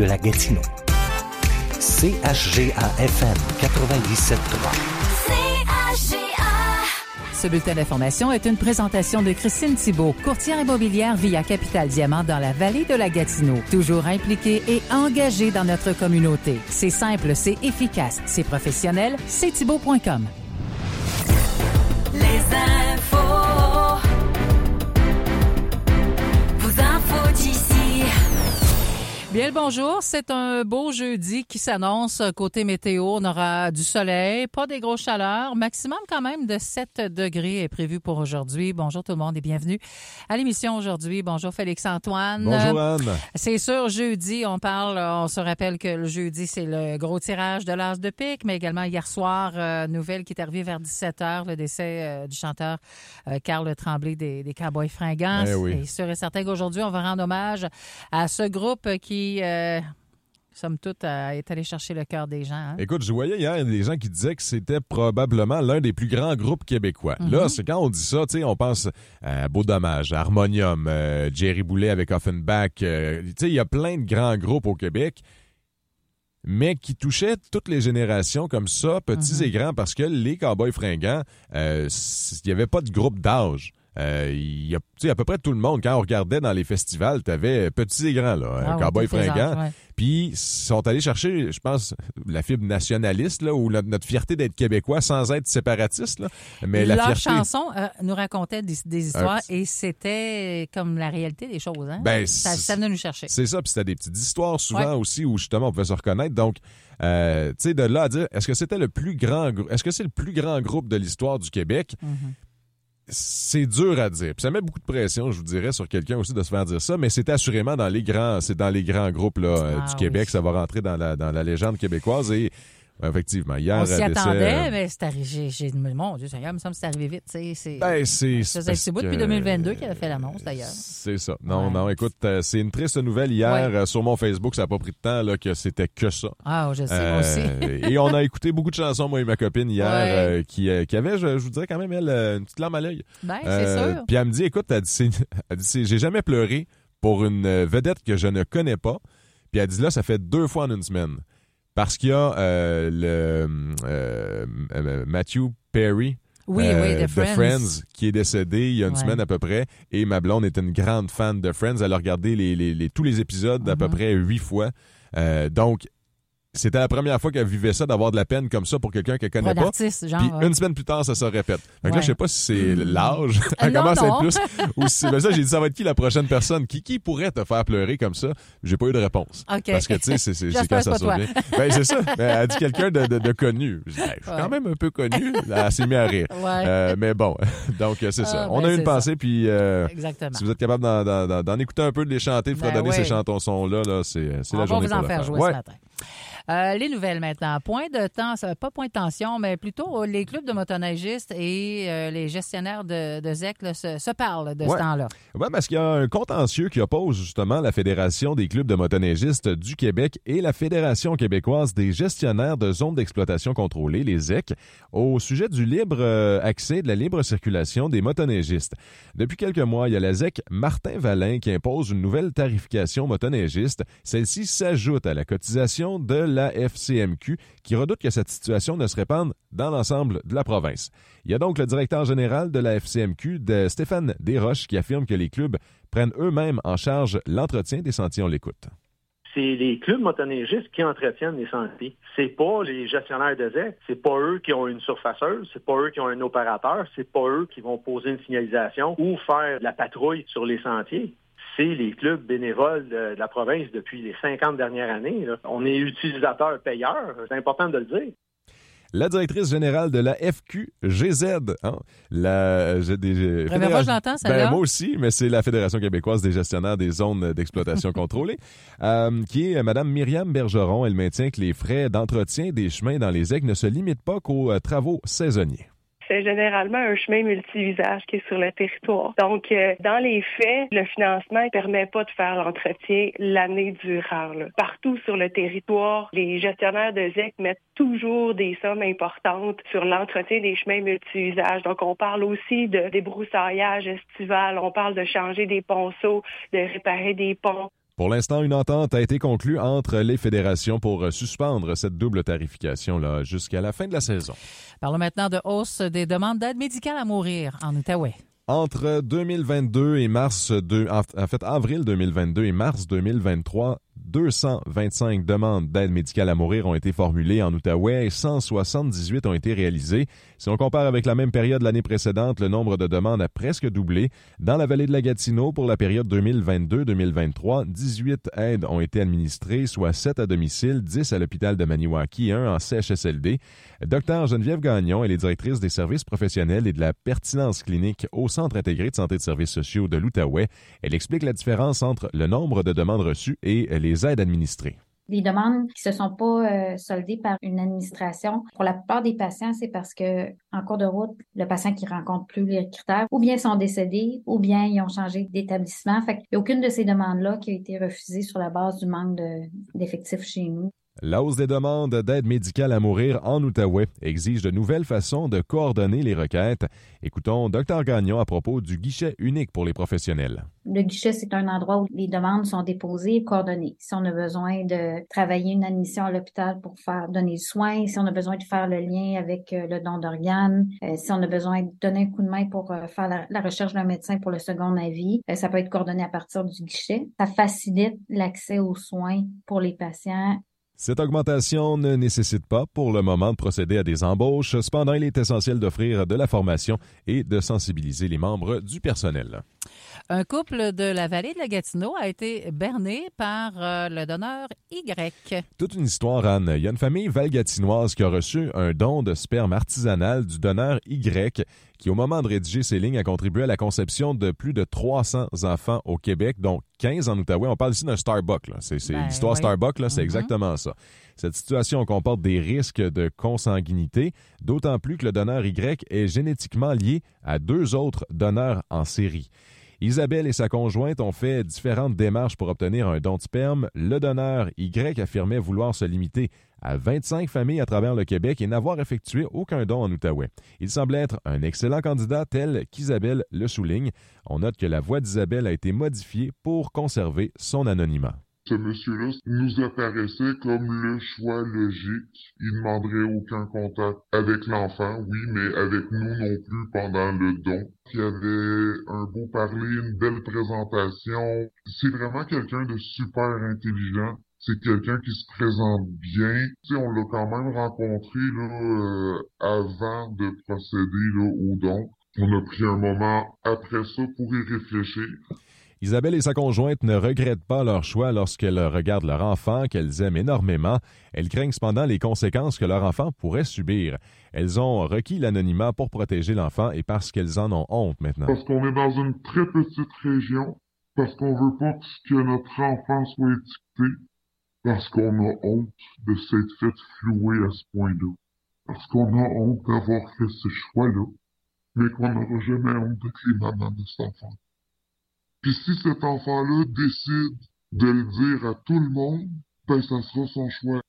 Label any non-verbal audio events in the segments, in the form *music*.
de la Gatineau. CHGA-FM 97.3. Ce bulletin d'information est une présentation de Christine Thibault, courtière immobilière via Capital Diamant dans la vallée de la Gatineau. Toujours impliquée et engagée dans notre communauté. C'est simple, c'est efficace, c'est professionnel, c'est thibault.com. Les infos. Bien le bonjour, c'est un beau jeudi qui s'annonce côté météo. On aura du soleil, pas des grosses chaleurs, maximum quand même de 7 degrés est prévu pour aujourd'hui. Bonjour tout le monde et bienvenue à l'émission aujourd'hui. Bonjour Félix Antoine. Bonjour Anne. C'est sûr, jeudi, on parle, on se rappelle que le jeudi, c'est le gros tirage de l'as de pique, mais également hier soir, euh, nouvelle qui est arrivée vers 17 h, le décès euh, du chanteur euh, Carl Tremblay des, des Cowboys fringants. Eh oui. Et sûr et certain qu'aujourd'hui, on va rendre hommage à ce groupe qui, euh, somme toute, euh, est allé chercher le cœur des gens. hein. Écoute, je voyais hier des gens qui disaient que c'était probablement l'un des plus grands groupes québécois. Mhm. Là, c'est quand on dit ça, tu sais, on pense à Beau Dommage, Harmonium, euh, Jerry Boulet avec Offenbach. euh, tu sais, il y a plein de grands groupes au Québec, mais qui touchaient toutes les générations comme ça, petits Mhm. et grands, parce que les Cowboys fringants, euh, il n'y avait pas de groupe d'âge. Euh, y a à peu près tout le monde, quand on regardait dans les festivals, tu avais petits et grands, là, Ah Cowboy fringant. Puis ils sont allés chercher, je pense, la fibre nationaliste là, ou notre, notre fierté d'être québécois sans être séparatiste. Là. Mais la Leur fierté. chanson euh, nous racontait des, des histoires et c'était comme la réalité des choses. Hein? Ben, ça, venait nous chercher. C'est ça, puis c'était des petites histoires souvent Ouais. aussi où justement on pouvait se reconnaître. Donc, euh, tu sais, de là à dire, est-ce que c'était le plus grand, est-ce que c'est le plus grand groupe de l'histoire du Québec? Mhm. C'est dur à dire. Puis ça met beaucoup de pression, je vous dirais, sur quelqu'un aussi de se faire dire ça, mais c'est assurément dans les grands, c'est dans les grands groupes là, euh, Ah du oui. Québec, ça va rentrer dans la dans la légende québécoise et effectivement hier On s'y attendait, euh, mais c'est arrivé. j'ai- Mon Dieu, Seigneur, il me semble que c'est arrivé vite. C'est Ben, c'est. petit bout depuis que- 2022 qu'il avait fait l'annonce, d'ailleurs. C'est ça. Non, Ouais. non, écoute, euh, c'est une triste nouvelle hier Ouais. euh, sur mon Facebook. Ça n'a pas pris de temps là, que c'était que ça. Ah, je sais, moi aussi. Euh, *laughs* et on a écouté beaucoup de chansons, moi et ma copine, hier, Ouais. qui, qui avait, je, je vous dirais quand même, elle, une petite larme à l'œil. Ben, c'est sûr. Puis elle me dit, écoute, elle dit, c'est- dit, c'est- j'ai jamais pleuré pour une vedette que je ne connais pas. Puis elle dit, là, ça fait deux fois en une semaine. Parce qu'il y a euh, le euh, euh, Matthew Perry, Oui, euh, oui, The Friends. qui est décédé il y a une Ouais. semaine à peu près. Et ma blonde était une grande fan de Friends. Elle a regardé les, les- les- tous les épisodes à peu Mhm. près huit fois. Euh, donc, c'était la première fois qu'elle vivait ça, d'avoir de la peine comme ça pour quelqu'un qu'elle connaît pas. genre. Puis une semaine plus tard, ça se répète. Fait que là, Ouais. je sais pas si c'est l'âge. Euh, *laughs* Elle non, commence à non. être plus. Ou si ben ça, j'ai dit, ça va être qui la prochaine personne? Qui, qui pourrait te faire pleurer comme ça? J'ai pas eu de réponse. OK. Parce que, tu sais, c'est- c'est c'est quand ça survient. Ben, c'est ça. Ben, elle dit quelqu'un de, de, de connu. Je dis, Hey, je suis Ouais. quand même un peu connu. Là, Elle s'est mise à rire. Ouais. Euh, mais bon, *laughs* donc c'est ça. Ah, On ben, a eu c'est une pensée, puis euh, Exactement. si vous êtes capable d'en- d'en d'en- d'en écouter un peu, de les chanter, de Ben fredonner ces chansons-là, là, c'est c'est On la va journée vous en faire jouer Ouais. ce matin. Euh, les nouvelles maintenant. Point de temps, pas point de tension, mais plutôt euh, les clubs de motoneigistes et euh, les gestionnaires de, de ZEC là, se, se parlent de ce temps-là. Oui, parce qu'il y a un contentieux qui oppose justement la Fédération des clubs de motoneigistes du Québec et la Fédération québécoise des gestionnaires de zones d'exploitation contrôlée, les ZEC, au sujet du libre accès, de la libre circulation des motoneigistes. Depuis quelques mois, il y a la ZEC Martin Valin qui impose une nouvelle tarification motoneigiste. Celle-ci s'ajoute à la cotisation de la FCMQ qui redoute que cette situation ne se répande dans l'ensemble de la province. Il y a donc le directeur général de la FCMQ, Stéphane Desroches, qui affirme que les clubs prennent eux-mêmes en charge l'entretien des sentiers. On l'écoute. c'est les clubs motoneigistes qui entretiennent les sentiers. C'est pas les gestionnaires de ZEC, c'est pas eux qui ont une surfaceuse, c'est pas eux qui ont un opérateur, c'est pas eux qui vont poser une signalisation ou faire la patrouille sur les sentiers. C'est les clubs bénévoles de, de la province depuis les 50 dernières années. là. On est utilisateur payeur, c'est important de le dire. La directrice générale de la FQGZ, hein, la j'ai des- Première fois que je l'entends, celle-là? Ben, moi aussi, mais c'est la Fédération québécoise des gestionnaires des zones d'exploitation *laughs* contrôlée, euh, qui est euh, Madame Myriam Bergeron. Elle maintient que les frais d'entretien des chemins dans les aigles ne se limitent pas qu'aux euh, travaux saisonniers. C'est généralement un chemin multivisage qui est sur le territoire. Donc, euh, dans les faits, le financement ne permet pas de faire l'entretien l'année durant. là. Partout sur le territoire, les gestionnaires de ZEC mettent toujours des sommes importantes sur l'entretien des chemins multivisages. Donc, on parle aussi de débroussaillage estival, on parle de changer des ponceaux, de réparer des ponts. Pour l'instant, une entente a été conclue entre les fédérations pour suspendre cette double tarification-là jusqu'à la fin de la saison. Parlons maintenant de hausse des demandes d'aide médicale à mourir en Outaouais. Entre 2022 et mars, de, en fait avril 2022 et mars 2023, 225 demandes d'aide médicale à mourir ont été formulées en Outaouais et 178 ont été réalisées. Si on compare avec la même période l'année précédente, le nombre de demandes a presque doublé. Dans la vallée de la Gatineau, pour la période 2022-2023, 18 aides ont été administrées, soit 7 à domicile, 10 à l'hôpital de Maniwaki et 1 en CHSLD. Docteur Geneviève Gagnon, elle est directrice des services professionnels et de la pertinence clinique au Centre intégré de santé et de services sociaux de l'Outaouais. Elle explique la différence entre le nombre de demandes reçues et les aides administrées. Les demandes qui se sont pas euh, soldées par une administration, pour la plupart des patients, c'est parce que en cours de route, le patient qui rencontre plus les critères, ou bien sont décédés, ou bien ils ont changé d'établissement. Fait n'y a aucune de ces demandes-là qui a été refusée sur la base du manque d'effectifs chez nous. La hausse des demandes d'aide médicale à mourir en Outaouais exige de nouvelles façons de coordonner les requêtes. Écoutons Dr Gagnon à propos du guichet unique pour les professionnels. Le guichet, c'est un endroit où les demandes sont déposées et coordonnées. Si on a besoin de travailler une admission à l'hôpital pour faire donner le soin, si on a besoin de faire le lien avec euh, le don d'organes, euh, si on a besoin de donner un coup de main pour euh, faire la, la recherche d'un médecin pour le second avis, ça peut être coordonné à partir du guichet. Ça facilite l'accès aux soins pour les patients cette augmentation ne nécessite pas pour le moment de procéder à des embauches. Cependant, il est essentiel d'offrir de la formation et de sensibiliser les membres du personnel. Un couple de la vallée de la Gatineau a été berné par euh, le donneur Y. Toute une histoire, Anne. Il y a une famille valgatinoise qui a reçu un don de sperme artisanal du donneur Y qui, au moment de rédiger ces lignes, a contribué à la conception de plus de 300 enfants au Québec, dont 15 en Outaouais. On parle ici d'un Starbucks. C'est Ben l'histoire oui. Starbucks, c'est Mhm. exactement ça. Cette situation comporte des risques de consanguinité, d'autant plus que le donneur Y est génétiquement lié à deux autres donneurs en série. Isabelle et sa conjointe ont fait différentes démarches pour obtenir un don de sperme. Le donneur Y affirmait vouloir se limiter à 25 familles à travers le Québec et n'avoir effectué aucun don en Outaouais. Il semblait être un excellent candidat tel qu'Isabelle le souligne. On note que la voix d'Isabelle a été modifiée pour conserver son anonymat. Ce monsieur-là nous apparaissait comme le choix logique. Il demanderait aucun contact avec l'enfant, oui, mais avec nous non plus pendant le don. Il avait un beau parler, une belle présentation. C'est vraiment quelqu'un de super intelligent. C'est quelqu'un qui se présente bien. On l'a quand même rencontré là, euh, avant de procéder au don. On a pris un moment après ça pour y réfléchir. Isabelle et sa conjointe ne regrettent pas leur choix lorsqu'elles regardent leur enfant qu'elles aiment énormément. Elles craignent cependant les conséquences que leur enfant pourrait subir. Elles ont requis l'anonymat pour protéger l'enfant et parce qu'elles en ont honte maintenant. Parce qu'on est dans une très petite région, parce qu'on veut pas que notre enfant soit étiqueté, parce qu'on a honte de s'être fait flouer à ce point-là, parce qu'on a honte d'avoir fait ce choix-là, mais qu'on n'aura jamais honte d'être les mamans de cet enfant. Puis si cet enfant-là décide de le dire à tout le monde, ben ça sera son choix.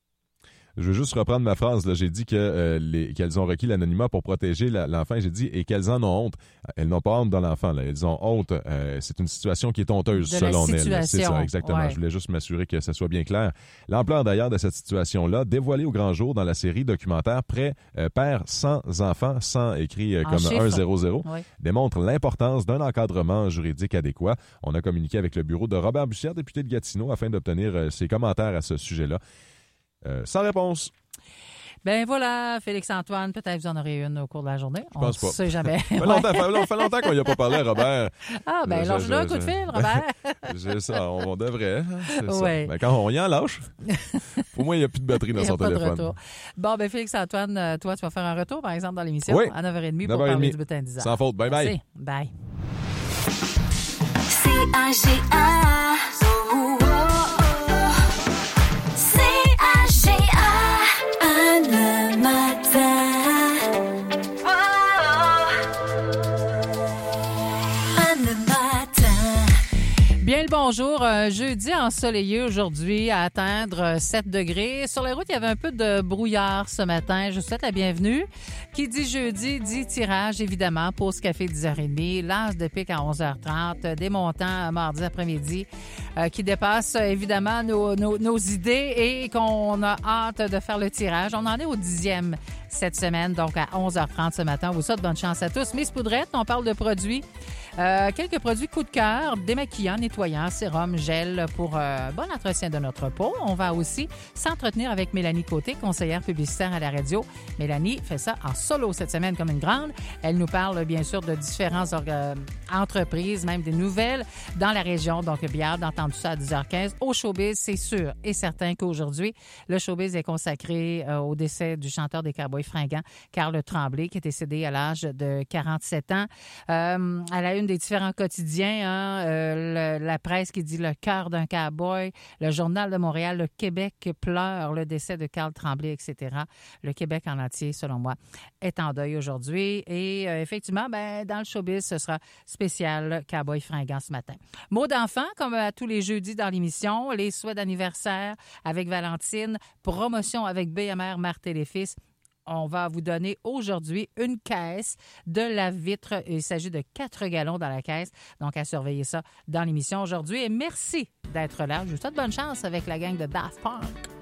Je veux juste reprendre ma phrase. là. J'ai dit que, euh, les- qu'elles ont requis l'anonymat pour protéger la- l'enfant. J'ai dit et qu'elles en ont honte. Elles n'ont pas honte dans l'enfant. là. Elles ont honte. Euh, c'est une situation qui est honteuse De selon elles. C'est situation, ça, exactement. ouais. Je voulais juste m'assurer que ça soit bien clair. L'ampleur d'ailleurs de cette situation-là, dévoilée au grand jour dans la série documentaire Prêt, euh, Père sans enfants, sans écrit comme chiffres. 1-0-0, Oui. démontre l'importance d'un encadrement juridique adéquat. On a communiqué avec le bureau de Robert Bussière, député de Gatineau, afin d'obtenir ses commentaires à ce sujet-là. Euh, sans réponse. Ben voilà, Félix-Antoine, peut-être vous en aurez une au cours de la journée. On pense pas. ne sait jamais. Ça *laughs* fait longtemps, fait longtemps- fait longtemps qu'on n'y a pas parlé Robert. Ah, ben Je- lâche-le je- un coup de je- fil, Robert. *laughs* C'est ça, on, on devrait. hein, c'est ça. Ouais. Mais quand on y en lâche, *laughs* pour moi, il n'y a plus de batterie Il dans n'y a son pas de téléphone. retour. Bon, ben Félix-Antoine, euh, toi, tu vas faire un retour, par exemple, dans l'émission Oui. à 9h30 pour 9h30. parler du bulletin 10 Sans faute. Bye bye. Bye. C-A-G-A. Oh, bonjour. Un jeudi ensoleillé aujourd'hui à atteindre 7 degrés. Sur les routes, il y avait un peu de brouillard ce matin. Je vous souhaite la bienvenue. Qui dit jeudi dit tirage, évidemment. Pause café 10h30, lance de pic à 11h30, des montants mardi après-midi euh, qui dépassent évidemment nos, idées et qu'on a hâte de faire le tirage. On en est au dixième cette semaine, donc à 11h30 ce matin. Vous souhaite bonne chance à tous. Miss Poudrette, on parle de produits. Euh, quelques produits coup de cœur, démaquillants, nettoyants, sérum, gel pour euh, bon entretien de notre peau. On va aussi s'entretenir avec Mélanie Côté, conseillère publicitaire à la radio. Mélanie fait ça en solo cette semaine comme une grande. Elle nous parle bien sûr de différentes orga- entreprises, même des nouvelles dans la région. Donc, bien d'entendre ça à 10h15. Au showbiz, c'est sûr et certain qu'aujourd'hui, le showbiz est consacré euh, au décès du chanteur des Cowboys fringants, Carl Tremblay, qui est décédé à l'âge de 47 ans. Euh, à la des différents quotidiens, hein, euh, la presse qui dit le cœur d'un cowboy, le journal de Montréal, le Québec pleure le décès de Carl Tremblay, etc. Le Québec en entier, selon moi, est en deuil aujourd'hui. Et euh, effectivement, ben, dans le showbiz, ce sera spécial Cowboy fringant ce matin. Mot d'enfant, comme à tous les jeudis dans l'émission, les souhaits d'anniversaire avec Valentine, promotion avec BMR Marthe et les Fils. On va vous donner aujourd'hui une caisse de la vitre. Il s'agit de 4 gallons dans la caisse. Donc, à surveiller ça dans l'émission aujourd'hui. Et merci d'être là. Je vous souhaite bonne chance avec la gang de Daft Punk.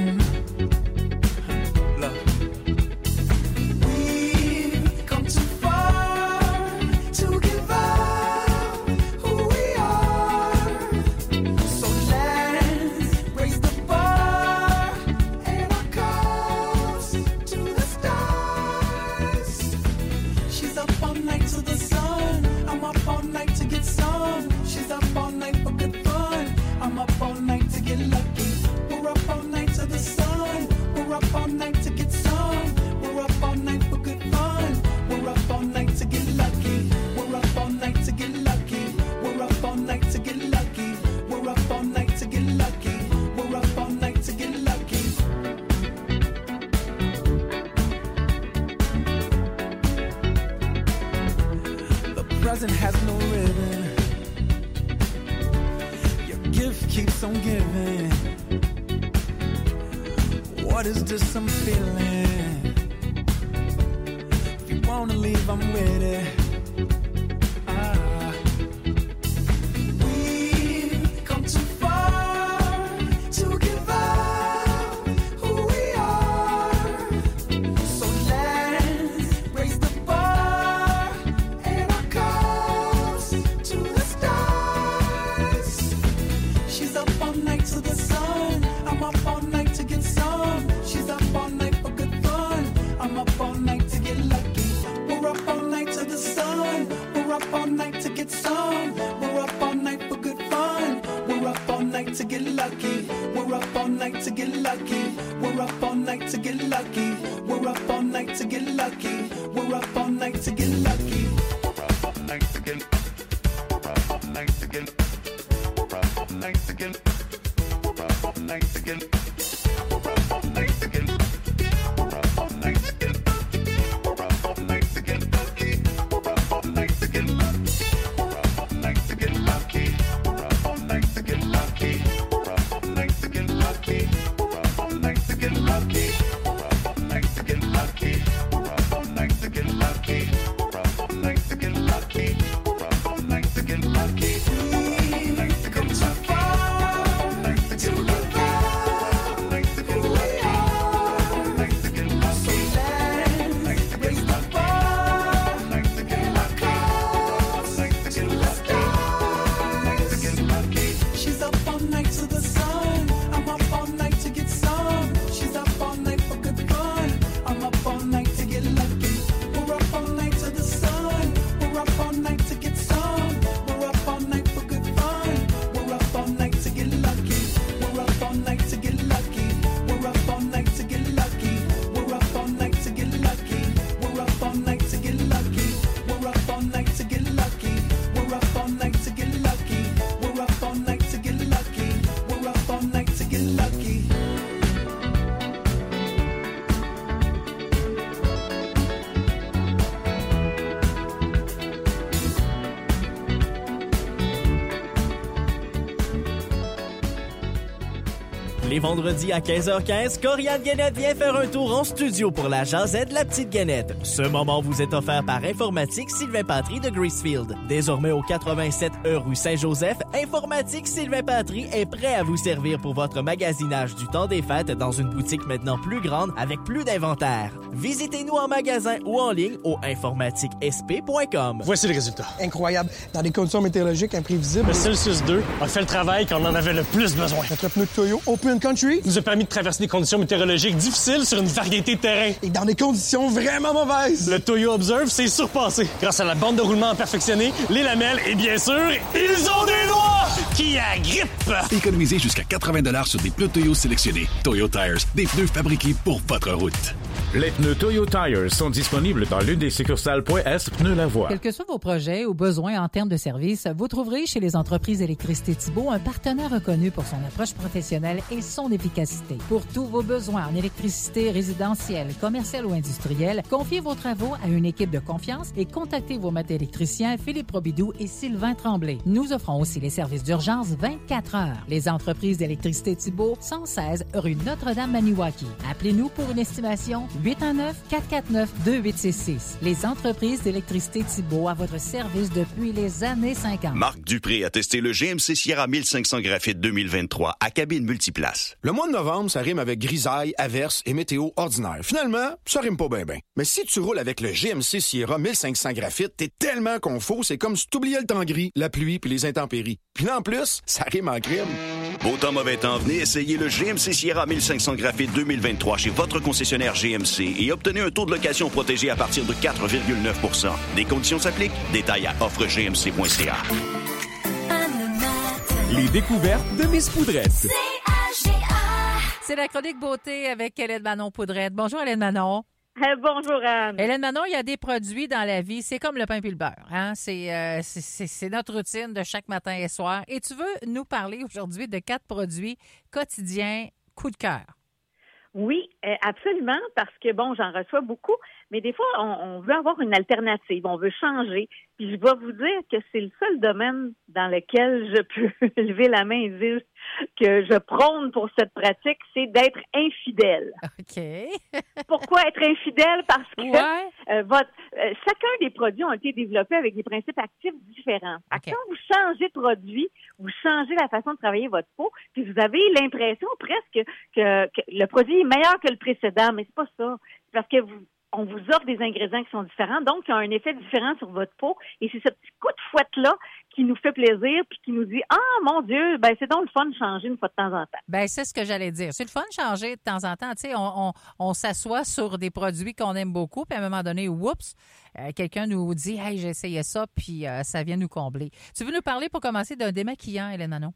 Les vendredis à 15h15, Corianne Guénette vient faire un tour en studio pour la jasette de la petite Guénette. Ce moment vous est offert par Informatique Sylvain Patry de Greasefield. Désormais au 87 E rue Saint-Joseph, Informatique Sylvain Patry est prêt à vous servir pour votre magasinage du temps des fêtes dans une boutique maintenant plus grande avec plus d'inventaire. Visitez-nous en magasin ou en ligne au informatiquesp.com. Voici le résultat. Incroyable. Dans des conditions météorologiques imprévisibles. Le Celsius 2 a fait le travail qu'on en avait le plus besoin. Notre pneu de Toyo Open Country nous a permis de traverser des conditions météorologiques difficiles sur une variété de terrains. Et dans des conditions vraiment mauvaises. Le Toyo Observe s'est surpassé. Grâce à la bande de roulement perfectionnée, les lamelles et bien sûr, ils ont des doigts qui agrippent. Économisez jusqu'à 80 sur des pneus Toyo sélectionnés. Toyo Tires, des pneus fabriqués pour votre route. Les pneus Toyo Tires sont disponibles dans l'une des succursales S Pneus que soient vos projets ou besoins en termes de services, vous trouverez chez les entreprises Électricité Thibault un partenaire reconnu pour son approche professionnelle et son efficacité. Pour tous vos besoins en électricité résidentielle, commerciale ou industrielle, confiez vos travaux à une équipe de confiance et contactez vos maîtres électriciens Philippe Robidoux et Sylvain Tremblay. Nous offrons aussi les services d'urgence 24 heures. Les entreprises d'électricité Thibault, 116 rue Notre-Dame-Maniwaki. Appelez-nous pour une estimation 819-449-2866. Les entreprises d'électricité Thibault votre service depuis les années 50. Marc Dupré a testé le GMC Sierra 1500 Graphite 2023 à cabine multiplace. Le mois de novembre, ça rime avec grisaille, averse et météo ordinaire. Finalement, ça rime pas bien bien. Mais si tu roules avec le GMC Sierra 1500 Graphite, t'es tellement confus, c'est comme si t'oubliais le temps gris, la pluie puis les intempéries. Puis là, en plus, ça rime en crime. Beau temps, mauvais temps, venez essayer le GMC Sierra 1500 Graphite 2023 chez votre concessionnaire GMC et obtenez un taux de location protégé à partir de 4,9% Des conditions s'appliquent. Détails à offregmc.ca. Les découvertes de Miss Poudrette. C'est la chronique beauté avec Hélène Manon Poudrette. Bonjour Hélène Manon. Euh, bonjour Anne. Hélène Manon, il y a des produits dans la vie, c'est comme le pain puis le beurre. Hein? C'est, euh, c'est, c'est- c'est notre routine de chaque matin et soir. Et tu veux nous parler aujourd'hui de quatre produits quotidiens coup de cœur. Oui, euh, absolument, parce que bon, j'en reçois beaucoup, mais des fois, on, on veut avoir une alternative, on veut changer. Puis je dois vous dire que c'est le seul domaine dans lequel je peux *laughs* lever la main et dire que je prône pour cette pratique, c'est d'être infidèle. OK. *laughs* Pourquoi être infidèle? Parce que euh, votre, euh, chacun des produits ont été développés avec des principes actifs différents. Que Quand vous changez de produit, vous changez la façon de travailler votre peau, puis vous avez l'impression presque que, que le produit est meilleur que le précédent, mais c'est pas ça. Parce que vous on vous offre des ingrédients qui sont différents, donc qui ont un effet différent sur votre peau. Et c'est ce petit coup de fouette-là qui nous fait plaisir, puis qui nous dit Ah mon Dieu, ben c'est donc le fun de changer une fois de temps en temps. Ben, c'est ce que j'allais dire. C'est le fun de changer de temps en temps. On, s'assoit sur des produits qu'on aime beaucoup, puis à un moment donné, oups, euh, quelqu'un nous dit Hey, j'ai essayé ça, puis euh, ça vient nous combler. Tu veux nous parler pour commencer d'un démaquillant, Hélène Manon?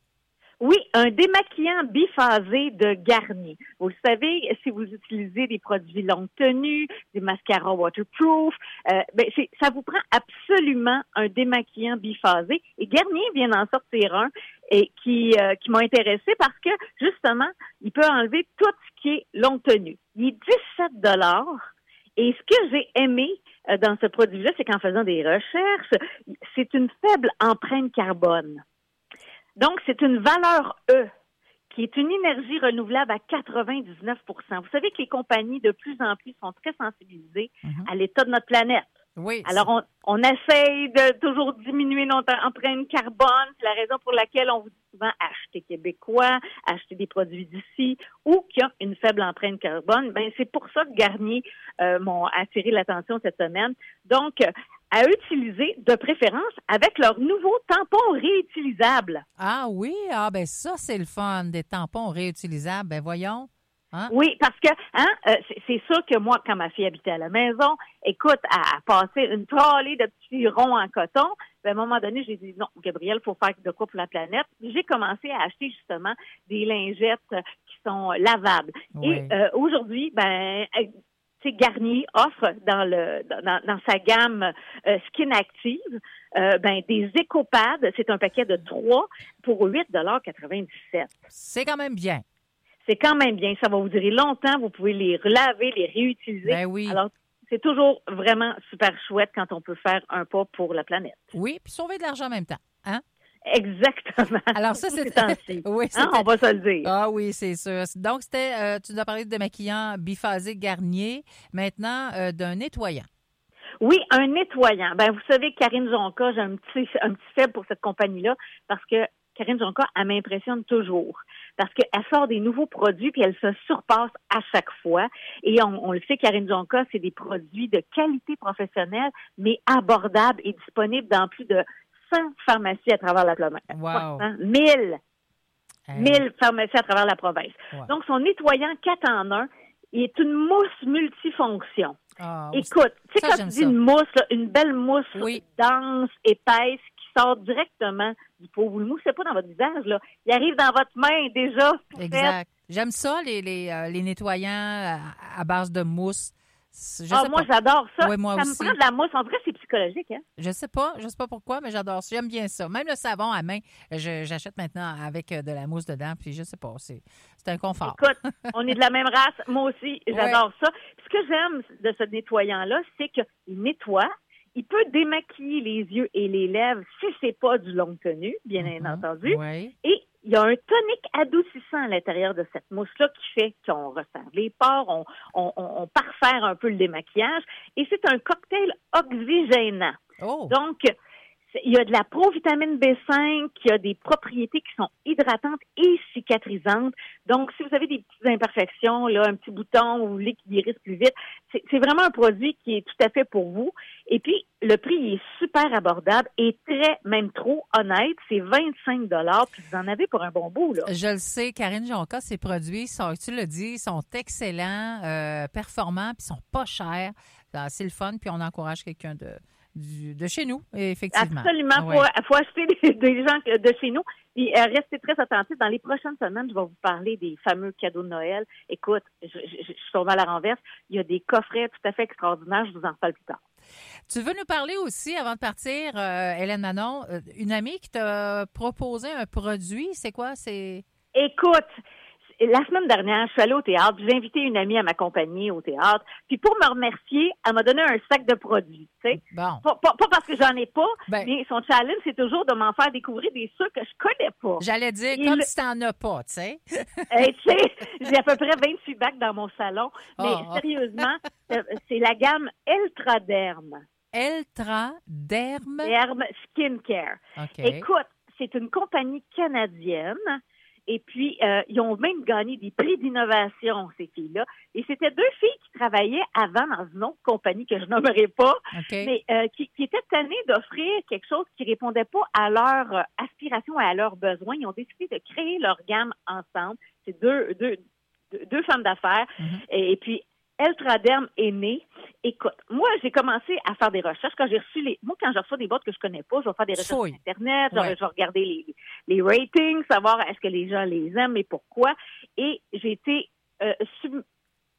Oui, un démaquillant biphasé de Garnier. Vous le savez, si vous utilisez des produits longue tenue, des mascaras waterproof, euh, ben ça vous prend absolument un démaquillant biphasé. Et Garnier vient d'en sortir un et qui, euh, m'a intéressé parce que justement, il peut enlever tout ce qui est longue tenue. Il est 17 dollars. Et ce que j'ai aimé euh, dans ce produit-là, c'est qu'en faisant des recherches, c'est une faible empreinte carbone. Donc, c'est une valeur E qui est une énergie renouvelable à 99 Vous savez que les compagnies, de plus en plus, sont très sensibilisées à l'état de notre planète. Oui. Alors, on, on essaye de toujours diminuer notre empreinte carbone. C'est la raison pour laquelle on vous dit souvent acheter québécois, acheter des produits d'ici ou qui ont une faible empreinte carbone. Ben, c'est pour ça que Garnier euh, m'ont attiré l'attention cette semaine. Donc, à utiliser de préférence avec leur nouveau tampon réutilisable. Ah oui, ah ben ça, c'est le fun, des tampons réutilisables. Ben voyons. Hein? Oui, parce que hein, euh, c'est- sûr que moi, quand ma fille habitait à la maison, écoute, à, à passer une trolley de petits ronds en coton, ben, à un moment donné, j'ai dit non, Gabriel, faut faire de quoi pour la planète. J'ai commencé à acheter justement des lingettes qui sont lavables. Oui. Et euh, aujourd'hui, ben Garnier offre dans le dans, dans sa gamme euh, Skin Active euh, ben des écopads. C'est un paquet de trois pour 8,97 C'est quand même bien. c'est quand même bien. Ça va vous durer longtemps. Vous pouvez les relaver, les réutiliser. Ben oui. Alors, c'est toujours vraiment super chouette quand on peut faire un pas pour la planète. Oui, puis sauver de l'argent en même temps. Hein? Exactement. Alors ça, c'est... *laughs* oui, Hein, on va se le dire. Ah oui, c'est sûr. Donc, c'était, euh, tu nous as parlé de démaquillant biphasé Garnier, maintenant euh, d'un nettoyant. Oui, un nettoyant. Ben, vous savez, Karine Jonca, j'ai un petit, un petit faible pour cette compagnie-là parce que Karine Jonca, elle m'impressionne toujours. Parce qu'elle sort des nouveaux produits puis elle se surpasse à chaque fois. Et on, on le sait, Karine Jonca, c'est des produits de qualité professionnelle, mais abordables et disponibles dans plus de 100 pharmacies à travers la planète. Wow. 1000. Hey. 1000 pharmacies à travers la province. Donc, son nettoyant 4 en 1 est une mousse multifonction. Ah, Écoute, tu sais, quand tu dis ça. une mousse, là, une belle mousse dense, épaisse, qui sort directement du pot. Vous le moussez pas dans votre visage, là. Il arrive dans votre main déjà. Exact. J'aime ça, les, les, euh, les nettoyants à, à base de mousse. Ah, moi, j'adore ça. Moi ça aussi. me prend de la mousse. En vrai, c'est psychologique, hein? Je sais pas, je sais pas pourquoi, mais j'adore ça. J'aime bien ça. Même le savon à main, j'achète maintenant avec euh, de la mousse dedans, puis je sais pas, c'est un confort. Écoute, *laughs* on est de la même race. Moi aussi, j'adore ça. Puis ce que j'aime de ce nettoyant-là, c'est qu'il nettoie. Il peut démaquiller les yeux et les lèvres si c'est pas du long tenue, bien entendu. Oui. Et il y a un tonique adoucissant à l'intérieur de cette mousse-là qui fait qu'on resserre les pores, on, on, on, on parfaire un peu le démaquillage. Et c'est un cocktail oxygénant. Oh. Donc, il y a de la provitamine B5 qui a des propriétés qui sont hydratantes et cicatrisantes. Donc, si vous avez des petites imperfections, là, un petit bouton, ou vous voulez qu'il guérisse plus vite, c'est vraiment un produit qui est tout à fait pour vous. Et puis, le prix est super abordable et très, même trop honnête. C'est 25 puis vous en avez pour un bon bout, là. Je le sais, Karine Jonca, ses produits, tu le dis, sont excellents, euh, performants, puis sont pas chers. Ah, C'est le fun, puis on encourage quelqu'un de, du- de chez nous, effectivement. Absolument. Il Ouais. faut, faut acheter des, *laughs* des gens de chez nous. Puis euh, restez très attentifs. Dans les prochaines semaines, je vais vous parler des fameux cadeaux de Noël. Écoute, je, je, je suis tombée à la renverse. Il y a des coffrets tout à fait extraordinaires. Je vous en parle plus tard. Tu veux nous parler aussi, avant de partir, euh, Hélène Manon, euh, une amie qui t'a proposé un produit, c'est quoi? C'est... Écoute, la semaine dernière, je suis allée au théâtre. J'ai invité une amie à m'accompagner au théâtre. Puis pour me remercier, elle m'a donné un sac de produits. Tu sais. Bon. Pas, pas- pas parce que j'en ai pas, Ben. mais son challenge, c'est toujours de m'en faire découvrir des trucs que je connais pas. J'allais dire, comme si t'en as pas, tu sais. Hey, *laughs* tu sais, j'ai à peu près 28 bacs dans mon salon. Mais Ah, ah. sérieusement, *laughs* euh, c'est la gamme Eltraderm. Eltraderm? Derm Skincare. OK. Écoute, c'est une compagnie canadienne. Et puis, euh, ils ont même gagné des prix d'innovation, ces filles-là. Et c'était deux filles qui travaillaient avant dans une autre compagnie que je nommerai pas, mais euh, qui, qui étaient tannées d'offrir quelque chose qui répondait pas à leurs euh, aspirations et à leurs besoins. Ils ont décidé de créer leur gamme ensemble. C'est deux, deux, deux, femmes d'affaires. et, et puis, Eltraderm est né. Écoute, moi, j'ai commencé à faire des recherches. Quand j'ai reçu les. Moi, quand je reçois des boîtes que je connais pas, je vais faire des recherches sur. Internet, je, Ouais. je vais regarder les, les ratings, savoir est-ce que les gens les aiment et pourquoi. Et j'ai été. euh, sub-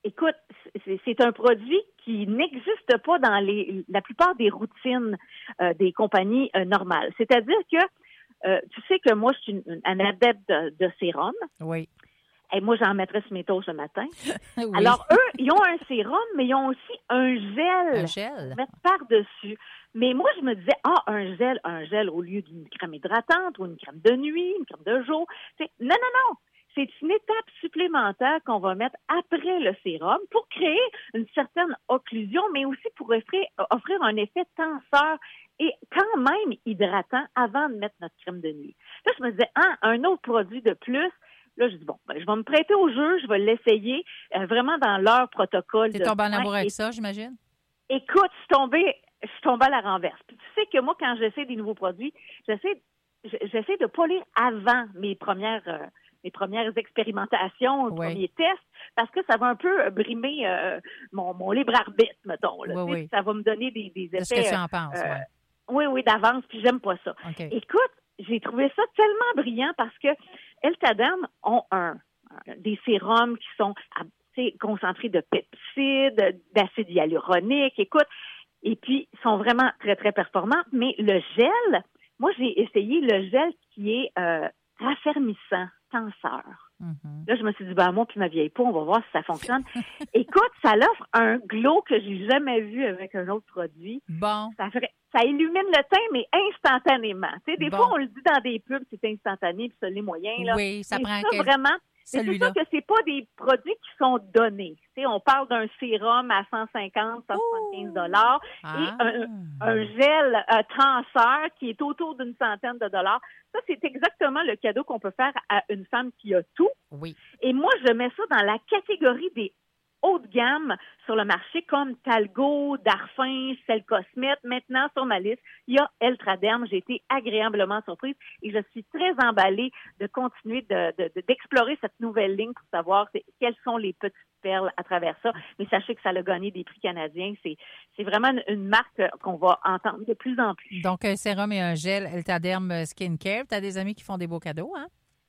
Écoute, c'est- un produit qui n'existe pas dans les, la plupart des routines euh, des compagnies euh, normales. C'est-à-dire que euh, tu sais que moi, je suis une, une- un adepte de, de sérum. Oui. Et moi, j'en mettrais sur mes toasts le matin. *laughs* Oui. Alors, eux, ils ont un sérum, mais ils ont aussi un gel. Un gel. Mettre par-dessus. Mais moi, je me disais, ah, un gel, un gel au lieu d'une crème hydratante ou une crème de nuit, une crème de jour. Non, non, non. C'est une étape supplémentaire qu'on va mettre après le sérum pour créer une certaine occlusion, mais aussi pour offrir, offrir un effet tenseur et quand même hydratant avant de mettre notre crème de nuit. Là, je me disais, ah, un autre produit de plus. Là, je dis, bon, ben, je vais me prêter au jeu, je vais l'essayer euh, vraiment dans leur protocole. T'es tombé en amour avec ça, j'imagine? Écoute, je suis tombée, je suis tombée à la renverse. Puis tu sais que moi, quand j'essaie des nouveaux produits, j'essaie, j'essaie de pas lire avant mes premières, euh, mes premières expérimentations, mes Oui. premiers tests, parce que ça va un peu euh, brimer euh, mon, mon libre arbitre, mettons. là. Oui, Tu sais, oui. Ça va me donner des, des effets. De ce que tu en penses, ouais. Oui, oui, d'avance, puis j'aime pas ça. OK. Écoute, j'ai trouvé ça tellement brillant parce que Eltadam ont un, un- des sérums qui sont sais, concentrés de peptides, d'acide hyaluronique, écoute, et puis sont vraiment très, très performants. Mais le gel, moi, j'ai essayé le gel qui est euh, raffermissant, tenseur. Mm-hmm. Là, je me suis dit, ben moi puis ma vieille peau, on va voir si ça fonctionne. *laughs* Écoute, ça l'offre un glow que j'ai jamais vu avec un autre produit. Bon. Ça, ferait- ça illumine le teint, mais instantanément. Tu sais, des Bon. fois, on le dit dans des pubs, c'est instantané, puis ça l'est moyen. Là. Oui, ça Mais prend ça, quel- vraiment. C'est sûr que c'est pas des produits qui sont donnés. On parle d'un sérum à 150, 175 dollars Ah. et un, un gel euh, transfert qui est autour d'une centaine de dollars. Ça, c'est exactement le cadeau qu'on peut faire à une femme qui a tout. Oui. Et moi, je mets ça dans la catégorie des haut de gamme sur le marché comme Talgo, Darphin, Celle Cosmète. Maintenant, sur ma liste, il y a Eltraderm. J'ai été agréablement surprise et je suis très emballée de continuer de- de- de- d'explorer cette nouvelle ligne pour savoir quelles sont les petites perles à travers ça. Mais sachez que ça a gagné des prix canadiens. C'est vraiment une, une marque qu'on va entendre de plus en plus. Donc, un sérum et un gel Eltaderm Skincare. Tu as des amis qui font des beaux cadeaux, hein?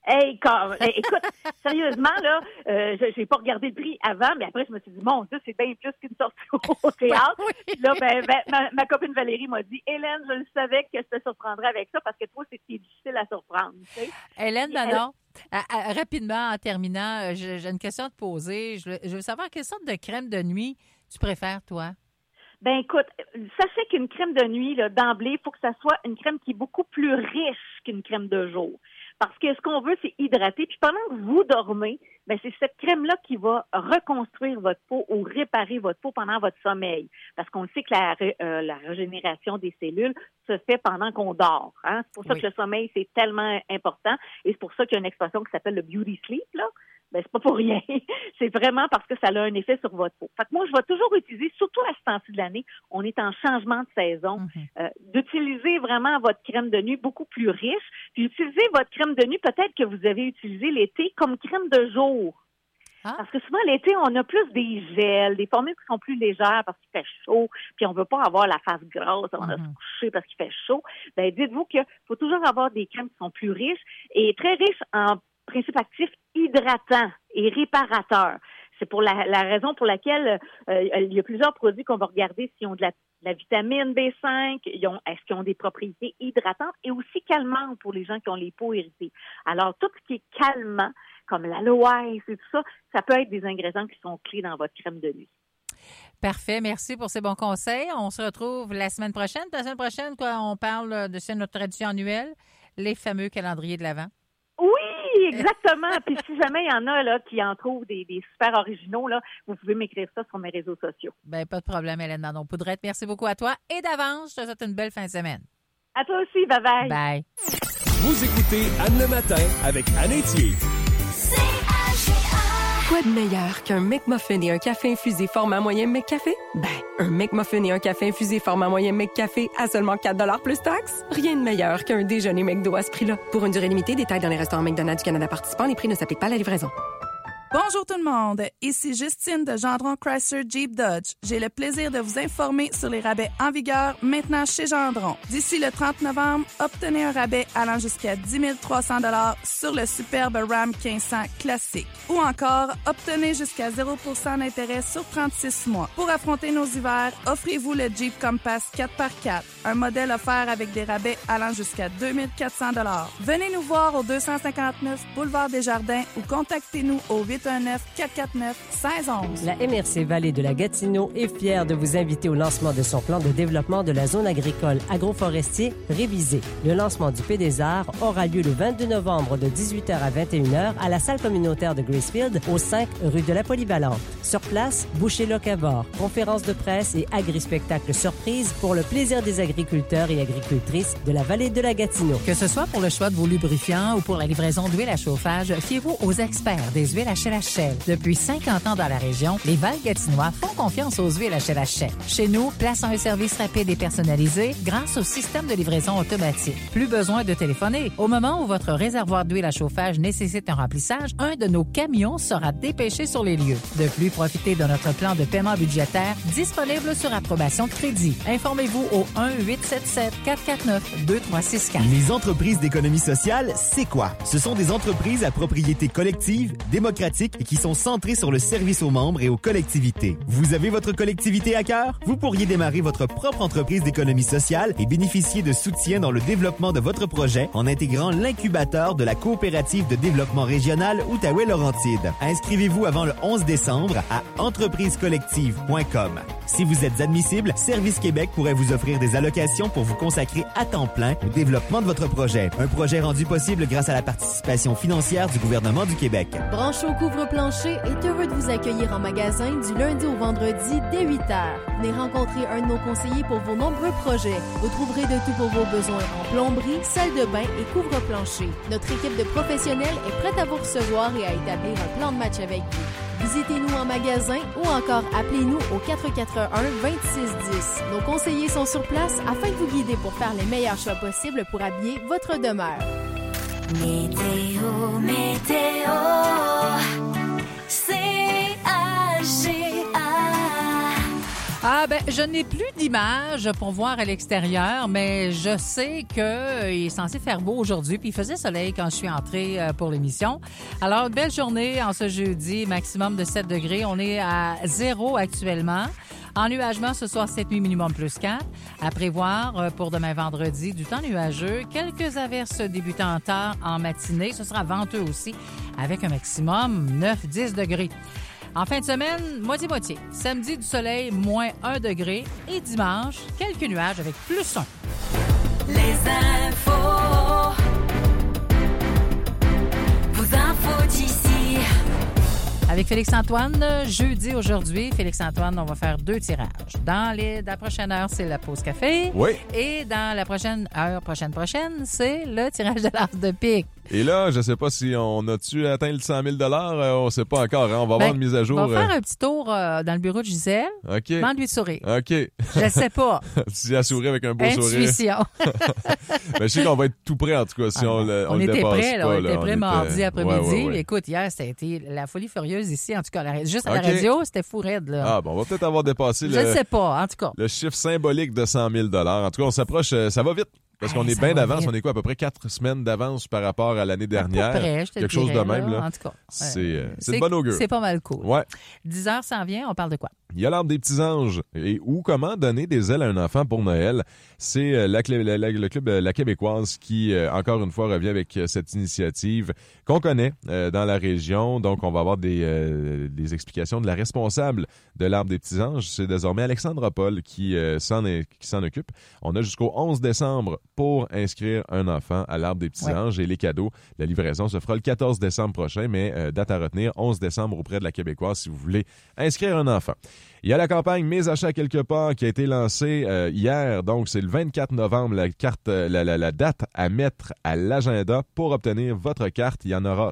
Hey, quand- hey, écoute, *laughs* sérieusement, là, euh, je- j'ai pas regardé le prix avant, mais après, je me suis dit, mon Dieu, c'est bien plus qu'une sortie au *laughs* théâtre. Là, ben, ben, ma, ma copine Valérie m'a dit, Hélène, je le savais que je te surprendrais avec ça parce que toi, c'est difficile à surprendre. tu sais. Hélène à- à- rapidement, en terminant, euh, j'ai une question à te poser. Je veux, je veux savoir quelle sorte de crème de nuit tu préfères, toi? Ben écoute, sachez qu'une crème de nuit, d'emblée, il faut que ça soit une crème qui est beaucoup plus riche qu'une crème de jour. Parce que ce qu'on veut, c'est hydrater. Puis pendant que vous dormez, ben c'est cette crème-là qui va reconstruire votre peau ou réparer votre peau pendant votre sommeil. Parce qu'on sait que la, euh, la régénération des cellules se fait pendant qu'on dort. Hein? C'est pour ça Oui. que le sommeil, c'est tellement important. Et c'est pour ça qu'il y a une expression qui s'appelle le beauty sleep, là. Ben, c'est pas pour rien. *laughs* c'est vraiment parce que ça a un effet sur votre peau. Fait que moi, je vais toujours utiliser, surtout à ce temps-ci de l'année, on est en changement de saison, euh, d'utiliser vraiment votre crème de nuit beaucoup plus riche, puis utiliser votre crème de nuit peut-être que vous avez utilisé l'été comme crème de jour. Parce que souvent, l'été, on a plus des gels, des formules qui sont plus légères parce qu'il fait chaud, puis on veut pas avoir la face grasse avant de se coucher parce qu'il fait chaud. Ben, dites-vous qu'il faut toujours avoir des crèmes qui sont plus riches et très riches en principes actifs hydratants et réparateurs. C'est pour la, la raison pour laquelle euh, il y a plusieurs produits qu'on va regarder s'ils ont de la, de la vitamine B5, ils ont- est-ce qu'ils ont des propriétés hydratantes et aussi calmantes pour les gens qui ont les peaux irritées. Alors, tout ce qui est calmant, comme l'aloe et tout ça, ça peut être des ingrédients qui sont clés dans votre crème de nuit. Parfait. Merci pour ces bons conseils. On se retrouve la semaine prochaine. La semaine prochaine, quoi, on parle de c'est notre tradition annuelle, les fameux calendriers de l'Avent. Oui, exactement. *laughs* Puis si jamais il y en a là qui en trouvent des, des super originaux, là, vous pouvez m'écrire ça sur mes réseaux sociaux. Ben, pas de problème, Hélène Manon Poudrette. Merci beaucoup à toi. Et d'avance, je te souhaite une belle fin de semaine. À toi aussi, bye bye. Bye. Vous écoutez Anne le matin avec Anne Etier. Quoi de meilleur qu'un McMuffin et un café infusé format moyen McCafé? Ben, un McMuffin et un café infusé format moyen McCafé à seulement 4 plus taxes? Rien de meilleur qu'un déjeuner McDo à ce prix-là. Pour une durée limitée, détails dans les restaurants McDonald's du Canada participants, les prix ne s'appliquent pas à la livraison. Bonjour tout le monde, ici Justine de Gendron Chrysler Jeep Dodge. J'ai le plaisir de vous informer sur les rabais en vigueur maintenant chez Gendron. D'ici le 30 novembre, obtenez un rabais allant jusqu'à 10 300 sur le superbe Ram 1500 classique. Ou encore, obtenez jusqu'à 0% d'intérêt sur 36 mois. Pour affronter nos hivers, offrez-vous le Jeep Compass 4x4, un modèle offert avec des rabais allant jusqu'à 2400 Venez nous voir au 259 Boulevard des Jardins ou contactez-nous au 819-449-1611. La MRC Vallée de la Gatineau est fière de vous inviter au lancement de son plan de développement de la zone agricole agroforestier révisé. Le lancement du P des Arts aura lieu le 22 novembre de 18h à 21h à la salle communautaire de Gracefield au 5 rue de la Polyvalente. Sur place, boucher locavore, conférences de presse et agri-spectacles surprises pour le plaisir des agriculteurs et agricultrices de la vallée de la Gatineau. Que ce soit pour le choix de vos lubrifiants ou pour la livraison d'huile à chauffage, fiez-vous aux experts des huiles Depuis 50 ans dans la région, les Val-Gatinois font confiance aux huiles HLHL. Chez nous, place un service rapide et personnalisé grâce au système de livraison automatique. Plus besoin de téléphoner. Au moment où votre réservoir d'huile à chauffage nécessite un remplissage, un de nos camions sera dépêché sur les lieux. De plus, profitez de notre plan de paiement budgétaire disponible sur approbation de crédit. Informez-vous au 1-877-449-2364. Les entreprises d'économie sociale, c'est quoi? Ce sont des entreprises à propriété collective, démocratique et qui sont centrés sur le service aux membres et aux collectivités. Vous avez votre collectivité à cœur? Vous pourriez démarrer votre propre entreprise d'économie sociale et bénéficier de soutien dans le développement de votre projet en intégrant l'incubateur de la coopérative de développement régional Outaouais-Laurentide. Inscrivez-vous avant le 11 décembre à entreprisecollective.com. Si vous êtes admissible, Service Québec pourrait vous offrir des allocations pour vous consacrer à temps plein au développement de votre projet. Un projet rendu possible grâce à la participation financière du gouvernement du Québec. Couvre-Plancher est heureux de vous accueillir en magasin du lundi au vendredi dès 8 heures. Venez rencontrer un de nos conseillers pour vos nombreux projets. Vous trouverez de tout pour vos besoins en plomberie, salle de bain et couvre-plancher. Notre équipe de professionnels est prête à vous recevoir et à établir un plan de match avec vous. Visitez-nous en magasin ou encore appelez-nous au 441 2610. Nos conseillers sont sur place afin de vous guider pour faire les meilleurs choix possibles pour habiller votre demeure. Météo, météo, Ah ben, je n'ai plus d'image pour voir à l'extérieur, mais je sais que euh, est censé faire beau aujourd'hui, puis il faisait soleil quand je suis entrée euh, pour l'émission. Alors, belle journée en ce jeudi, maximum de 7 degrés. On est à zéro actuellement. Ennuagement ce soir, cette nuit minimum plus 4. À prévoir euh, pour demain vendredi, du temps nuageux. Quelques averses débutant tard en matinée. Ce sera venteux aussi, avec un maximum 9-10 degrés. En fin de semaine, moitié-moitié. Samedi, du soleil, moins 1 degré. Et dimanche, quelques nuages avec plus 1. Les infos. Avec Félix-Antoine, jeudi aujourd'hui, Félix-Antoine, on va faire deux tirages. Dans, les, dans la prochaine heure, c'est la pause café. Oui. Et dans la prochaine heure, prochaine, prochaine, c'est le tirage de l'art de pique. Et là, je sais pas si on a-tu atteint le 100 000 euh, On sait pas encore. hein. On va avoir une mise à jour. Ben, On va faire euh, un petit tour euh, dans le bureau de Gisèle. OK. Demande-lui de sourire. OK. Je sais pas. si elle sourit avec un beau sourire. Intuition. *laughs* Ben, je sais qu'on va être tout prêt, en tout cas, si on, le, on on le était dépasse prêts, là, pas, on était là. était- mardi après-midi. Ouais, ouais, ouais. Écoute, hier, ça a été la folie furieuse ici, en tout cas. la- juste à la radio, c'était fou raide, là. Ah, bon, on va peut-être avoir dépassé Je le, sais pas, en tout cas. le chiffre symbolique de 100 000 En tout cas, on s'approche, euh, ça va vite. Parce qu'on Hey, est bien va d'avance. On est quoi, à peu près quatre semaines d'avance par rapport à l'année dernière? près, je te Quelque chose de même, là, en tout cas. C'est euh, de bon augure. C'est pas mal cool. Ouais. 10 heures s'en vient, on parle de quoi? Il y a l'arbre des petits anges. Et ou comment donner des ailes à un enfant pour Noël? C'est euh, la clé- la- la- le club euh, La Québécoise qui, euh, encore une fois, revient avec cette initiative qu'on connaît euh, dans la région. Donc, on va avoir des, euh, des explications de la responsable de l'arbre des petits anges. C'est désormais Alexandra Paul qui euh, s'en occupe. On a jusqu'au 11 décembre pour inscrire un enfant à l'arbre des petits Ouais. anges et les cadeaux. La livraison se fera le 14 décembre prochain, mais date à retenir, 11 décembre auprès de la Québécoise si vous voulez inscrire un enfant. Il y a la campagne Mes achats quelque part qui a été lancée euh, hier, donc c'est le 24 novembre, la carte, euh, la, la- la date à mettre à l'agenda pour obtenir votre carte. Il y en aura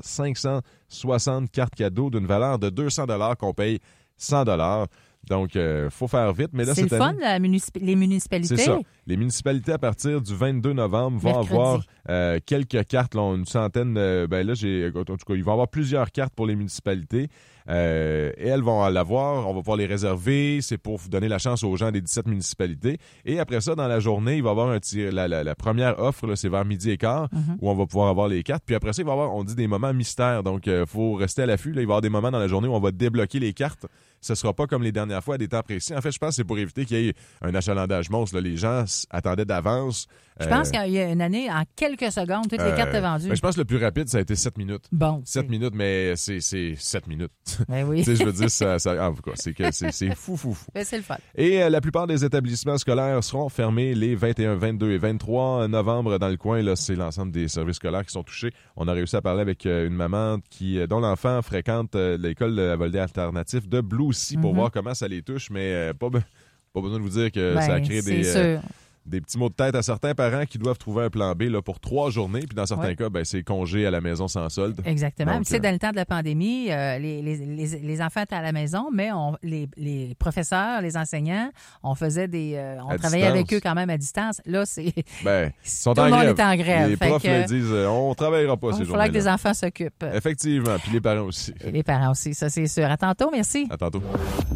560 cartes cadeaux d'une valeur de 200 dollars qu'on paye 100 dollars. Donc, euh, faut faire vite. Mais là, C'est le fun, année, la municip- les municipalités? c'est ça. Les municipalités, à partir du 22 novembre, vont Mercredi. avoir euh, quelques cartes, là, une centaine. euh, ben là, j'ai, en tout cas, ils vont avoir plusieurs cartes pour les municipalités. Euh, et elles vont l'avoir. On va pouvoir les réserver. C'est pour donner la chance aux gens des 17 municipalités. Et après ça, dans la journée, il va y avoir un tir, la, la- la première offre, là, c'est vers midi et quart, Mhm. où on va pouvoir avoir les cartes. Puis après ça, il va y avoir, on dit, des moments mystères. Donc, il faut rester à l'affût. là. Il va y avoir des moments dans la journée où on va débloquer les cartes. Ce sera pas comme les dernières fois à des temps précis. En fait, je pense que c'est pour éviter qu'il y ait un achalandage monstre. là. Les gens attendaient d'avance. Je Euh, pense qu'il y a une année, en quelques secondes, toutes les euh, cartes étaient vendues. ben, je pense que le plus rapide, ça a été 7 minutes. Bon. 7 minutes, mais c'est c'est 7 minutes. *laughs* Ben oui. tu sais, je veux dire, ça, ça- cas, c'est fou, fou, fou. Ben, c'est le fun. Et euh, la plupart des établissements scolaires seront fermés les 21, 22 et 23 novembre dans le coin. Là, c'est l'ensemble des services scolaires qui sont touchés. On a réussi à parler avec euh, une maman qui, euh, dont l'enfant fréquente euh, l'école de volet alternatif de Blue Sea pour Mhm. voir comment ça les touche, mais euh, pas, pas besoin de vous dire que Ben, ça c'est des, euh, sûr. Des petits mots de tête à certains parents qui doivent trouver un plan B là, pour trois journées. Puis dans certains Ouais. cas, ben, c'est congé à la maison sans solde. Exactement. Donc, Tu sais, euh, dans le temps de la pandémie, euh, les, les, les, les enfants étaient à la maison, mais on, les, les professeurs, les enseignants, on faisait des, euh, on À travaillait distance. avec eux quand même à distance. Là, c'est Ben, *laughs* ils sont Tout en le monde grève. est en grève. Les profs que- le disent, on travaillera pas il ces journées falloir que les enfants s'occupent. Effectivement, puis les parents aussi. Et les parents aussi, ça c'est sûr. À tantôt, merci. À tantôt.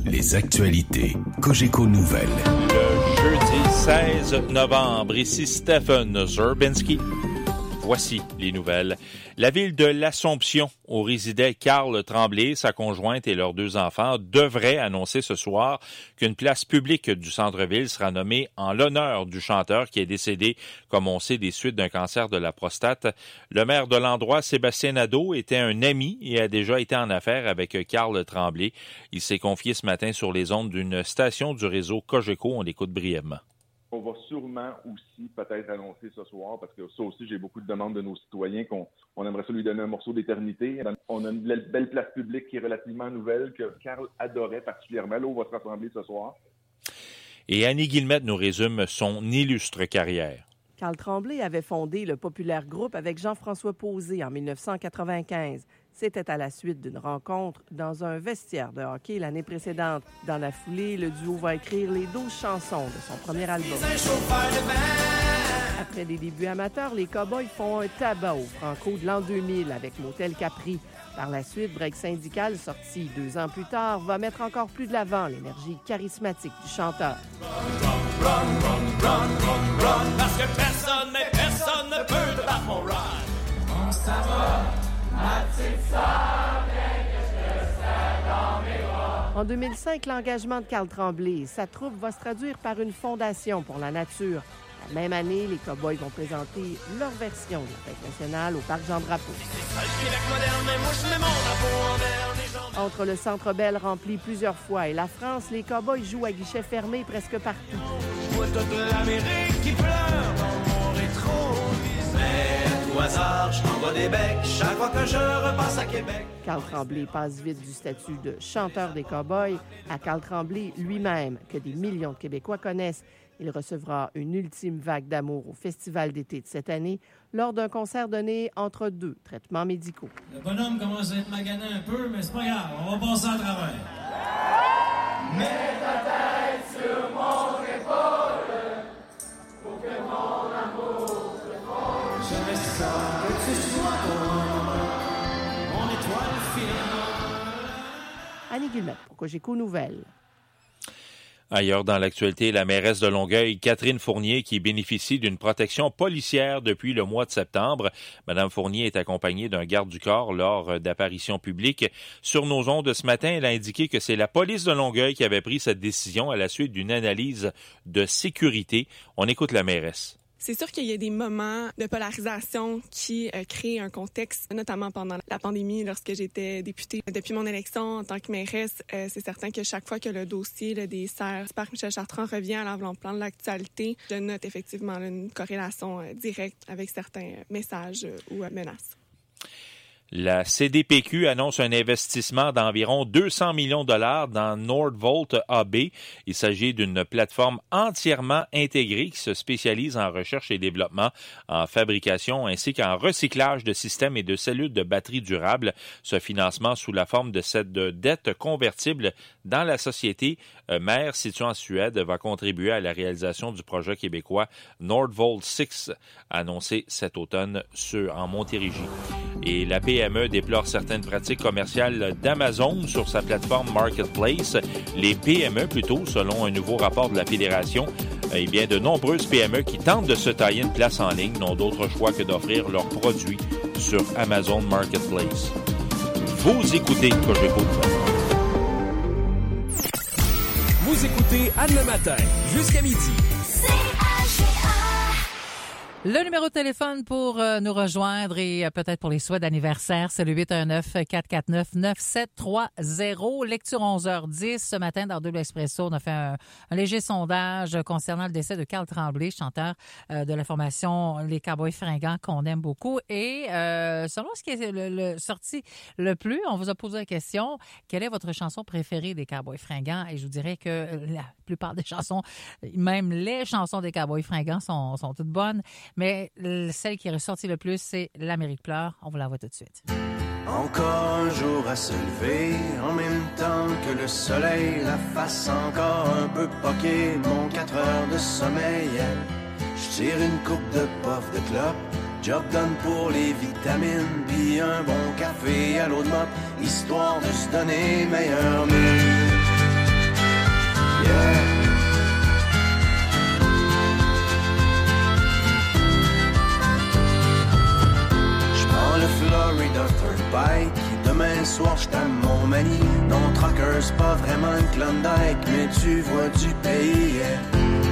Les actualités. Cogeco Nouvelles. Jeudi 16 novembre, ici Stephen Zerbinski. Voici les nouvelles. La ville de l'Assomption, où résidait Carl Tremblay, sa conjointe et leurs deux enfants, devrait annoncer ce soir qu'une place publique du centre-ville sera nommée en l'honneur du chanteur qui est décédé, comme on sait, des suites d'un cancer de la prostate. Le maire de l'endroit, Sébastien Nadeau, était un ami et a déjà été en affaire avec Carl Tremblay. Il s'est confié ce matin sur les ondes d'une station du réseau Cogeco. On l'écoute brièvement. On va sûrement aussi peut-être annoncer ce soir, parce que ça aussi, j'ai beaucoup de demandes de nos citoyens qu'on on aimerait ça lui donner un morceau d'éternité. On a une belle, belle place publique qui est relativement nouvelle, que Carl adorait particulièrement. Là, on va se rassembler ce soir. Et Annie Guillemette nous résume son illustre carrière. Carl Tremblay avait fondé le populaire groupe avec Jean-François Posé en 1995. C'était à la suite d'une rencontre dans un vestiaire de hockey l'année précédente. Dans la foulée, le duo va écrire les 12 chansons de son premier album. Après des débuts amateurs, les Cowboys font un tabac au Franco de l'an 2000 avec Motel Capri. Par la suite, Break Syndical, sorti deux ans plus tard, va mettre encore plus de l'avant l'énergie charismatique du chanteur. Parce que personne, mais personne ne peut te battre mon ride. On En 2005, l'engagement de Carl Tremblay et sa troupe va se traduire par une fondation pour la nature. La même année, les Cowboys vont présenter leur version de la fête nationale au Parc Jean-Drapeau. Entre le Centre Bell rempli plusieurs fois et la France, les Cowboys jouent à guichet fermé presque partout. Au hasard, je t'envoie des becs chaque fois que je repasse à Québec. Carl Tremblay passe vite du statut de chanteur des Cowboys à Carl Tremblay lui-même, que des millions de Québécois connaissent. Il recevra une ultime vague d'amour au Festival d'été de cette année lors d'un concert donné entre deux traitements médicaux. Le bonhomme commence à être magané un peu, mais c'est pas grave, on va passer à travers. Mets ta tête sur mon épaule pour que mon Annie Guillemette pour. Ailleurs dans l'actualité, la mairesse de Longueuil, Catherine Fournier, qui bénéficie d'une protection policière depuis le mois de septembre. Madame Fournier est accompagnée d'un garde du corps lors d'apparitions publiques. Sur nos ondes ce matin, elle a indiqué que c'est la police de Longueuil qui avait pris cette décision à la suite d'une analyse de sécurité. On écoute la mairesse. C'est sûr qu'il y a des moments de polarisation qui euh, créent un contexte, notamment pendant la pandémie, lorsque j'étais députée. Depuis mon élection en tant que mairesse, euh, c'est certain que chaque fois que le dossier des serres du parc Michel Chartrand revient à l'avant-plan de l'actualité, je note effectivement une corrélation euh, directe avec certains messages ou menaces. La CDPQ annonce un investissement d'environ 200 millions de dollars dans Nordvolt AB. Il s'agit d'une plateforme entièrement intégrée qui se spécialise en recherche et développement, en fabrication ainsi qu'en recyclage de systèmes et de cellules de batteries durables. Ce financement sous la forme de cette dette convertible dans la société euh, mère située en Suède va contribuer à la réalisation du projet québécois Nordvolt 6 annoncé cet automne sur, en Montérégie. Et la PME déplore certaines pratiques commerciales d'Amazon sur sa plateforme Marketplace. Les PME, plutôt, selon un nouveau rapport de la Fédération, eh bien, de nombreuses PME qui tentent de se tailler une place en ligne n'ont d'autre choix que d'offrir leurs produits sur Amazon Marketplace. Vous écoutez Cogeco. Vous écoutez Anne le matin, jusqu'à midi. Le numéro de téléphone pour euh, nous rejoindre et euh, peut-être pour les souhaits d'anniversaire, c'est le 819-449-9730. Lecture 11h10. Ce matin, dans Double Expresso, on a fait un, léger sondage concernant le décès de Carl Tremblay, chanteur euh, de la formation Les Cowboys Fringants, qu'on aime beaucoup. Et euh, selon ce qui est sorti le plus, on vous a posé la question, quelle est votre chanson préférée des Cowboys Fringants? Et je vous dirais que la plupart des chansons, même les chansons des Cowboys Fringants sont toutes bonnes. Mais celle qui est ressortie le plus, c'est L'Amérique pleure. On vous la voit tout de suite. Encore un jour à se lever, en même temps que le soleil, la face encore un peu poquée, mon 4 heures de sommeil. Je tire une coupe de puff de clope, job done pour les vitamines, puis un bon café à l'eau de mop, histoire de se donner meilleur mine. Yeah. Mais tu vois du pays.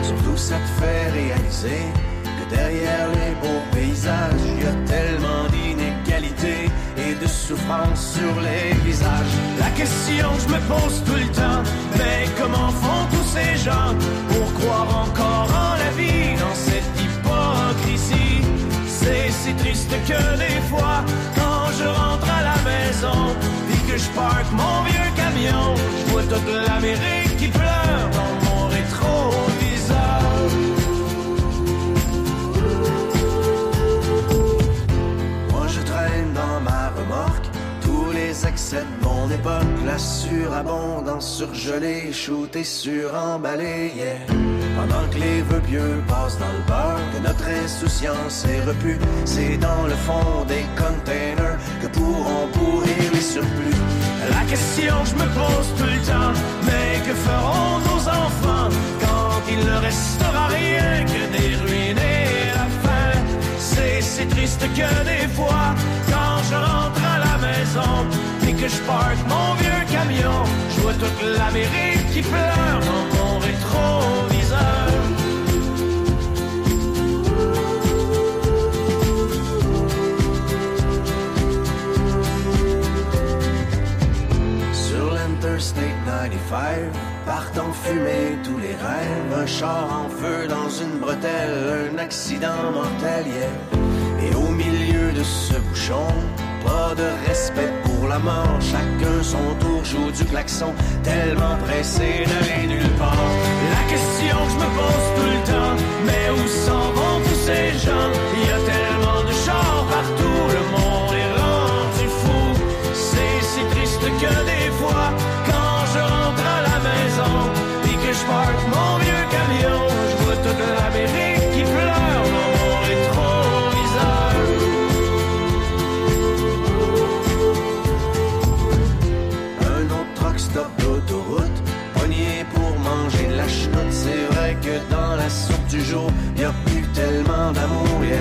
Surtout, ça te fait réaliser que derrière les beaux paysages, il y a tellement d'inégalités et de souffrance sur les visages. La question que je me pose tout le temps, mais comment font tous ces gens pour croire encore en la vie dans cette hypocrisie? C'est si triste que des fois, quand je rentre à la maison, puis que je parque mon vieux je vois toute l'Amérique qui pleure dans mon rétroviseur. Moi je traîne dans ma remorque tous les excès de mon époque, la surabondance surgelée, shootée, suremballée, yeah. Pendant que les vœux pieux passent dans le beurre, que notre insouciance est repue, c'est dans le fond des containers que pourront pourrir les surplus. La question que je me pose tout le temps, mais que feront nos enfants quand il ne restera rien que des ruines et la faim? C'est si triste que des fois, quand je rentre à la maison et que je parque mon vieux camion, je vois toute l'Amérique qui pleure dans mon rétroviseur. L'Interstate 95, partent en tous les rêves. Un char en feu dans une bretelle, un accident mortel, yeah. Et au milieu de ce bouchon, pas de respect pour la mort. Chacun son tour joue du klaxon, tellement pressé d'aller nulle part. La question que je me pose tout le temps, mais où s'en vont tous ces gens? Il y a tellement de chars partout, le monde est rendu fou. C'est si triste que du jour, y a plus tellement d'amour, yeah.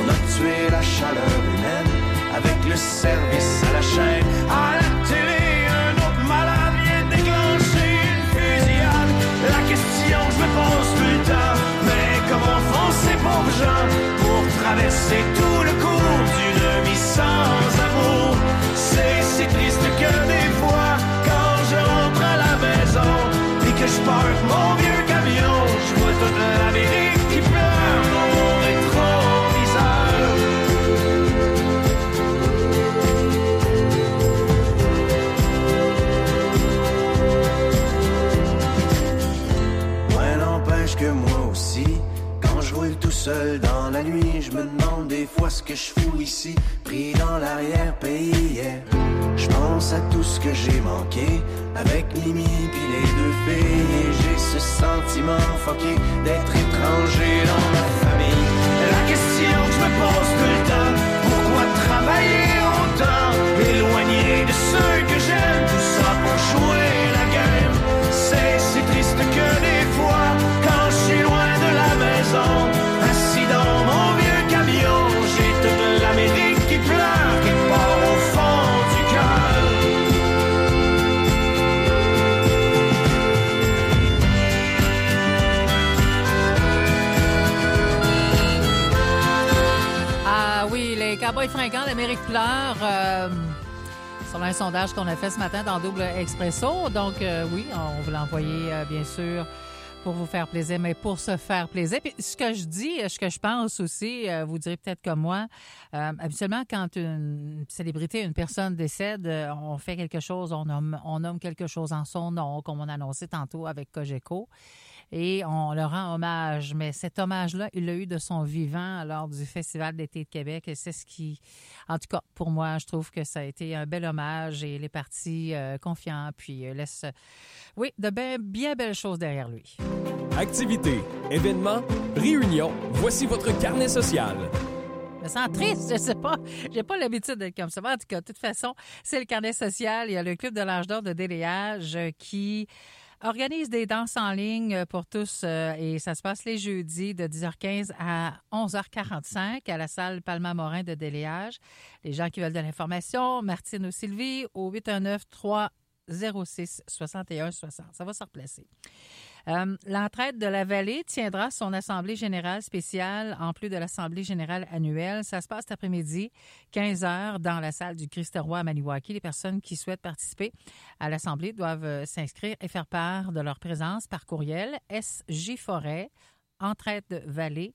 On a tué la chaleur humaine avec le service à la chaîne. À la télé, un autre malade vient déclencher une fusillade. La question que je me pose le temps, mais comment font ces pauvres gens pour traverser tout le cours d'une vie sans amour? C'est si triste que des fois, quand je rentre à la maison et que je parque mon je vois toute seul dans la nuit, je me demande des fois ce que je fous ici, pris dans l'arrière-pays. yeah. Je pense à tout ce que j'ai manqué, avec Mimi puis les deux filles, j'ai ce sentiment fucké d'être étranger dans ma famille. La question que je me pose tout le temps, pourquoi travailler autant, éloigné de ceux que j'aime, tout ça pour jouer la game. C'est si triste que des Cowboys fringants d'Amérique pleure. euh, sur un sondage qu'on a fait ce matin dans Double Expresso. Donc, euh, oui, on vous l'a envoyé, euh, bien sûr, pour vous faire plaisir, mais pour se faire plaisir. Puis, ce que je dis, ce que je pense aussi, euh, vous direz peut-être comme moi, habituellement, quand une célébrité, une personne décède, on fait quelque chose, on nomme, on nomme quelque chose en son nom, comme on a annoncé tantôt avec Cogeco et on leur rend hommage. Mais cet hommage-là, il l'a eu de son vivant lors du Festival d'été de Québec. Et c'est ce qui, en tout cas, pour moi, je trouve que ça a été un bel hommage et il est parti euh, confiant, puis euh, laisse, oui, de bien, bien belles choses derrière lui. Activités, événements, réunions, voici votre carnet social. Je me sens triste, je sais pas. J'ai pas l'habitude d'être comme ça. En tout cas, de toute façon, c'est le carnet social. Il y a le Club de l'âge d'or de déléage euh, qui organise des danses en ligne pour tous euh, et ça se passe les jeudis de 10h15 à 11h45 à la salle Palma Morin de Déléage. Les gens qui veulent de l'information, Martine ou Sylvie au 819 3 06 61 60. Ça va se replacer. Euh, L'entraide de la vallée tiendra son assemblée générale spéciale en plus de l'assemblée générale annuelle. Ça se passe cet après-midi, 15 heures, dans la salle du Christ-Roi à Maniwaki. Les personnes qui souhaitent participer à l'assemblée doivent euh, s'inscrire et faire part de leur présence par courriel SJ Forêt, entraide vallée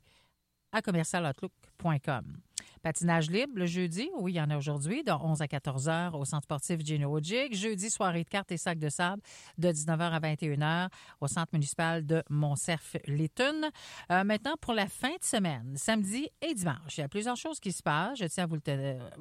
à commercialoutlook.com. Patinage libre le jeudi, oui, il y en a aujourd'hui, de 11 à 14 heures au centre sportif Gino Ojic. Jeudi, soirée de cartes et sacs de sable de 19h à 21h au centre municipal de Montserf-Létune. Euh, maintenant, pour la fin de semaine, samedi et dimanche, il y a plusieurs choses qui se passent. Je tiens à vous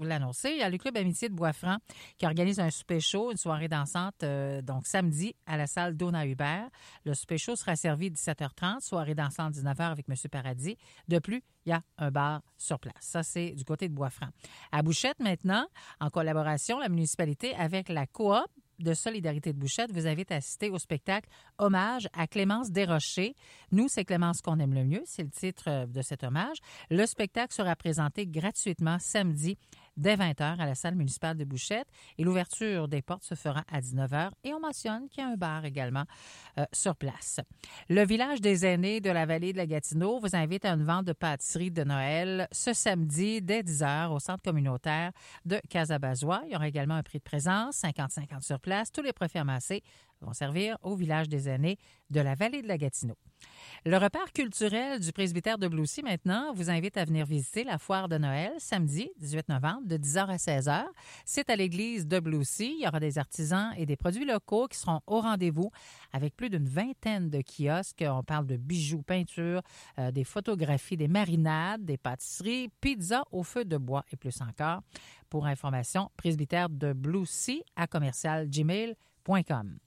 l'annoncer. Il y a le Club Amitié de Boisfranc qui organise un souper chaud, une soirée dansante, euh, donc samedi à la salle Dona Hubert. Le souper chaud sera servi 17h30, soirée dansante 19h avec M. Paradis. De plus, il y a un bar sur place. Ça, c'est du côté de Boisfranc. À Bouchette, maintenant, en collaboration, la municipalité avec la coop de solidarité de Bouchette vous invite à assister au spectacle Hommage à Clémence Desrochers. Nous, c'est Clémence qu'on aime le mieux, c'est le titre euh, de cet hommage. Le spectacle sera présenté gratuitement samedi dès 20h à la salle municipale de Bouchette et l'ouverture des portes se fera à 19h et on mentionne qu'il y a un bar également euh, sur place. Le village des aînés de la vallée de la Gatineau vous invite à une vente de pâtisserie de Noël ce samedi dès 10h au centre communautaire de Casabazois. Il y aura également un prix de présence, 50-50 sur place. Tous les préfets amassés vont servir au village des aînés de la vallée de la Gatineau. Le repère culturel du presbytère de Bloussy, maintenant, vous invite à venir visiter la foire de Noël samedi 18 novembre de 10h à 16h. C'est à l'église de Bloussy. Il y aura des artisans et des produits locaux qui seront au rendez-vous avec plus d'une vingtaine de kiosques. On parle de bijoux, peintures, euh, des photographies, des marinades, des pâtisseries, pizza au feu de bois et plus encore. Pour information, presbytère de Bloussy à commercialgmail.com.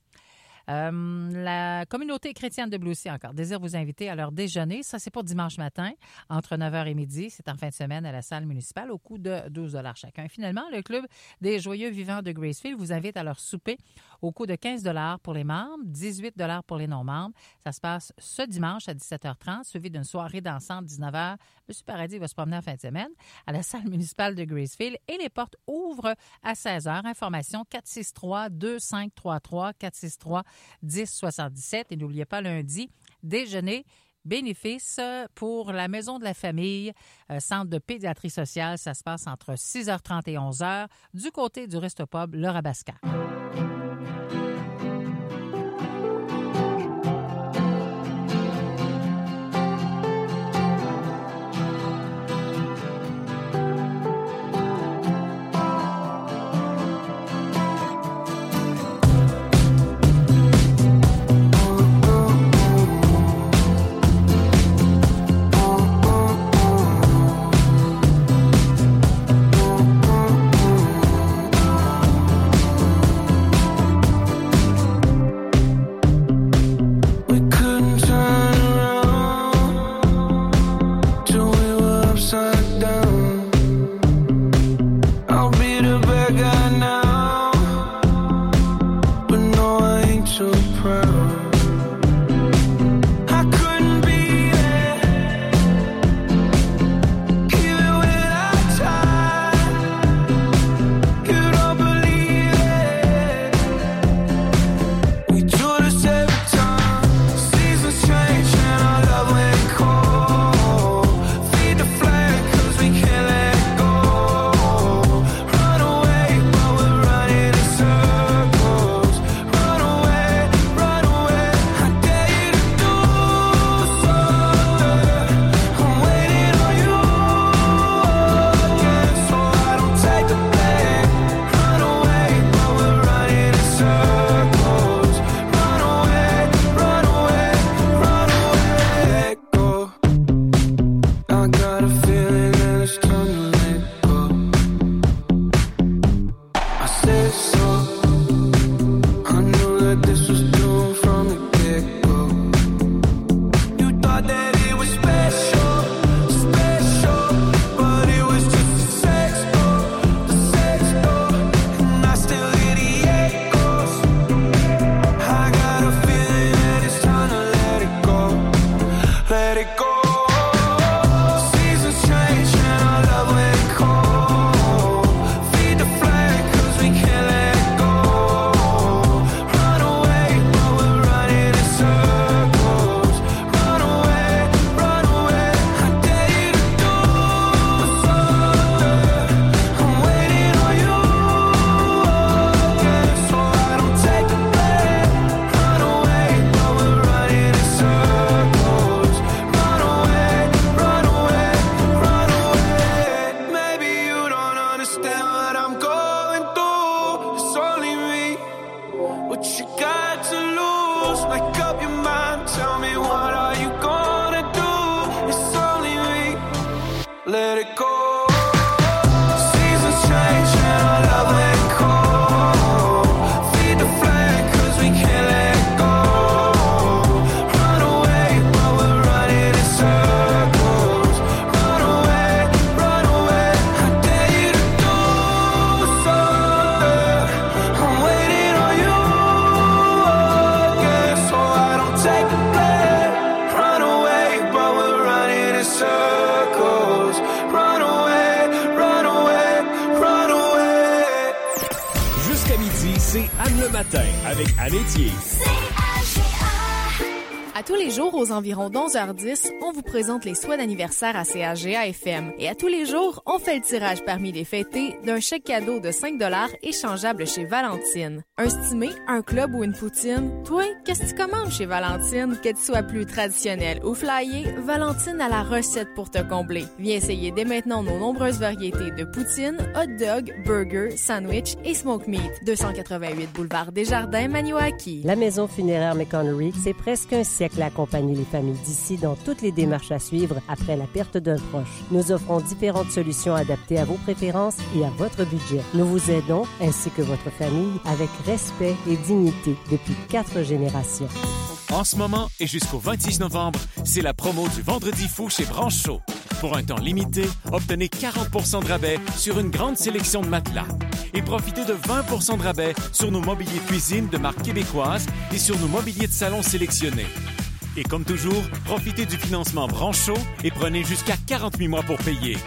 Euh, la communauté chrétienne de Bloussy encore désire vous inviter à leur déjeuner. Ça, c'est pour dimanche matin, entre 9h et midi. C'est en fin de semaine à la salle municipale au coût de 12 chacun. Finalement, le Club des Joyeux Vivants de Gracefield vous invite à leur souper au coût de 15 pour les membres, 18 pour les non-membres. Ça se passe ce dimanche à 17h30, suivi d'une soirée dansante 19h. Monsieur Paradis va se promener en fin de semaine à la salle municipale de Gracefield et les portes ouvrent à 16h. Information 463-2533, 463-1077. Et n'oubliez pas lundi, déjeuner bénéfice pour la Maison de la Famille, euh, centre de pédiatrie sociale. Ça se passe entre 6h30 et 11h du côté du Restopub Le Rabasca. circles. Run away, run away, run away. Jusqu'à midi, c'est Anne le matin avec Anne Etier. À tous les jours, aux environs d'11h10, on vous présente les souhaits d'anniversaire à CAGA FM. Et à tous les jours, on fait le tirage parmi les fêtés d'un chèque cadeau de 5 échangeable chez Valentine. Un stimé, un club ou une poutine? Toi, qu'est-ce que tu commandes chez Valentine? Que tu sois plus traditionnel ou flyé, Valentine a la recette pour te combler. Viens essayer dès maintenant nos nombreuses variétés de poutine, hot dog, burger, sandwich et smoke meat. 288 boulevard Desjardins, Maniwaki. La maison funéraire McConnery, c'est presque un siècle à accompagner les familles d'ici dans toutes les démarches à suivre après la perte d'un proche. Nous offrons différentes solutions adaptées à vos préférences et à votre budget. Nous vous aidons, ainsi que votre famille, avec respect et dignité depuis quatre générations. En ce moment et jusqu'au 26 novembre, c'est la promo du Vendredi fou chez Brancho. Pour un temps limité, obtenez 40 de rabais sur une grande sélection de matelas. Et profitez de 20 de rabais sur nos mobiliers cuisine de marque québécoise et sur nos mobiliers de salon sélectionnés. Et comme toujours, profitez du financement Brancho et prenez jusqu'à 48 mois pour payer.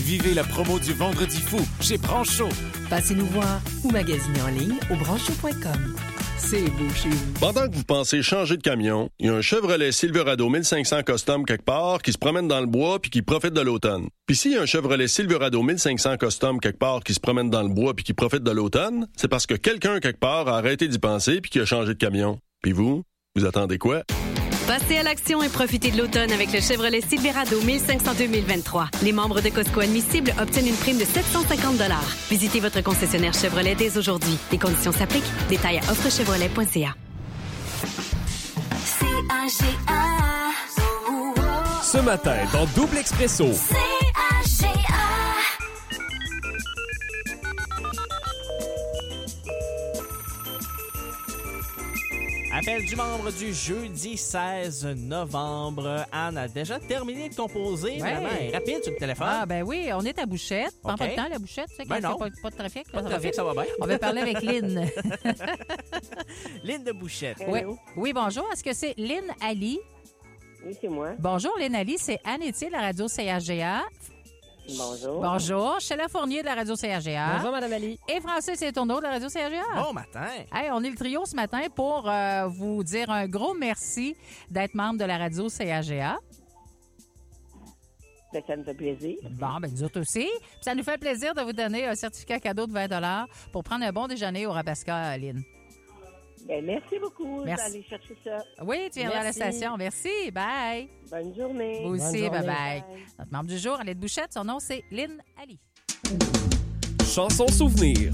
Vivez la promo du Vendredi fou chez Brancho. Passez nous voir ou magasinez en ligne au brancho.com. C'est beau chez vous. Pendant que vous pensez changer de camion, il y a un Chevrolet Silverado 1500 Custom quelque part qui se promène dans le bois puis qui profite de l'automne. Puis s'il y a un Chevrolet Silverado 1500 Custom quelque part qui se promène dans le bois puis qui profite de l'automne, c'est parce que quelqu'un quelque part a arrêté d'y penser puis qui a changé de camion. Puis vous, vous attendez quoi? Passez à l'action et profitez de l'automne avec le Chevrolet Silverado 1500 2023. Les membres de Costco admissibles obtiennent une prime de 750 Visitez votre concessionnaire Chevrolet dès aujourd'hui. Les conditions s'appliquent. Détails à offrechevrolet.ca. Ce matin, dans Double Expresso. Appel du membre du jeudi 16 novembre. Anne a déjà terminé de composer. Ouais. Vraiment, elle est rapide sur le téléphone. Ah, ben oui, on est à Bouchette. Prends OK. pas de temps, la Bouchette. Tu sais, quand Ben non. pas, pas de trafic. Pas de trafic, ça va bien. On va parler avec Lynn. *laughs* *laughs* Lynn de Bouchette. oui. oui, bonjour. Est-ce que c'est Lynn Ali? Oui, c'est moi. Bonjour, Lynn Ali. C'est Anne Etier de la radio CRGA. Bonjour. Bonjour. Sheila Fournier de la radio CRGA. Bonjour, Madame Ali. Et Francis Tourneau de la radio CRGA. Bon matin. Hey, on est le trio ce matin pour euh, vous dire un gros merci d'être membre de la radio CAGA. Ben, ça me fait plaisir. Bon, ben nous autres aussi. Puis ça nous fait plaisir de vous donner un certificat cadeau de 20 pour prendre un bon déjeuner au Rabasca, Lynn. Ben, merci beaucoup Merci. d'aller chercher ça. Oui, tu viendras à la station. Merci. Bye. Bonne journée. Vous aussi. Bye-bye. Notre membre du jour, Annette Bouchette, son nom, c'est Lynn Ali. Chanson souvenir.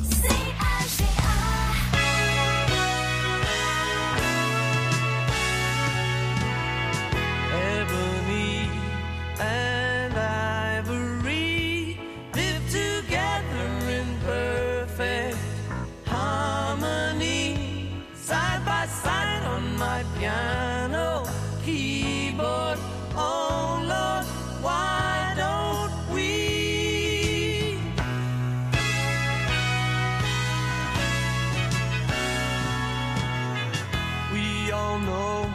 Ebony and my piano keyboard. Oh Lord, why don't we? We all know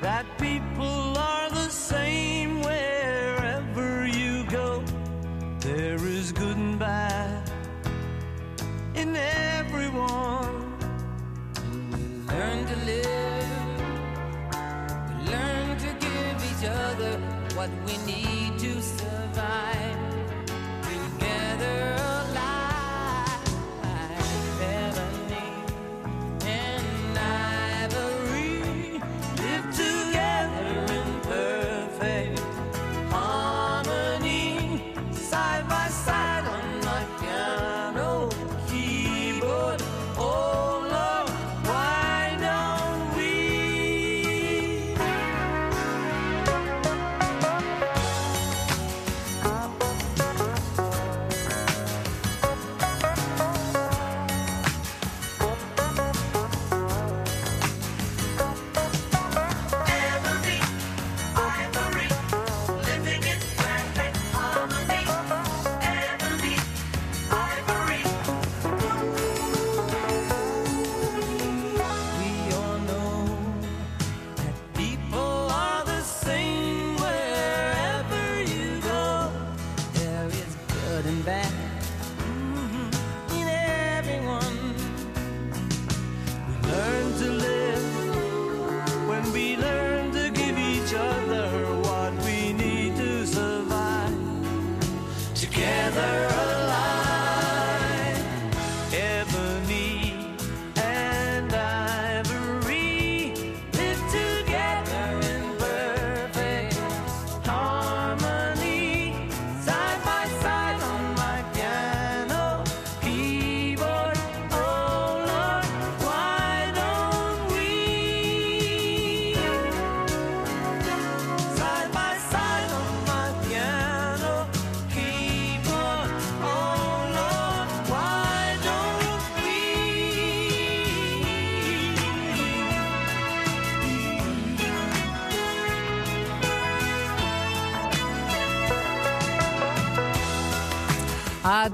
that people are the same wherever you go. There is good and bad in everyone. Learn to live, we learn to give each other what we need to survive. Together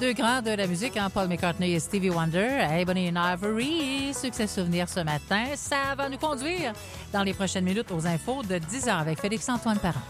Deux grands de la musique, hein, Paul McCartney et Stevie Wonder, Ebony and Ivory, succès souvenir ce matin. Ça va nous conduire dans les prochaines minutes aux infos de 10 h avec Félix-Antoine Parent.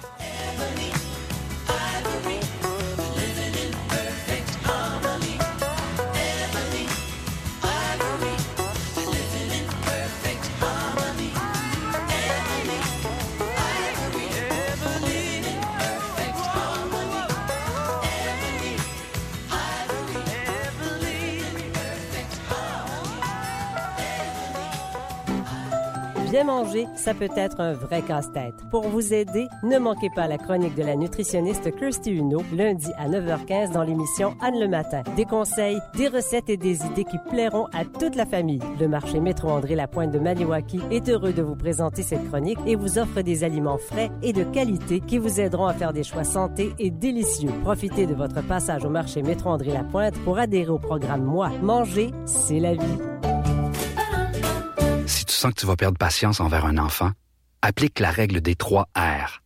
Manger, ça peut être un vrai casse-tête. Pour vous aider, ne manquez pas la chronique de la nutritionniste Kirsty Huneau, lundi à 9h15 dans l'émission Anne le matin. Des conseils, des recettes et des idées qui plairont à toute la famille. Le marché Métro André La Pointe de Maniwaki est heureux de vous présenter cette chronique et vous offre des aliments frais et de qualité qui vous aideront à faire des choix santé et délicieux. Profitez de votre passage au marché Métro André La Pointe pour adhérer au programme Moi. Manger, c'est la vie. Si tu sens que tu vas perdre patience envers un enfant, applique la règle des trois R.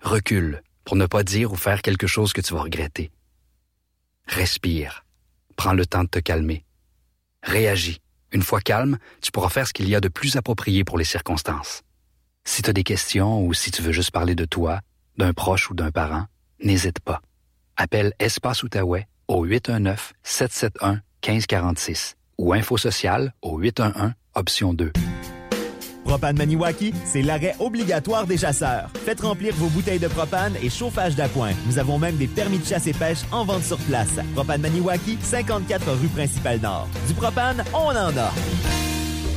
Recule pour ne pas dire ou faire quelque chose que tu vas regretter. Respire. Prends le temps de te calmer. Réagis. Une fois calme, tu pourras faire ce qu'il y a de plus approprié pour les circonstances. Si tu as des questions ou si tu veux juste parler de toi, d'un proche ou d'un parent, n'hésite pas. Appelle Espace Outaouais au 819-771-1546 ou Info Social au 811 option 2. Propane Maniwaki, c'est l'arrêt obligatoire des chasseurs. Faites remplir vos bouteilles de propane et chauffage d'appoint. Nous avons même des permis de chasse et pêche en vente sur place. Propane Maniwaki, 54 rue principale Nord. Du propane, on en a.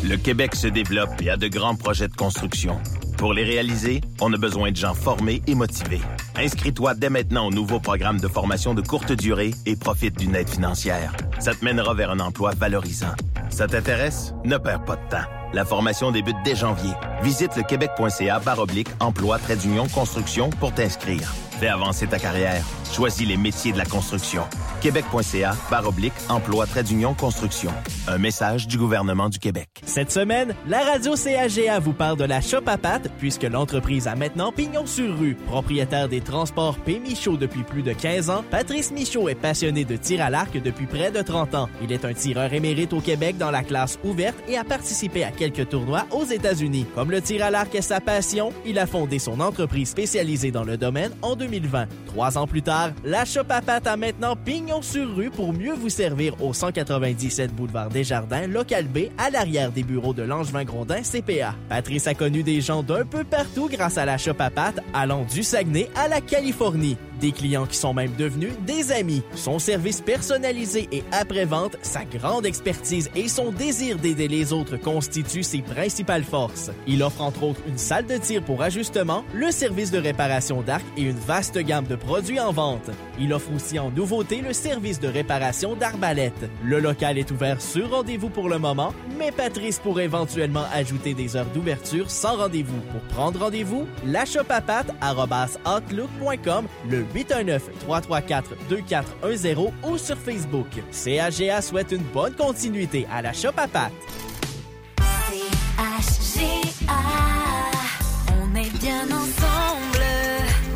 Le Québec se développe et a de grands projets de construction. Pour les réaliser, on a besoin de gens formés et motivés. Inscris-toi dès maintenant au nouveau programme de formation de courte durée et profite d'une aide financière. Ça te mènera vers un emploi valorisant. Ça t'intéresse? Ne perds pas de temps. La formation débute dès janvier. Visite le québec.ca baroblique emploi trait d'union construction pour t'inscrire. Fais avancer ta carrière. Choisis les métiers de la construction. Québec.ca baroblique emploi trait d'union construction. Un message du gouvernement du Québec. Cette semaine, la radio CAGA vous parle de la shop à pâtes puisque l'entreprise a maintenant pignon sur rue. Propriétaire des transports P. Michaud depuis plus de 15 ans, Patrice Michaud est passionné de tir à l'arc depuis près de 30 ans. Il est un tireur émérite au Québec dans la classe ouverte et a participé à quelques tournois aux États-Unis. Comme le tir à l'arc est sa passion, il a fondé son entreprise spécialisée dans le domaine en 2020. Trois ans plus tard, la shop à pâtes a maintenant pignon sur rue pour mieux vous servir au 197 boulevard Desjardins, local B, à l'arrière des bureaux de Langevin Grondin CPA. Patrice a connu des gens d'un peu partout grâce à la shop à pâtes, allant du Saguenay à la Californie. Des clients qui sont même devenus des amis. Son service personnalisé et après-vente, sa grande expertise et son désir d'aider les autres constituent ses principales forces. Il offre entre autres une salle de tir pour ajustement, le service de réparation d'arc et une vaste gamme de produits en vente. Il offre aussi en nouveauté le service de réparation d'arbalète. Le local est ouvert sur rendez-vous pour le moment, mais Patrice pourrait éventuellement ajouter des heures d'ouverture sans rendez-vous. Pour prendre rendez-vous, outlook.com, le 819-334-2410 ou sur Facebook. CAGA souhaite une bonne continuité à la shop à pâtes. HGA, on est bien ensemble.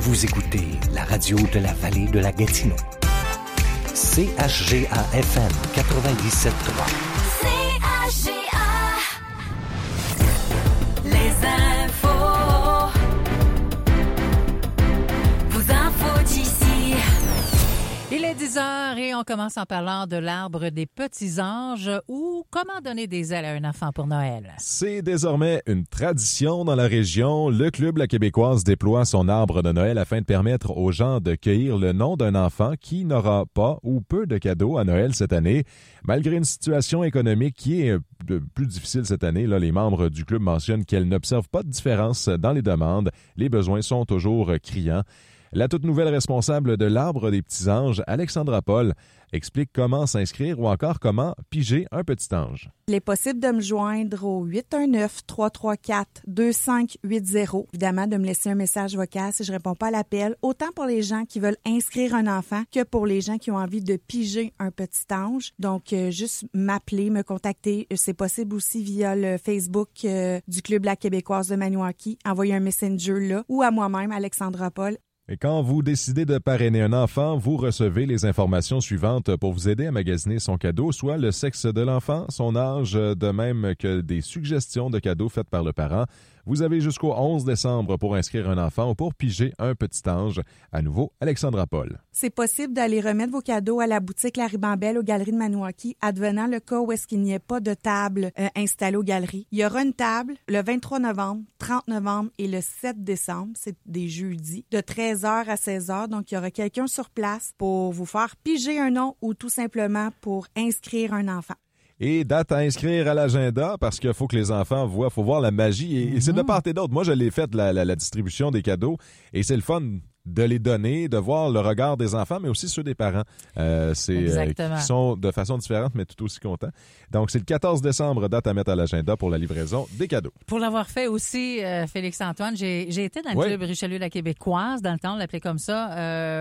Vous écoutez la radio de la vallée de la Gatineau. CHGA FM 97.3. 10 heures et on commence en parlant de l'arbre des petits anges ou comment donner des ailes à un enfant pour Noël. C'est désormais une tradition dans la région. Le Club La Québécoise déploie son arbre de Noël afin de permettre aux gens de cueillir le nom d'un enfant qui n'aura pas ou peu de cadeaux à Noël cette année. Malgré une situation économique qui est plus difficile cette année, là, les membres du club mentionnent qu'elles n'observent pas de différence dans les demandes. Les besoins sont toujours criants. La toute nouvelle responsable de l'Arbre des Petits Anges, Alexandra Paul, explique comment s'inscrire ou encore comment piger un petit ange. Il est possible de me joindre au 819-334-2580. Évidemment, de me laisser un message vocal si je réponds pas à l'appel, autant pour les gens qui veulent inscrire un enfant que pour les gens qui ont envie de piger un petit ange. Donc, euh, juste m'appeler, me contacter. C'est possible aussi via le Facebook euh, du Club La Québécoise de Maniwaki. Envoyer un messenger là ou à moi-même, Alexandra Paul. Et quand vous décidez de parrainer un enfant, vous recevez les informations suivantes pour vous aider à magasiner son cadeau, soit le sexe de l'enfant, son âge, de même que des suggestions de cadeaux faites par le parent. Vous avez jusqu'au 11 décembre pour inscrire un enfant ou pour piger un petit ange. À nouveau, Alexandra Paul. C'est possible d'aller remettre vos cadeaux à la boutique La Ribambelle aux Galeries de Maniwaki, advenant le cas où est-ce qu'il n'y ait pas de table euh, installée aux galeries. Il y aura une table le 23 novembre, 30 novembre et le 7 décembre, c'est des jeudis, de 13h à 16h. Donc, il y aura quelqu'un sur place pour vous faire piger un nom ou tout simplement pour inscrire un enfant. Et date à inscrire à l'agenda parce qu'il faut que les enfants voient, faut voir la magie. Et, et c'est de part et d'autre. Moi, je l'ai fait, la, la- la distribution des cadeaux. Et c'est le fun de les donner, de voir le regard des enfants, mais aussi ceux des parents. Euh, c'est euh, qui sont de façon différente, mais tout aussi contents. Donc, c'est le 14 décembre, date à mettre à l'agenda pour la livraison des cadeaux. Pour l'avoir fait aussi, euh, Félix-Antoine, j'ai été dans le Oui. club Richelieu la Québécoise, dans le temps, on l'appelait comme ça,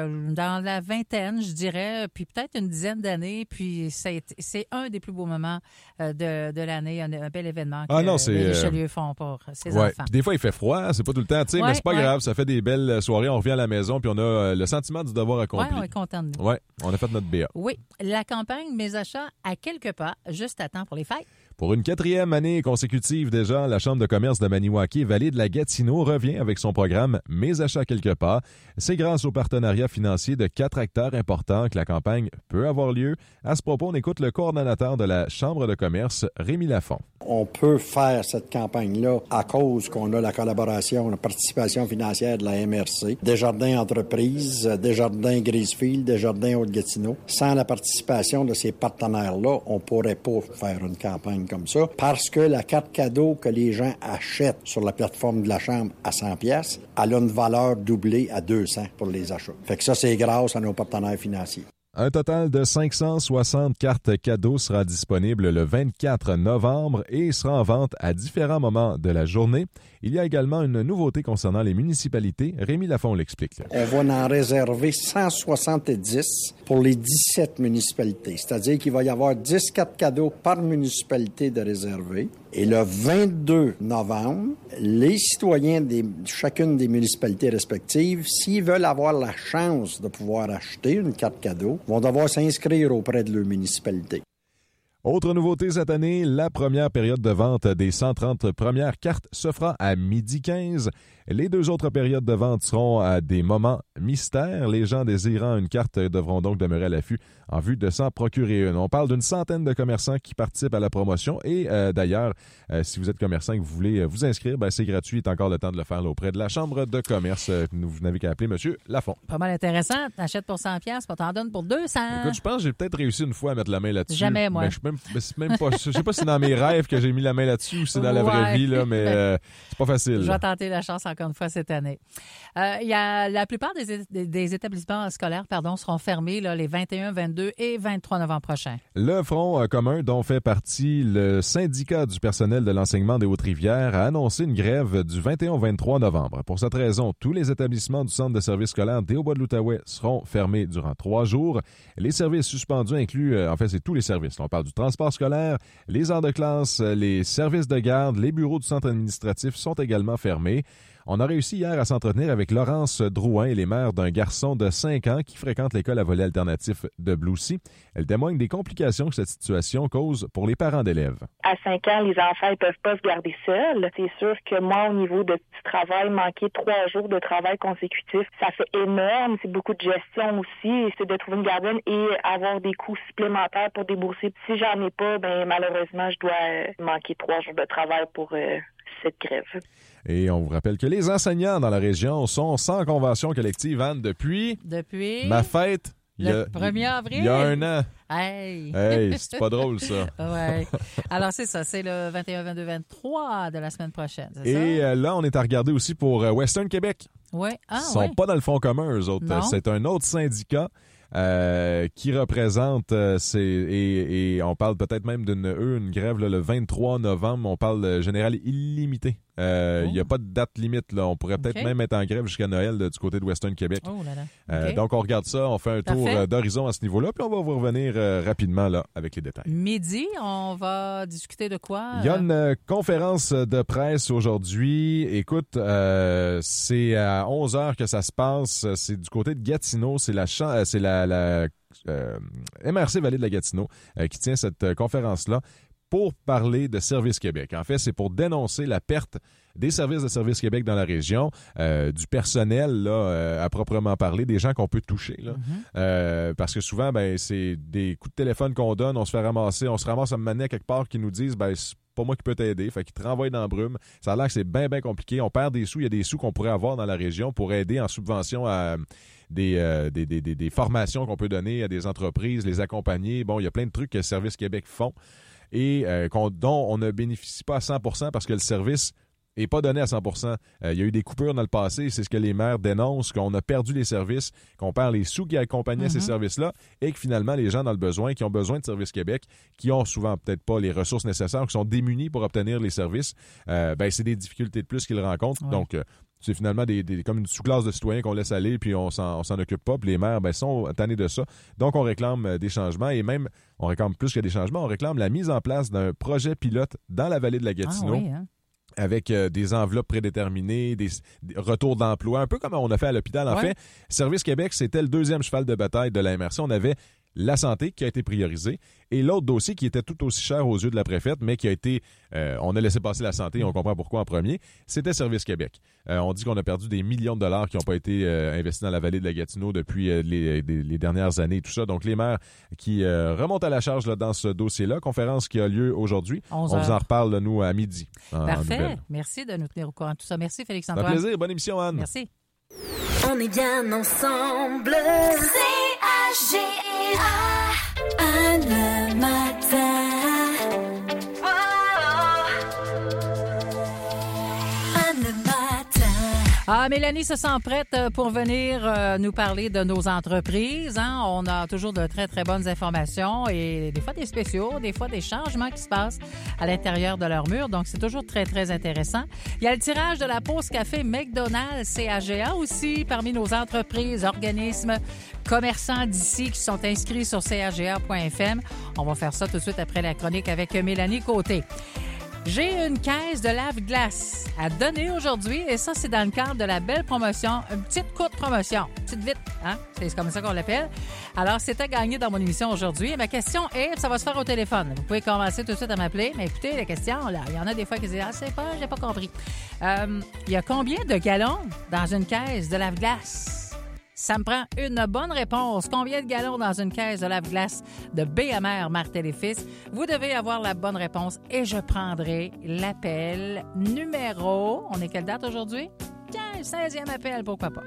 dans la vingtaine, je dirais, puis peut-être une dizaine d'années, puis c'est un des plus beaux moments de, de l'année, un, un bel événement que Ah non, c'est, les Richelieu font pour ses Ouais. enfants. Puis des fois, il fait froid, c'est pas tout le temps, tu sais, Ouais, mais c'est pas ouais. grave. Ça fait des belles soirées. On revient à la maison, puis on a euh, le sentiment du devoir accompli. on est content de nous. Ouais, on a fait notre BA. Oui, la campagne Mes achats à quelques pas, juste à temps pour les fêtes. Pour une quatrième année consécutive déjà, la Chambre de commerce de Maniwaki Vallée de la Gatineau revient avec son programme Mes achats quelque part. C'est grâce au partenariat financier de quatre acteurs importants que la campagne peut avoir lieu. À ce propos, on écoute le coordonnateur de la Chambre de commerce, Rémi Lafont. On peut faire cette campagne-là à cause qu'on a la collaboration, la participation financière de la MRC, Desjardins Entreprises, Desjardins Grisefield, Desjardins Haute-Gatineau. Sans la participation de ces partenaires-là, on pourrait pas faire une campagne comme ça parce que la carte cadeau que les gens achètent sur la plateforme de la Chambre à 100 pièces, elle a une valeur doublée à 200 pour les achats. Fait que ça, c'est grâce à nos partenaires financiers. Un total de 560 cartes cadeaux sera disponible le 24 novembre et sera en vente à différents moments de la journée. Il y a également une nouveauté concernant les municipalités. Rémi Lafont l'explique. On va en réserver 170 pour les 17 municipalités. C'est-à-dire qu'il va y avoir 10 cartes cadeaux par municipalité de réserver. Et le 22 novembre, les citoyens de chacune des municipalités respectives, s'ils veulent avoir la chance de pouvoir acheter une carte cadeau, vont devoir s'inscrire auprès de leur municipalité. Autre nouveauté cette année, la première période de vente des 130 premières cartes se fera à midi 15. Les deux autres périodes de vente seront à des moments mystères. Les gens désirant une carte devront donc demeurer à l'affût en vue de s'en procurer une. On parle d'une centaine de commerçants qui participent à la promotion et euh, d'ailleurs, euh, si vous êtes commerçant et que vous voulez euh, vous inscrire, ben, c'est gratuit. Il est encore le temps de le faire là, auprès de la Chambre de commerce. Vous n'avez qu'à appeler Monsieur Lafont. Pas mal intéressant. T'achètes pour 100 pièces, t'en donnes pour 200. Écoute, je pense que j'ai peut-être réussi une fois à mettre la main là-dessus. Jamais, moi. Mais je suis même, même pas, je sais pas si c'est dans mes rêves que j'ai mis la main là-dessus ou si c'est dans la vraie vie, là, mais euh, c'est pas facile. Je vais tenter la chance encore une fois cette année. Euh, il y a, la plupart des, des établissements scolaires pardon, seront fermés là, les 21, 22 et 23 novembre prochains. Le Front euh, commun, dont fait partie le syndicat du personnel de l'enseignement des Hautes-Rivières, a annoncé une grève du 21 au 23 novembre. Pour cette raison, tous les établissements du centre de services scolaires des Hauts-Bois de l'Outaouais seront fermés durant trois jours. Les services suspendus incluent, euh, en fait, c'est tous les services. On parle du transport scolaire, les heures de classe, euh, les services de garde, les bureaux du centre administratif sont également fermés. On a réussi hier à s'entretenir avec Laurence Drouin, et les mères d'un garçon de 5 ans qui fréquente l'école à volet alternatif de Bloussy. Elle témoigne des complications que cette situation cause pour les parents d'élèves. À 5 ans, les enfants ne peuvent pas se garder seuls. C'est sûr que moi, au niveau de du travail, manquer trois jours de travail consécutif, ça fait énorme. C'est beaucoup de gestion aussi. C'est de trouver une gardienne et avoir des coûts supplémentaires pour débourser. Si j'en ai pas, ben malheureusement, je dois euh, manquer trois jours de travail pour euh, cette grève. Et on vous rappelle que les enseignants dans la région sont sans convention collective, Anne, depuis Depuis ma fête. il y le a- 1er avril. Il y a un an. Hey! Hey, *laughs* c'est pas drôle, ça. ouais. Alors, c'est ça. C'est le 21, 22, 23 de la semaine prochaine. Et ça? euh, là, on est à regarder aussi pour euh, Western Québec. Oui. Ah, Ils sont ouais. pas dans le Front commun, eux autres. C'est un autre syndicat euh, qui représente, euh, c'est- et, et on parle peut-être même d'une une grève là, le 23 novembre. On parle de général illimité Euh, Il n'y a pas de date limite. Là. On pourrait peut-être même être en grève jusqu'à Noël du côté de Western Québec. Oh là là. Euh, donc, on regarde ça, on fait un tour Parfait. euh, d'horizon à ce niveau-là, puis on va vous revenir euh, rapidement là, avec les détails. Midi, on va discuter de quoi? Il y a une euh, conférence de presse aujourd'hui. Écoute, euh, c'est à 11 heures que ça se passe. C'est du côté de Gatineau. C'est la, euh, c'est la, la, euh, MRC Vallée de la Gatineau euh, qui tient cette euh, conférence-là pour parler de Service Québec. En fait, c'est pour dénoncer la perte des services de Service Québec dans la région, euh, du personnel là, euh, à proprement parler, des gens qu'on peut toucher. Là. Euh, parce que souvent, ben, c'est des coups de téléphone qu'on donne, on se fait ramasser, on se ramasse à mener à quelque part qui nous disent ben, c'est pas moi qui peux t'aider. Fait qu'ils te renvoient dans la brume. Ça a l'air que c'est bien, bien compliqué. On perd des sous. Il y a des sous qu'on pourrait avoir dans la région pour aider en subvention à des, des, des- des- des formations qu'on peut donner à des entreprises, les accompagner. Bon, il y a plein de trucs que Service Québec font et euh, dont on ne bénéficie pas à 100% parce que le service n'est pas donné à 100 Euh, Il y a eu des coupures dans le passé, c'est ce que les maires dénoncent, qu'on a perdu les services, qu'on perd les sous qui accompagnaient ces Mhm. services-là et que finalement, les gens dans le besoin, qui ont besoin de Service Québec, qui ont souvent peut-être pas les ressources nécessaires, qui sont démunis pour obtenir les services, euh, ben, c'est des difficultés de plus qu'ils rencontrent. Ouais. Donc, euh, c'est finalement des, des- comme une sous-classe de citoyens qu'on laisse aller, puis on s'en, s'en occupe pas. Puis les maires ben, sont tannés de ça. Donc, on réclame euh, des changements et même, on réclame plus que des changements, on réclame la mise en place d'un projet pilote dans la vallée de la Gatineau Ah oui, hein? Avec euh, des enveloppes prédéterminées, des, des retours d'emploi, un peu comme on a fait à l'hôpital. En Ouais. fait, Service Québec, c'était le deuxième cheval de bataille de la MRC. On avait la santé qui a été priorisée et l'autre dossier qui était tout aussi cher aux yeux de la préfète, mais qui a été, euh, on a laissé passer la santé et on comprend pourquoi en premier, c'était Service Québec. Euh, on dit qu'on a perdu des millions de dollars qui n'ont pas été euh, investis dans la vallée de la Gatineau depuis euh, les, dernières années, tout ça. Donc les maires qui euh, remontent à la charge là, dans ce dossier-là, conférence qui a lieu aujourd'hui. On 11 vous en reparle là, nous à midi. en Parfait. Merci de nous tenir au courant de tout ça. Merci, Félix-Antoine. fait plaisir. Bonne émission, Anne. Merci. On est bien ensemble. C-H-G-A. Anne le matin. Ah, Mélanie se sent prête euh, pour venir euh, nous parler de nos entreprises. hein. On a toujours de très, très bonnes informations et des fois des spéciaux, des fois des changements qui se passent à l'intérieur de leur mur. Donc, c'est toujours très, très intéressant. Il y a le tirage de la pause café McDonald's CAGA aussi parmi nos entreprises, organismes, commerçants d'ici qui sont inscrits sur caga.fm. On va faire ça tout de suite après la chronique avec Mélanie Côté. J'ai une caisse de lave-glace à donner aujourd'hui et ça, c'est dans le cadre de la belle promotion, une petite courte promotion, petite vite, hein? C'est comme ça qu'on l'appelle. Alors, à gagner dans mon émission aujourd'hui. Ma question est, ça va se faire au téléphone. Vous pouvez commencer tout de suite à m'appeler, mais écoutez, la question, là, il y en a des fois qui disent, ah, c'est pas, j'ai pas compris. Euh, il y a combien de gallons dans une caisse de lave-glace? Ça me prend une bonne réponse. Combien de gallons dans une caisse de lave-glace de BMR Martel et Fils? Vous devez avoir la bonne réponse et je prendrai l'appel numéro. On est quelle date aujourd'hui? Tiens, 16e appel, pourquoi pas?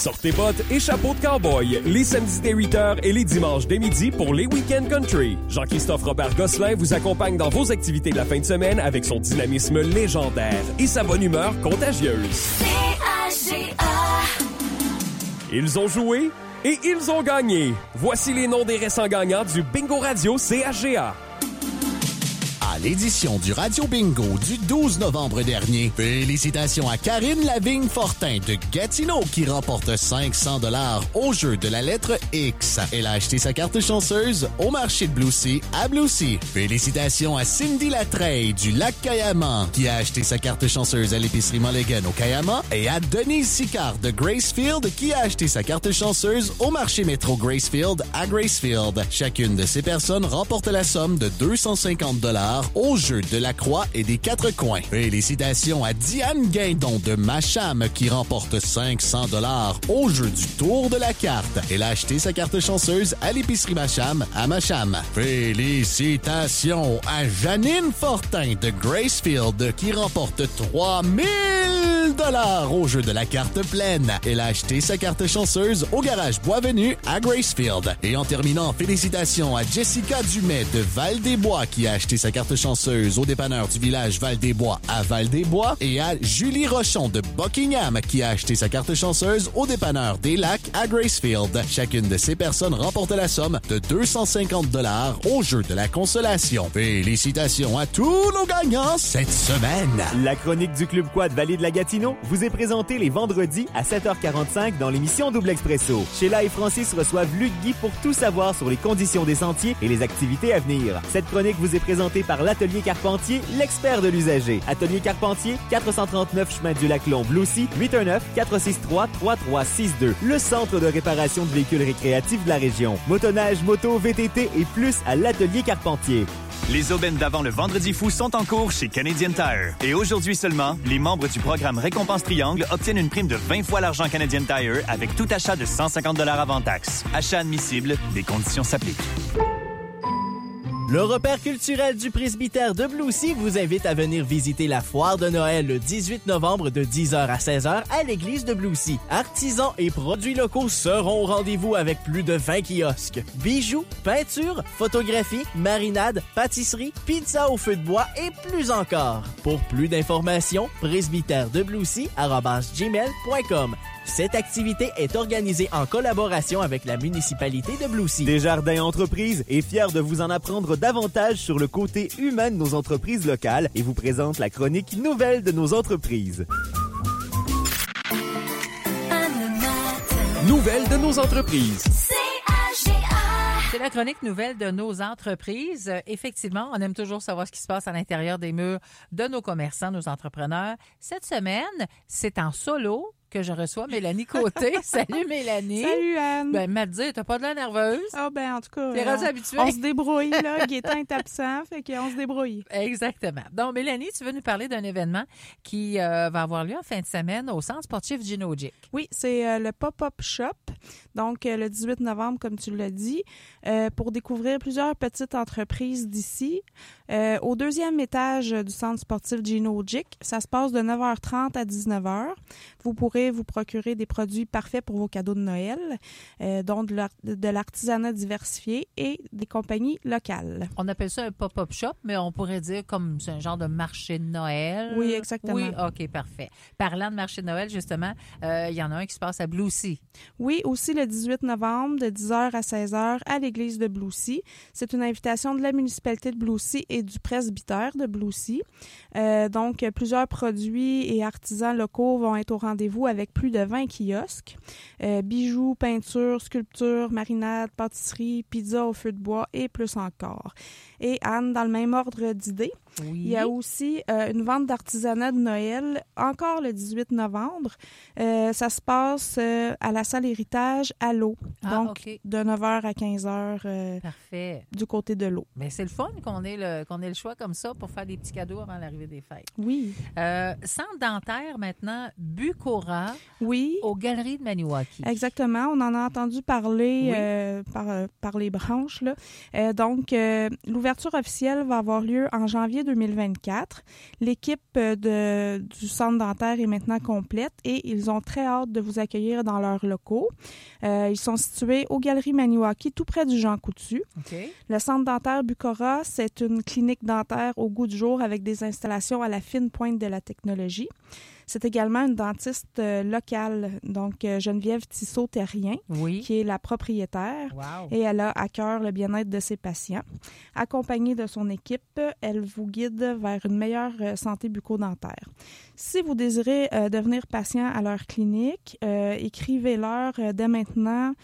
Sortez bottes et chapeaux de cowboy les samedis dès 8h et les dimanches dès midi pour les Week-end Country. Jean-Christophe Robert Gosselin vous accompagne dans vos activités de la fin de semaine avec son dynamisme légendaire et sa bonne humeur contagieuse. Ils ont joué et ils ont gagné. Voici les noms des récents gagnants du Bingo Radio CHGA. L'édition du Radio Bingo du 12 novembre dernier, félicitations à Karine Lavigne-Fortin de Gatineau qui remporte 500 dollars au jeu de la lettre X. Elle a acheté sa carte chanceuse au marché de Blucy à Blucy. Félicitations à Cindy Latreille du Lac Kayama qui a acheté sa carte chanceuse à l'épicerie Mulligan au Kayama et à Denise Sicard de Gracefield qui a acheté sa carte chanceuse au marché métro Gracefield à Gracefield. Chacune de ces personnes remporte la somme de 250 dollars au jeu de la croix et des quatre coins. Félicitations à Diane Guindon de Macham qui remporte 500 dollars au jeu du tour de la carte. Elle a acheté sa carte chanceuse à l'épicerie Macham à Macham. Félicitations à Janine Fortin de Gracefield qui remporte 3000 dollars au jeu de la carte pleine. Elle a acheté sa carte chanceuse au garage Boisvenu à Gracefield. Et en terminant, félicitations à Jessica Dumais de Val-des-Bois qui a acheté sa carte chanceuse au dépanneur du village Val-des-Bois à Val-des-Bois et à Julie Rochon de Buckingham qui a acheté sa carte chanceuse au dépanneur des Lacs à Gracefield. Chacune de ces personnes remporte la somme de 250 dollars au jeu de la consolation. Félicitations à tous nos gagnants cette semaine. La chronique du Club Quad Vallée de la Gatineau vous est présentée les vendredis à 7h45 dans l'émission Double Expresso. Sheila et Francis reçoivent Luc Guy pour tout savoir sur les conditions des sentiers et les activités à venir. Cette chronique vous est présentée par l'Atelier Carpentier, l'expert de l'usager. Atelier Carpentier, 439 chemin du lac Long, Bloussy, 819 463 3362. Le centre de réparation de véhicules récréatifs de la région. Motoneige, moto, VTT et plus à l'Atelier Carpentier. Les aubaines d'avant le Vendredi fou sont en cours chez Canadian Tire. Et aujourd'hui seulement, les membres du programme Récompense Triangle obtiennent une prime de 20 fois l'argent Canadian Tire avec tout achat de 150 avant taxe. Achat admissible, des conditions s'appliquent. Le repère culturel du presbytère de Bloussy vous invite à venir visiter la foire de Noël le 18 novembre de 10h à 16h à l'église de Bloussy. Artisans et produits locaux seront au rendez-vous avec plus de 20 kiosques. Bijoux, peinture, photographie, marinade, pâtisserie, pizza au feu de bois et plus encore. Pour plus d'informations, presbytère-de-bloussy@gmail.com. Cette activité est organisée en collaboration avec la municipalité de Bloussy. Desjardins Entreprises est fier de vous en apprendre davantage sur le côté humain de nos entreprises locales et vous présente la chronique nouvelle de nos entreprises. Nouvelles de nos entreprises. C'est la chronique nouvelle de nos entreprises. Euh, Effectivement, on aime toujours savoir ce qui se passe à l'intérieur des murs de nos commerçants, nos entrepreneurs. Cette semaine, c'est en solo que je reçois Mélanie Côté. *laughs* Salut Mélanie. Salut Anne. Ben, m'a dit, t'as pas de la nerveuse? Ah ben en tout cas, T'es rendu habituée? on se débrouille là. *laughs* Gaétan est absent, fait qu'on se débrouille. Exactement. Donc, Mélanie, tu veux nous parler d'un événement qui euh, va avoir lieu en fin de semaine au centre sportif Ginogic. Oui, c'est euh, le pop-up shop. Donc euh, le 18 novembre, comme tu l'as dit, pour découvrir plusieurs petites entreprises d'ici. Euh, au deuxième étage du centre sportif Ginogic, ça se passe de 9h30 à 19h. Vous pourrez vous procurer des produits parfaits pour vos cadeaux de Noël, euh, dont de l'artisanat diversifié et des compagnies locales. On appelle ça un pop-up shop, mais on pourrait dire comme c'est un genre de marché de Noël. Oui, exactement. Oui, OK, parfait. Parlant de marché de Noël, justement, euh, il y en a un qui se passe à Bloussy. Oui, aussi le 18 novembre de 10h à 16h à l'église de Bloussy. C'est une invitation de la municipalité de Bloussy et du presbytère de Bloussy. Euh, donc, plusieurs produits et artisans locaux vont être au rendez-vous avec plus de 20 kiosques. Euh, bijoux, peintures, sculptures, marinades, pâtisseries, pizza au feu de bois et plus encore. Et Anne, dans le même ordre d'idées, il y a aussi euh, une vente d'artisanat de Noël, encore le 18 novembre. Euh, ça se passe euh, à la salle Héritage à l'eau. Ah, donc, de 9h à 15h Parfait. du côté de l'eau. Mais c'est le fun qu'on ait le qu'on ait le choix comme ça pour faire des petits cadeaux avant l'arrivée des fêtes. Oui. Centre dentaire maintenant, Bucora. Oui. Aux Galeries de Maniwaki. Exactement. On en a entendu parler Oui. par, par les branches. Là. Donc, l'ouverture officielle va avoir lieu en janvier 2024. L'équipe euh, du centre dentaire est maintenant complète et ils ont très hâte de vous accueillir dans leurs locaux. Euh, ils sont situés aux Galeries Maniwaki, tout près du Jean Coutu. Le centre dentaire Bucora, c'est une clinique dentaire au goût du jour avec des installations à la fine pointe de la technologie. C'est également une dentiste euh, locale, donc euh, Geneviève Tissot-Terrien, Oui. qui est la propriétaire. Wow. Et elle a à cœur le bien-être de ses patients. Accompagnée de son équipe, elle vous guide vers une meilleure euh, santé bucco-dentaire. Si vous désirez euh, devenir patient à leur clinique, euh, écrivez-leur dès maintenant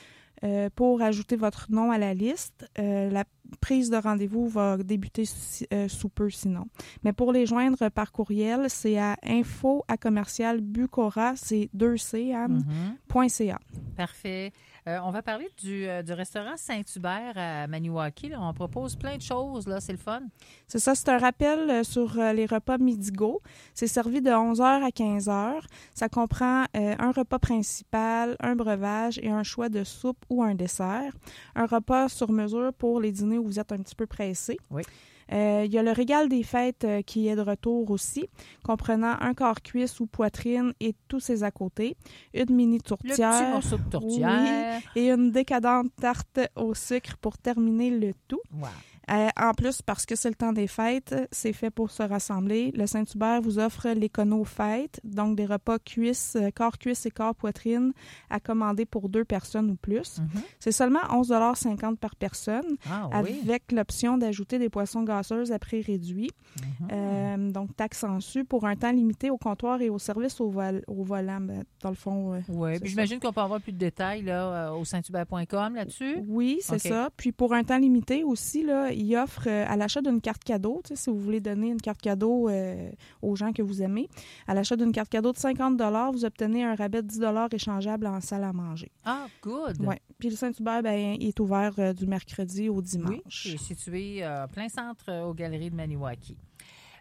euh, pour ajouter votre nom à la liste. Euh, la prise de rendez-vous va débuter si- euh, sous peu sinon. Mais pour les joindre par courriel, c'est à info à commercial bucora, c'est 2C, Anne, Mhm. .ca. Parfait. Euh, on va parler du, euh, du restaurant Saint-Hubert à Maniwaki. là. On propose plein de choses. là. C'est le fun. C'est ça, c'est un rappel euh, sur les repas Midigo. C'est servi de 11h à 15h. Ça comprend un repas principal, un breuvage et un choix de soupe ou un dessert. Un repas sur mesure pour les dîners où vous êtes un petit peu pressé. Oui. Euh, Il y a le régal des fêtes euh, qui est de retour aussi, comprenant un quart cuisse ou poitrine et tous ses à côté, une mini tourtière, petit morceau de tourtière. oui, et une décadente tarte au sucre pour terminer le tout. Wow. Euh, en plus, parce que c'est le temps des fêtes, c'est fait pour se rassembler. Le Saint-Hubert vous offre l'écono fête, donc des repas cuisses, euh, corps cuisse et corps poitrine à commander pour deux personnes ou plus. C'est seulement 11,50 par personne. Ah oui. avec l'option d'ajouter des poissons gasseuses à prix réduit. Mm-hmm. Euh, donc, taxe en su pour un temps limité au comptoir et au service au, vol- au volant. Ben, dans le fond, euh, Oui, puis j'imagine qu'on peut avoir plus de détails là, au saint-hubert.com là-dessus. Oui, c'est ça. Puis pour un temps limité aussi, là, il offre euh, à l'achat d'une carte cadeau, si vous voulez donner une carte cadeau euh, aux gens que vous aimez, à l'achat d'une carte cadeau de 50 vous obtenez un rabais de 10 échangeable en salle à manger. Ah, good. Oui. Puis le Saint-Hubert, ben, il est ouvert euh, du mercredi au Oui, dimanche. c'est situé euh, plein centre aux Galeries de Maniwaki.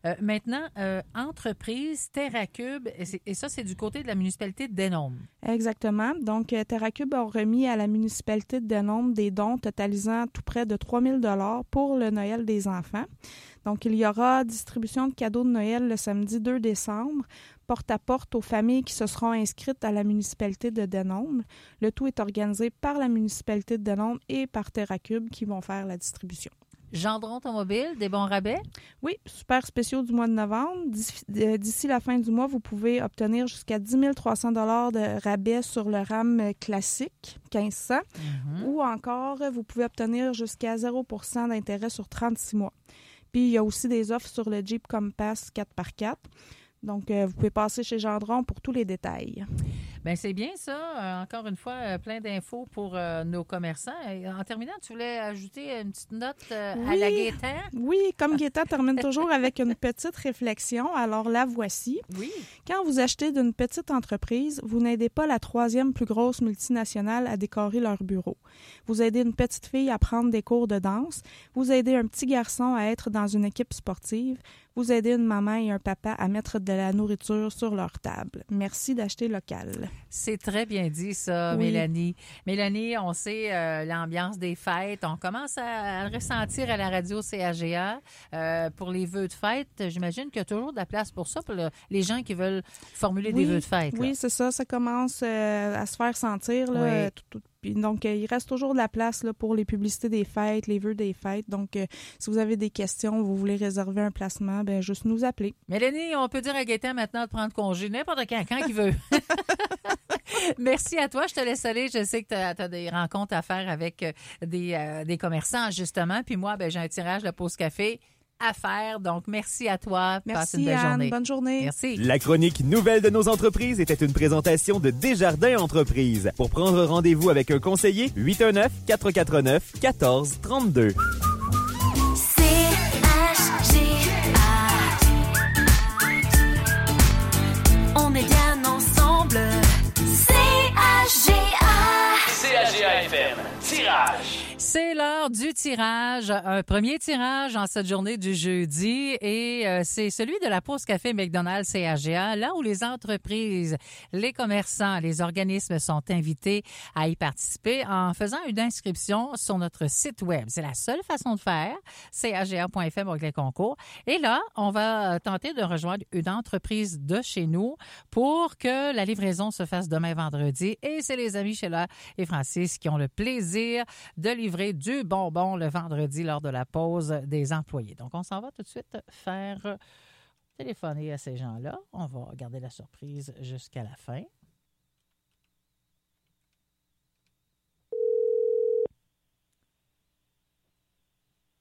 Euh, maintenant, euh, entreprise TerraCube, et, ça, c'est du côté de la municipalité de Denôme. Exactement. Donc, euh, TerraCube a remis à la municipalité de Denôme des dons totalisant tout près de 3000 dollars pour le Noël des enfants. Donc, il y aura distribution de cadeaux de Noël le samedi 2 décembre, porte à porte aux familles qui se seront inscrites à la municipalité de Denôme. Le tout est organisé par la municipalité de Denôme et par TerraCube qui vont faire la distribution. Gendron Automobile, des bons rabais? Oui, super spéciaux du mois de novembre. D'ici euh, la fin du mois, vous pouvez obtenir jusqu'à 10 300 de rabais sur le RAM classique 1500 ou encore vous pouvez obtenir jusqu'à 0% d'intérêt sur 36 mois. Puis il y a aussi des offres sur le Jeep Compass 4x4. Donc, euh, vous pouvez passer chez Gendron pour tous les détails. Bien, c'est bien ça. Euh, encore une fois, euh, plein d'infos pour nos commerçants. Et en terminant, tu voulais ajouter une petite note à la Gaétan? Oui, comme *laughs* Gaétan termine toujours avec une petite réflexion, alors la voici. Oui. Quand vous achetez d'une petite entreprise, vous n'aidez pas la troisième plus grosse multinationale à décorer leur bureau. Vous aidez une petite fille à prendre des cours de danse. Vous aidez un petit garçon à être dans une équipe sportive. Vous aidez une maman et un papa à mettre de la nourriture sur leur table. Merci d'acheter local. C'est très bien dit, ça, Oui. Mélanie. Mélanie, on sait euh, l'ambiance des fêtes. On commence à, à le ressentir à la radio CAGA. Euh, pour les vœux de fête, j'imagine qu'il y a toujours de la place pour ça, pour le- les gens qui veulent formuler des vœux de fête. là. Oui, c'est ça. Ça commence euh, à se faire sentir. Là, Oui. tout- tout- puis donc, euh, il reste toujours de la place là, pour les publicités des fêtes, les vœux des fêtes. Donc, euh, si vous avez des questions, vous voulez réserver un placement, ben juste nous appeler. Mélanie, on peut dire à Gaëtan maintenant de prendre congé n'importe quand, quand il veut. *laughs* Merci à toi. Je te laisse aller. Je sais que tu as, des rencontres à faire avec euh, des, euh, des commerçants, justement. Puis moi, ben, j'ai un tirage de pause café à faire. Donc, merci à toi. Passe Merci, une belle Anne. journée. Bonne journée. Merci. La chronique Nouvelle de nos entreprises était une présentation de Desjardins Entreprises. Pour prendre rendez-vous avec un conseiller, 819-449-1432. C'est l'heure du tirage. Un premier tirage en cette journée du jeudi et euh, c'est celui de la pause café McDonald's CAGA, là où les entreprises, les commerçants, les organismes sont invités à y participer en faisant une inscription sur notre site web. C'est la seule façon de faire, caga.fm avec les concours. Et là, on va tenter de rejoindre une entreprise de chez nous pour que la livraison se fasse demain vendredi. Et c'est les amis Sheila et Francis qui ont le plaisir de livrer du bonbon le vendredi lors de la pause des employés. Donc, on s'en va tout de suite faire téléphoner à ces gens-là. On va garder la surprise jusqu'à la fin.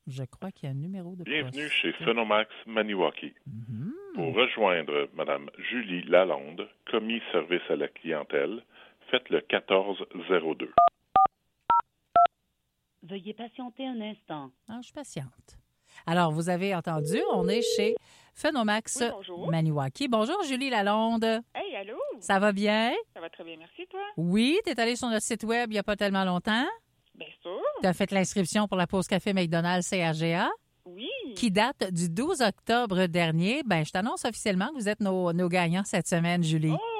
Je crois qu'il y a un numéro de Bienvenue chez Phonomax Maniwaki. Pour rejoindre Mme Julie Lalonde, commis service à la clientèle, faites le 1402. Veuillez patienter un instant. Ah, je patiente. Alors, vous avez entendu, on est chez Phenomax Oui, bonjour. Maniwaki. Bonjour, Julie Lalonde. Hey, allô? Ça va bien? Ça va très bien, merci, toi? Oui, tu es allé sur notre site web il n'y a pas tellement longtemps. Bien sûr. Tu as fait l'inscription pour la pause café McDonald's CRGA. Oui. Qui date du 12 octobre dernier. Ben, je t'annonce officiellement que vous êtes nos, nos gagnants cette semaine, Julie. Oh,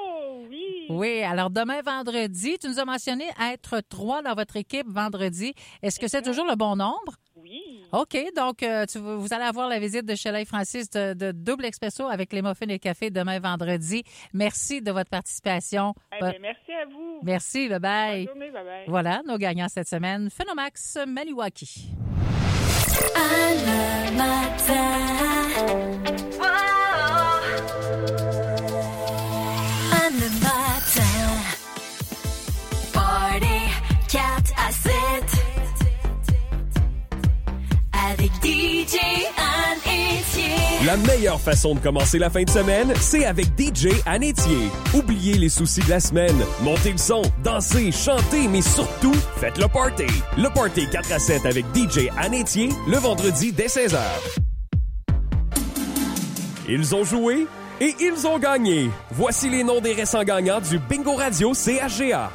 oui. Alors demain vendredi, tu nous as mentionné être trois dans votre équipe vendredi. Est-ce que c'est toujours le bon nombre? Oui. OK, donc euh, tu- vous allez avoir la visite de Sheila et Francis de, de Double Expresso avec les muffins et café demain vendredi. Merci de votre participation. Eh bien, merci à vous. Merci, bye bye. Bonne journée, bye bye. Voilà, nos gagnants cette semaine, Phenomax Maniwaki. La meilleure façon de commencer la fin de semaine, c'est avec DJ Anétier. Oubliez les soucis de la semaine, montez le son, dansez, chantez, mais surtout, faites le party. Le party 4 à 7 avec DJ Anétier, le vendredi dès 16h. Ils ont joué et ils ont gagné. Voici les noms des récents gagnants du Bingo Radio CHGA.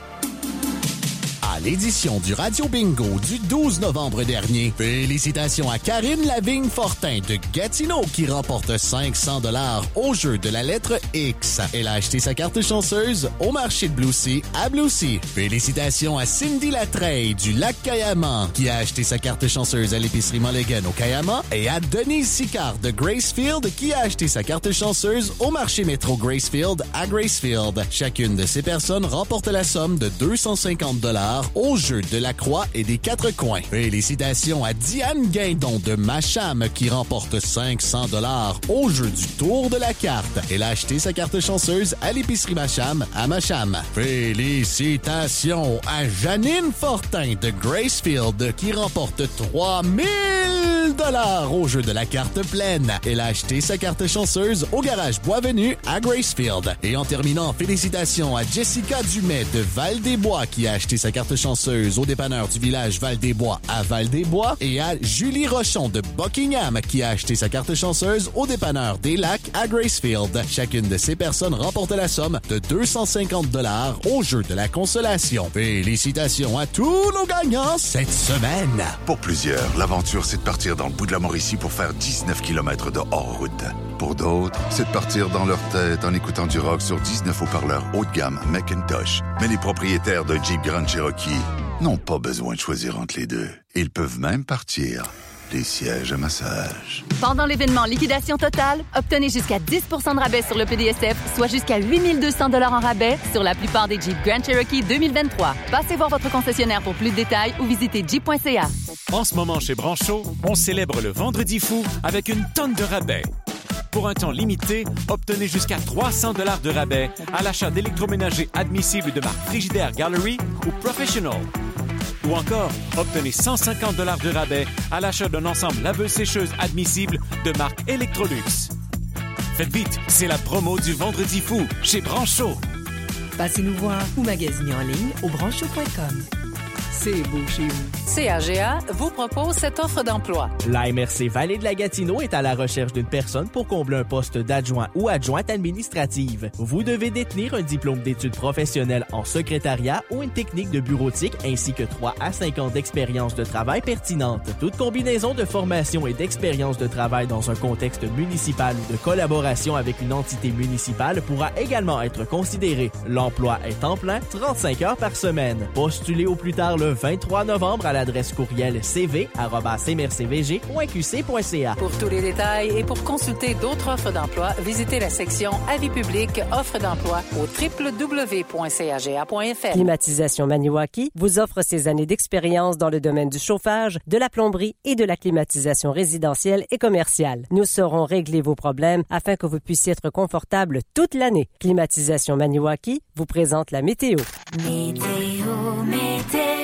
L'édition du Radio Bingo du 12 novembre dernier, félicitations à Karine Lavigne-Fortin de Gatineau qui remporte 500 dollars au jeu de la lettre X. Elle a acheté sa carte chanceuse au marché de Bloussy à Bloussy. Félicitations à Cindy Latreille du lac Kayama qui a acheté sa carte chanceuse à l'épicerie Mulligan au Kayama et à Denise Sicard de Gracefield qui a acheté sa carte chanceuse au marché métro Gracefield à Gracefield. Chacune de ces personnes remporte la somme de 250 dollars au jeu de la croix et des quatre coins. Félicitations à Diane Guindon de Macham qui remporte 500 dollars au jeu du tour de la carte. Elle a acheté sa carte chanceuse à l'épicerie Macham à Macham. Félicitations à Janine Fortin de Gracefield qui remporte 3000 dollars au jeu de la carte pleine. Elle a acheté sa carte chanceuse au garage Boisvenu à Gracefield. Et en terminant, félicitations à Jessica Dumais de Val-des-Bois qui a acheté sa carte chanceuse au dépanneur du village Val-des-Bois à Val-des-Bois et à Julie Rochon de Buckingham qui a acheté sa carte chanceuse au dépanneur des Lacs à Gracefield. Chacune de ces personnes remporte la somme de 250 dollars au jeu de la consolation. Félicitations à tous nos gagnants cette semaine. Pour plusieurs, l'aventure, c'est de partir dans le bout de la Mauricie pour faire 19 km de hors-route. Pour d'autres, c'est de partir dans leur tête en écoutant du rock sur 19 haut-parleurs haut de gamme Macintosh. Mais les propriétaires de Jeep Grand Cherokee n'ont pas besoin de choisir entre les deux. Ils peuvent même partir des sièges à massage. Pendant l'événement Liquidation totale, obtenez jusqu'à 10% de rabais sur le PDSF, soit jusqu'à 8200 en rabais sur la plupart des Jeep Grand Cherokee 2023. Passez voir votre concessionnaire pour plus de détails ou visitez jeep.ca. En ce moment chez Brancho, on célèbre le Vendredi fou avec une tonne de rabais. Pour un temps limité, obtenez jusqu'à 300 dollars de rabais à l'achat d'électroménagers admissibles de marque Frigidaire Gallery ou Professional. Ou encore, obtenez 150 dollars de rabais à l'achat d'un ensemble laveuse-sécheuse admissible de marque Electrolux. Faites vite, c'est la promo du Vendredi fou chez Brancho. Passez nous voir ou magasinez en ligne au brancho.com. c'est beau chez vous. CAGA vous propose cette offre d'emploi. La MRC Vallée de la Gatineau est à la recherche d'une personne pour combler un poste d'adjoint ou adjointe administrative. Vous devez détenir un diplôme d'études professionnelles en secrétariat ou une technique de bureautique ainsi que 3 à 5 ans d'expérience de travail pertinente. Toute combinaison de formation et d'expérience de travail dans un contexte municipal ou de collaboration avec une entité municipale pourra également être considérée. L'emploi est en plein, 35 heures par semaine. Postulez au plus tard le 23 novembre à l'adresse courriel cv@mrcvg.qc.ca. Pour tous les détails et pour consulter d'autres offres d'emploi, visitez la section Avis public offres d'emploi au www.caga.fr. Climatisation Maniwaki vous offre ses années d'expérience dans le domaine du chauffage, de la plomberie et de la climatisation résidentielle et commerciale. Nous saurons régler vos problèmes afin que vous puissiez être confortable toute l'année. Climatisation Maniwaki vous présente la météo. Météo, météo.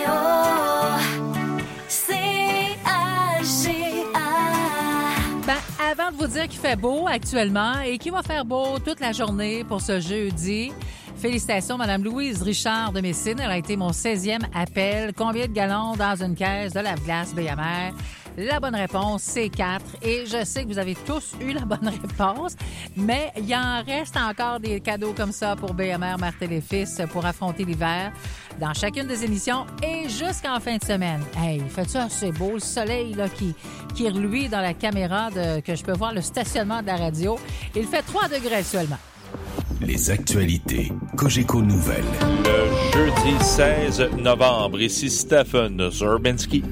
Avant de vous dire qu'il fait beau actuellement et qu'il va faire beau toute la journée pour ce jeudi, félicitations, Madame Louise Richard de Messine. Elle a été mon 16e appel. Combien de gallons dans une caisse de lave-glace BMR? La bonne réponse, c'est 4. Et je sais que vous avez tous eu la bonne réponse, mais il en reste encore des cadeaux comme ça pour BMR, Martel et Fils pour affronter l'hiver dans chacune des émissions et jusqu'en fin de semaine. Hey, fait ça assez beau, le soleil là, qui, qui reluit dans la caméra de, que je peux voir le stationnement de la radio. Il fait 3 degrés actuellement. Les actualités Cogeco Nouvelles. Le jeudi 16 novembre, ici Stephen Zerbinski.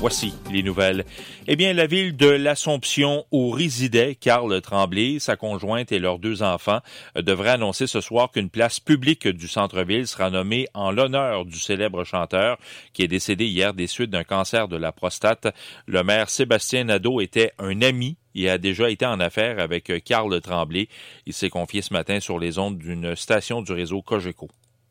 Voici les nouvelles. Eh bien, la ville de l'Assomption où résidait Carl Tremblay, sa conjointe et leurs deux enfants euh, devraient annoncer ce soir qu'une place publique du centre-ville sera nommée en l'honneur du célèbre chanteur qui est décédé hier des suites d'un cancer de la prostate. Le maire Sébastien Nadeau était un ami et a déjà été en affaire avec Carl Tremblay. Il s'est confié ce matin sur les ondes d'une station du réseau Cogeco.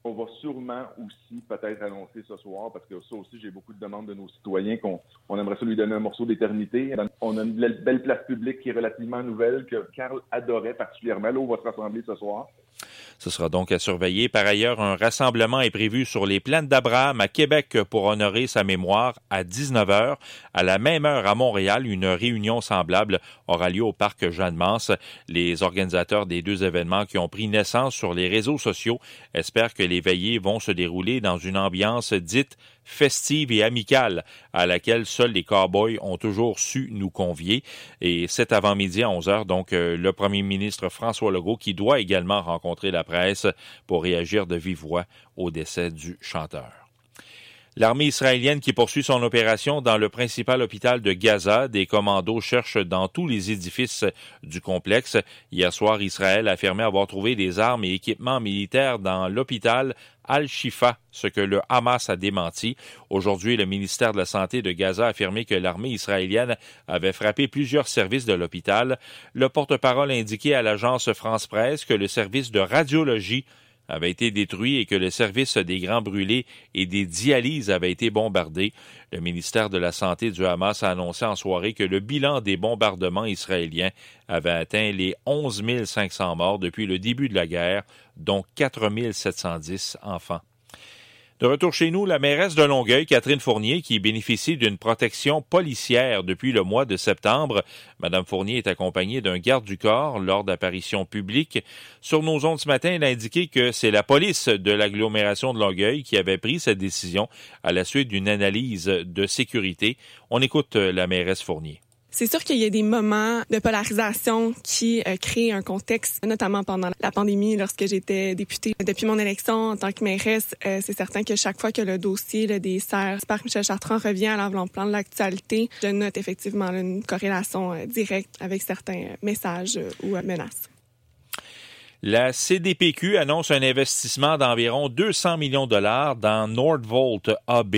On va sûrement aussi peut-être annoncer ce soir, parce que ça aussi, j'ai beaucoup de demandes de nos citoyens qu'on on aimerait ça lui donner un morceau d'éternité. On a une belle, place publique qui est relativement nouvelle, que Carl adorait particulièrement. Là, on va se rassembler ce soir. Ce sera donc à surveiller. Par ailleurs, un rassemblement est prévu sur les plaines d'Abraham à Québec pour honorer sa mémoire à 19h. À la même heure à Montréal, une réunion semblable aura lieu au parc Jeanne-Mance. Les organisateurs des deux événements qui ont pris naissance sur les réseaux sociaux espèrent que les veillées vont se dérouler dans une ambiance dite festive et amicale à laquelle seuls les cowboys ont toujours su nous convier. Et cet avant-midi à 11 heures, donc, euh, le premier ministre François Legault qui doit également rencontrer la pour réagir de vive voix au décès du chanteur. L'armée israélienne qui poursuit son opération dans le principal hôpital de Gaza, des commandos cherchent dans tous les édifices du complexe. Hier soir, Israël a affirmé avoir trouvé des armes et équipements militaires dans l'hôpital Al-Shifa, ce que le Hamas a démenti. Aujourd'hui, le ministère de la Santé de Gaza a affirmé que l'armée israélienne avait frappé plusieurs services de l'hôpital. Le porte-parole a indiqué à l'agence France-Presse que le service de radiologie avait été détruit et que le service des grands brûlés et des dialyses avait été bombardé. Le ministère de la Santé du Hamas a annoncé en soirée que le bilan des bombardements israéliens avait atteint les 11 500 morts depuis le début de la guerre, dont 4 710 enfants. De retour chez nous, la mairesse de Longueuil, Catherine Fournier, qui bénéficie d'une protection policière depuis le mois de septembre. Madame Fournier est accompagnée d'un garde du corps lors d'apparitions publiques. Sur nos ondes ce matin, elle a indiqué que c'est la police de l'agglomération de Longueuil qui avait pris cette décision à la suite d'une analyse de sécurité. On écoute la mairesse Fournier. C'est sûr qu'il y a des moments de polarisation qui euh, créent un contexte, notamment pendant la pandémie, lorsque j'étais députée. Depuis mon élection en tant que mairesse, euh, c'est certain que chaque fois que le dossier des serres par Michel Chartrand revient à l'avant-plan de l'actualité, je note effectivement une corrélation euh, directe avec certains messages ou menaces. La CDPQ annonce un investissement d'environ 200 millions de dollars dans Nordvolt AB.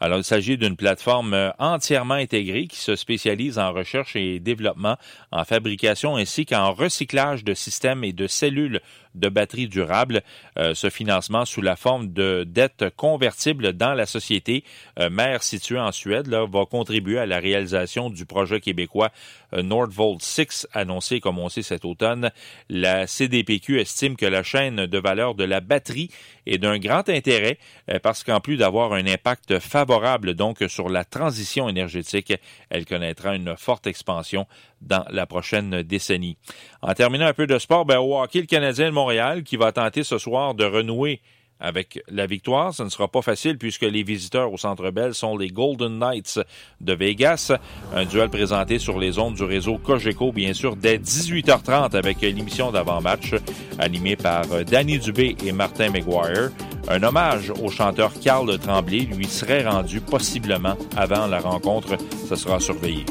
Alors, il s'agit d'une plateforme euh, entièrement intégrée qui se spécialise en recherche et développement, en fabrication ainsi qu'en recyclage de systèmes et de cellules de batteries durables. Euh, ce financement sous la forme de dettes convertibles dans la société euh, mère située en Suède va contribuer à la réalisation du projet québécois euh, Nordvolt 6 annoncé comme on sait cet automne. La CDPQ estime que la chaîne de valeur de la batterie est d'un grand intérêt parce qu'en plus d'avoir un impact favorable donc sur la transition énergétique, elle connaîtra une forte expansion dans la prochaine décennie. En terminant un peu de sport, ben, au hockey, le Canadien de Montréal qui va tenter ce soir de renouer avec la victoire. Ce ne sera pas facile puisque les visiteurs au Centre Bell sont les Golden Knights de Vegas. Un duel présenté sur les ondes du réseau Cogeco, bien sûr, dès 18h30 avec l'émission d'avant-match animée par Danny Dubé et Martin McGuire. Un hommage au chanteur Carl Tremblay lui serait rendu possiblement avant la rencontre. Ce sera surveillé.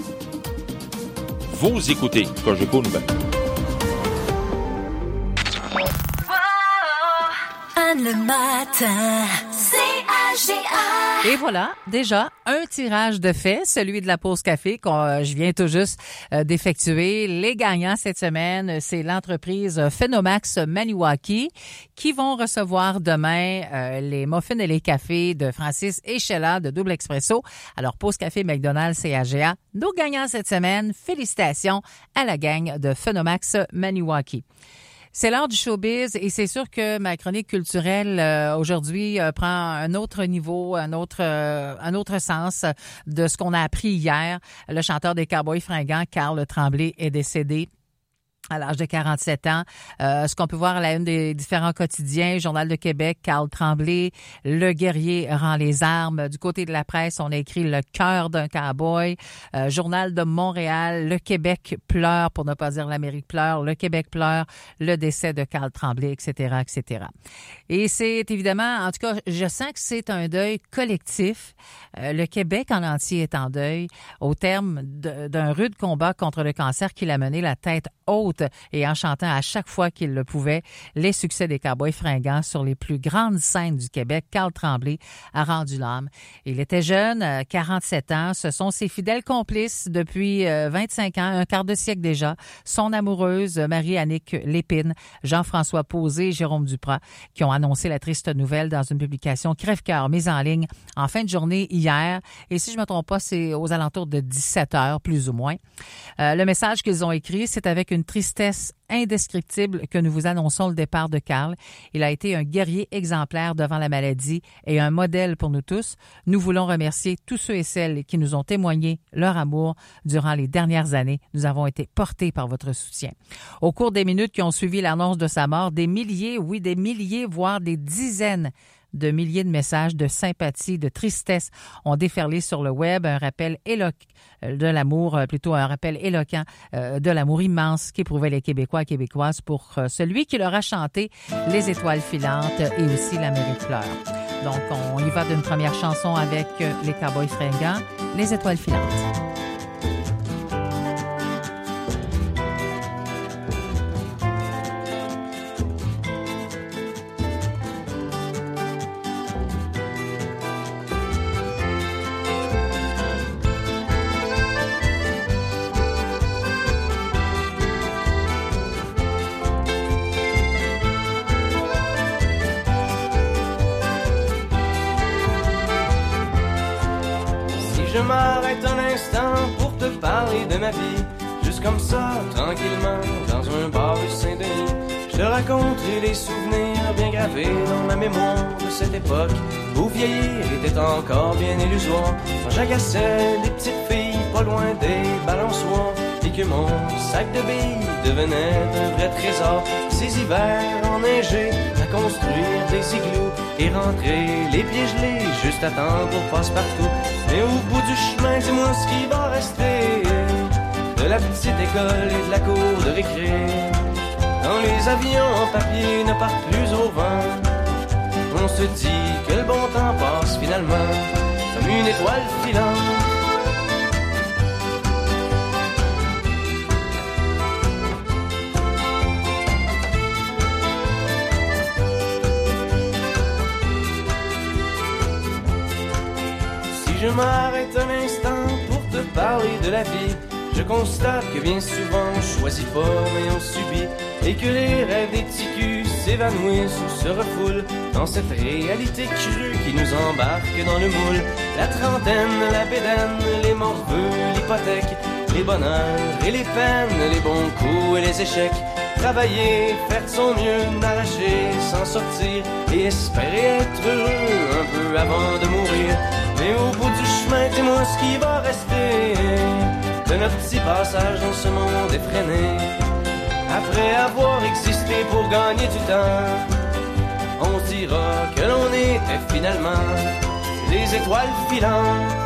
Vous écoutez Cogeco Nouvelles. Le matin. Et voilà, déjà, un tirage de fait, celui de la pause café que je viens tout juste euh, d'effectuer. Les gagnants cette semaine, c'est l'entreprise Phenomax Maniwaki qui vont recevoir demain euh, les muffins et les cafés de Francis et de Double Expresso. Alors, pause café McDonald's CAGA, nos gagnants cette semaine. Félicitations à la gang de Phenomax Maniwaki. C'est l'heure du showbiz et c'est sûr que ma chronique culturelle euh, aujourd'hui euh, prend un autre niveau, un autre, euh, un autre sens de ce qu'on a appris hier. Le chanteur des Cowboys fringants, Carl Tremblay, est décédé à l'âge de 47 ans. Euh, ce qu'on peut voir à la une des différents quotidiens, Journal de Québec, Carl Tremblay, Le guerrier rend les armes. Du côté de la presse, on a écrit Le cœur d'un cowboy. Euh, Journal de Montréal, Le Québec pleure, pour ne pas dire l'Amérique pleure, Le Québec pleure, le décès de Carl Tremblay, etc., etc. Et c'est évidemment, en tout cas, je sens que c'est un deuil collectif. Euh, le Québec en entier est en deuil au terme d'un rude combat contre le cancer qu'il a mené la tête haute et en chantant à chaque fois qu'il le pouvait les succès des Cowboys fringants sur les plus grandes scènes du Québec. Carl Tremblay a rendu l'âme. Il était jeune, 47 ans. Ce sont ses fidèles complices depuis 25 ans, un quart de siècle déjà. Son amoureuse, Marie-Annick Lépine, Jean-François Posé, Jérôme Duprat, qui ont annoncé la triste nouvelle dans une publication crève-cœur mise en ligne en fin de journée hier. Et si je me trompe pas, c'est aux alentours de 17 heures, plus ou moins. Euh, le message qu'ils ont écrit, c'est avec une tristesse indescriptible que nous vous annonçons le départ de Karl. Il a été un guerrier exemplaire devant la maladie et un modèle pour nous tous. Nous voulons remercier tous ceux et celles qui nous ont témoigné leur amour durant les dernières années. Nous avons été portés par votre soutien. Au cours des minutes qui ont suivi l'annonce de sa mort, des milliers, oui, des milliers, voire des dizaines de milliers de messages de sympathie, de tristesse ont déferlé sur le web. Un rappel éloquent de l'amour, euh, plutôt un rappel éloquent euh, de l'amour immense qu'éprouvaient les Québécois et Québécoises pour euh, celui qui leur a chanté Les étoiles filantes et aussi l'Amérique pleure. Donc, on y va d'une première chanson avec les Cowboys fringants, Les étoiles filantes. Époque où vieillir était encore bien illusoire. Quand j'agaçais des petites filles pas loin des balançoires et que mon sac de billes devenait un vrai trésor. Ces hivers enneigés à construire des igloos et rentrer les pieds gelés juste à temps pour passe-partout. Mais au bout du chemin, dis-moi ce qui va rester de la petite école et de la cour de récré. Quand les avions en papier ne partent plus au vent, on se dit que le bon temps passe finalement comme une étoile filante. Si je m'arrête un instant pour te parler de la vie, je constate que bien souvent on choisit pas mais on subit et que les rêves des ticus s'évanouissent ou se refoulent dans cette réalité crue qui nous embarque dans le moule. La trentaine, la bédaine, les morveux, l'hypothèque, les bonheurs et les peines, les bons coups et les échecs. Travailler, faire de son mieux, n'arracher, s'en sortir et espérer être heureux un peu avant de mourir. Mais au bout du chemin, dis-moi ce qui va rester de notre petit passage dans ce monde effréné. Après avoir existé pour gagner du temps, on dira que l'on était finalement les étoiles filantes.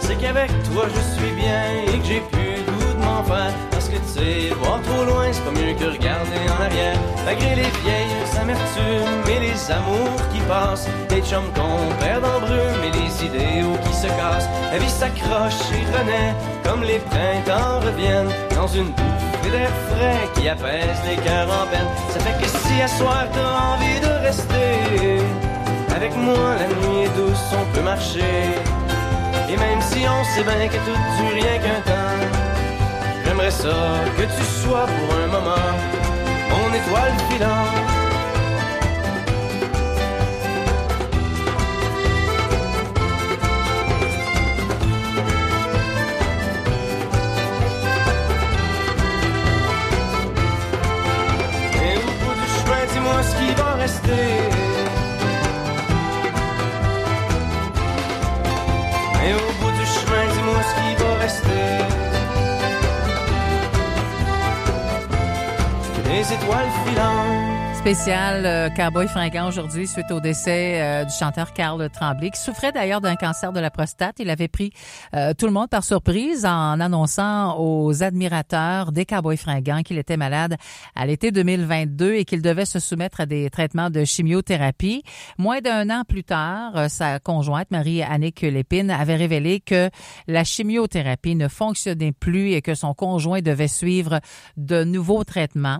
C'est qu'avec toi je suis bien et que j'ai plus le goût de m'en faire. Parce que tu sais, voir trop loin, c'est pas mieux que regarder en arrière. Malgré les vieilles amertumes et les amours qui passent, les chums qu'on perd en brume et les idéaux qui se cassent. La vie s'accroche et renaît comme les printemps reviennent dans une bouffée d'air frais qui apaise les cœurs en peine. Ça fait que si à soir t'as envie de rester avec moi, la nuit est douce, on peut marcher. Et même si on sait bien que tout dure rien qu'un temps, j'aimerais ça que tu sois pour un moment mon étoile filante. Ce qui va rester. Spécial euh, Cowboy fringant aujourd'hui suite au décès euh, du chanteur Carl Tremblay, qui souffrait d'ailleurs d'un cancer de la prostate. Il avait pris euh, tout le monde par surprise en annonçant aux admirateurs des Cowboys fringants qu'il était malade à l'été 2022 et qu'il devait se soumettre à des traitements de chimiothérapie. Moins d'un an plus tard, euh, sa conjointe Marie-Annick Lépine avait révélé que la chimiothérapie ne fonctionnait plus et que son conjoint devait suivre de nouveaux traitements.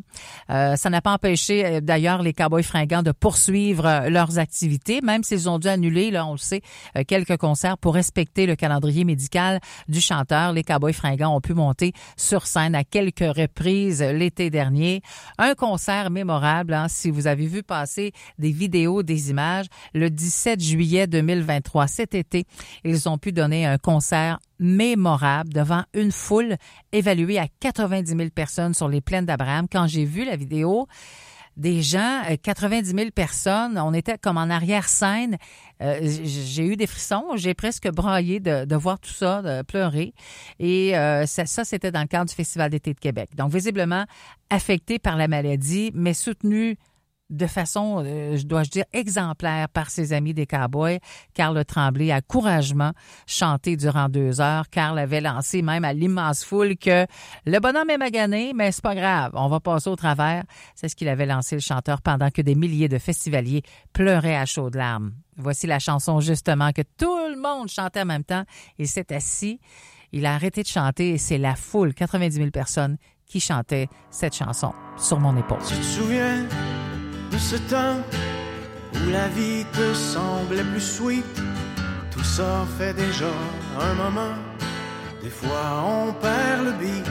Euh, ça n'a pas empêché euh, d'ailleurs les Cowboys fringants de poursuivre euh, leurs activités, même s'ils ont dû annuler, là, on le sait, euh, quelques concerts pour respecter le calendrier médical du chanteur. Les Cowboys fringants ont pu monter sur scène à quelques reprises l'été dernier. Un concert mémorable, hein, si vous avez vu passer des vidéos, des images, le 17 juillet 2023, cet été, ils ont pu donner un concert mémorable devant une foule évaluée à 90 000 personnes sur les plaines d'Abraham. Quand j'ai vu la vidéo, des gens, euh, 90 000 personnes, on était comme en arrière-scène. Euh, j'ai eu des frissons, j'ai presque braillé de, de voir tout ça, de pleurer. Et euh, ça, ça, c'était dans le cadre du Festival d'été de Québec. Donc, visiblement affecté par la maladie, mais soutenu de façon, euh, je dois dire, exemplaire par ses amis des Cowboys. Carl Tremblay a courageusement chanté durant deux heures. Carl avait lancé même à l'immense foule que le bonhomme est magané, mais c'est pas grave, on va passer au travers. C'est ce qu'il avait lancé le chanteur pendant que des milliers de festivaliers pleuraient à chaudes larmes. Voici la chanson justement que tout le monde chantait en même temps. Il s'est assis, il a arrêté de chanter et c'est la foule, 90 000 personnes, qui chantaient cette chanson sur mon épaule. Tu te souviens ce temps où la vie te semblait plus sweet? Tout ça fait déjà un moment. Des fois on perd le beat.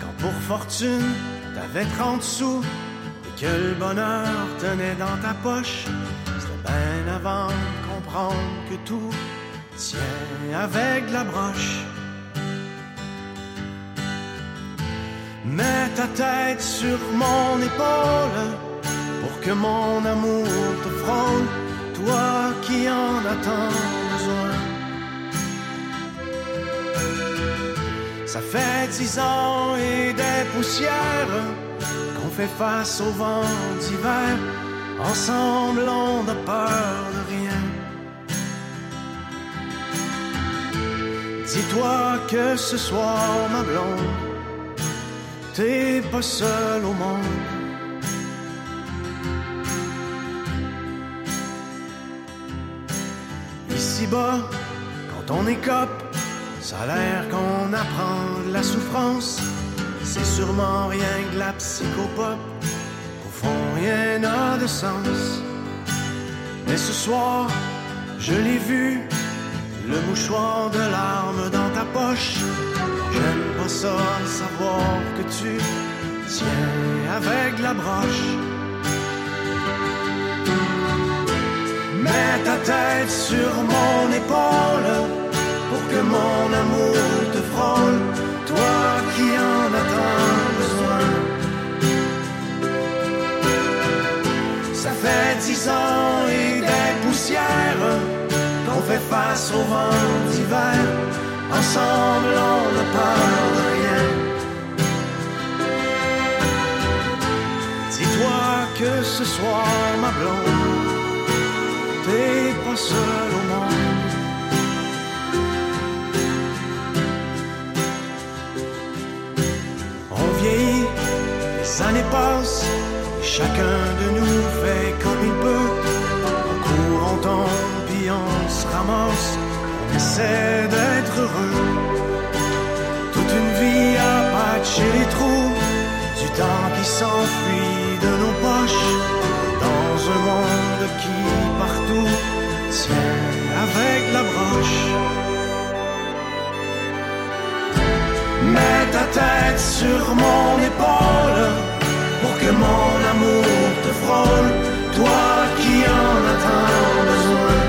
Quand pour fortune t'avais 30 sous et que le bonheur tenait dans ta poche, c'était bien avant de comprendre que tout tient avec la broche. Mets ta tête sur mon épaule que mon amour te frôle, toi qui en as tant besoin. Ça fait dix ans et des poussières qu'on fait face au vent d'hiver. Ensemble, on n'a peur de rien. Dis-toi que ce soir, ma blonde, t'es pas seul au monde. Ici-bas, quand on écope, ça a l'air qu'on apprend la souffrance. C'est sûrement rien que la psychopop. Au fond, rien n'a de sens. Mais ce soir, je l'ai vu, le mouchoir de larmes dans ta poche. J'aime pas ça, savoir que tu tiens avec la broche. Mets ta tête sur mon épaule pour que mon amour te frôle, toi qui en as tant besoin. Ça fait dix ans et des poussières qu'on fait face au vent d'hiver. Ensemble, on ne peur de rien. Dis-toi que ce soir, ma blonde, t'es pas seul au monde. On vieillit, les années passent, et chacun de nous fait comme il peut. On court, on tombe, puis on se ramasse, on essaie d'être heureux. Toute une vie à patcher les trous, du temps qui s'enfuit de nos poches, dans un monde qui partout tient avec la broche. Mets ta tête sur mon épaule pour que mon amour te frôle, toi qui en as tant besoin.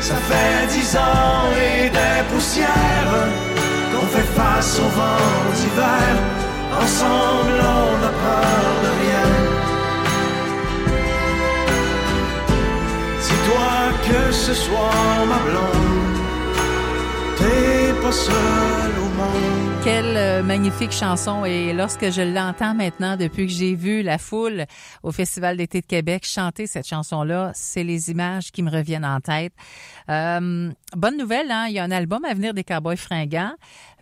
Ça fait dix ans et des poussières qu'on fait face au vent d'hiver. Ensemble, on n'a peur de rien. Quelle euh, magnifique chanson et lorsque je l'entends maintenant depuis que j'ai vu la foule au Festival d'été de Québec chanter cette chanson-là, c'est les images qui me reviennent en tête. Euh, bonne nouvelle, hein? il y a un album à venir des Cowboys fringants.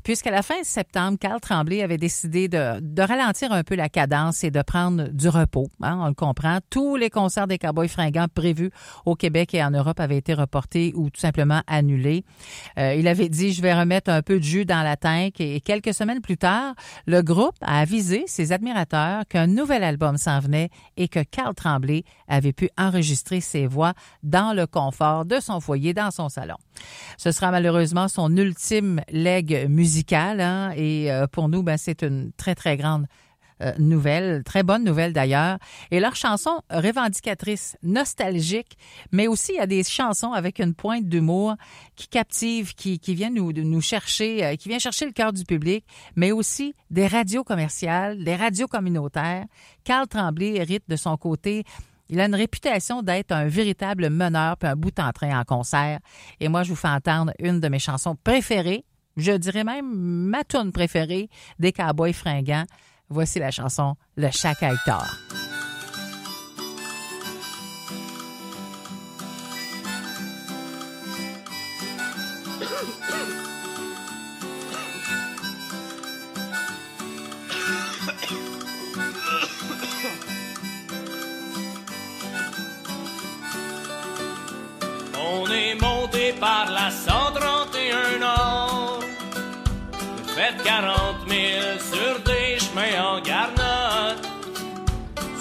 Puisqu'à la fin septembre, Carl Tremblay avait décidé de, de, ralentir un peu la cadence et de prendre du repos. Hein, on le comprend. Tous les concerts des Cowboys fringants prévus au Québec et en Europe avaient été reportés ou tout simplement annulés. Euh, il avait dit, je vais remettre un peu de jus dans la tank. Et quelques semaines plus tard, le groupe a avisé ses admirateurs qu'un nouvel album s'en venait et que Carl Tremblay avait pu enregistrer ses voix dans le confort de son foyer, dans son salon. Ce sera malheureusement son ultime leg musical hein, et euh, pour nous, ben, c'est une très, très grande euh, nouvelle, très bonne nouvelle d'ailleurs. Et leurs chansons revendicatrices, nostalgiques, mais aussi il y a des chansons avec une pointe d'humour qui captive, qui, qui viennent nous, nous chercher, euh, qui vient chercher le cœur du public, mais aussi des radios commerciales, des radios communautaires. Carl Tremblay hérite de son côté il a une réputation d'être un véritable meneur puis un bout en train en concert. Et moi, je vous fais entendre une de mes chansons préférées. Je dirais même ma tune préférée des Cowboys fringants. Voici la chanson Le Chac à Hector. On est monté par la 131 Nord. Faites 40 000 sur des chemins en garnotte.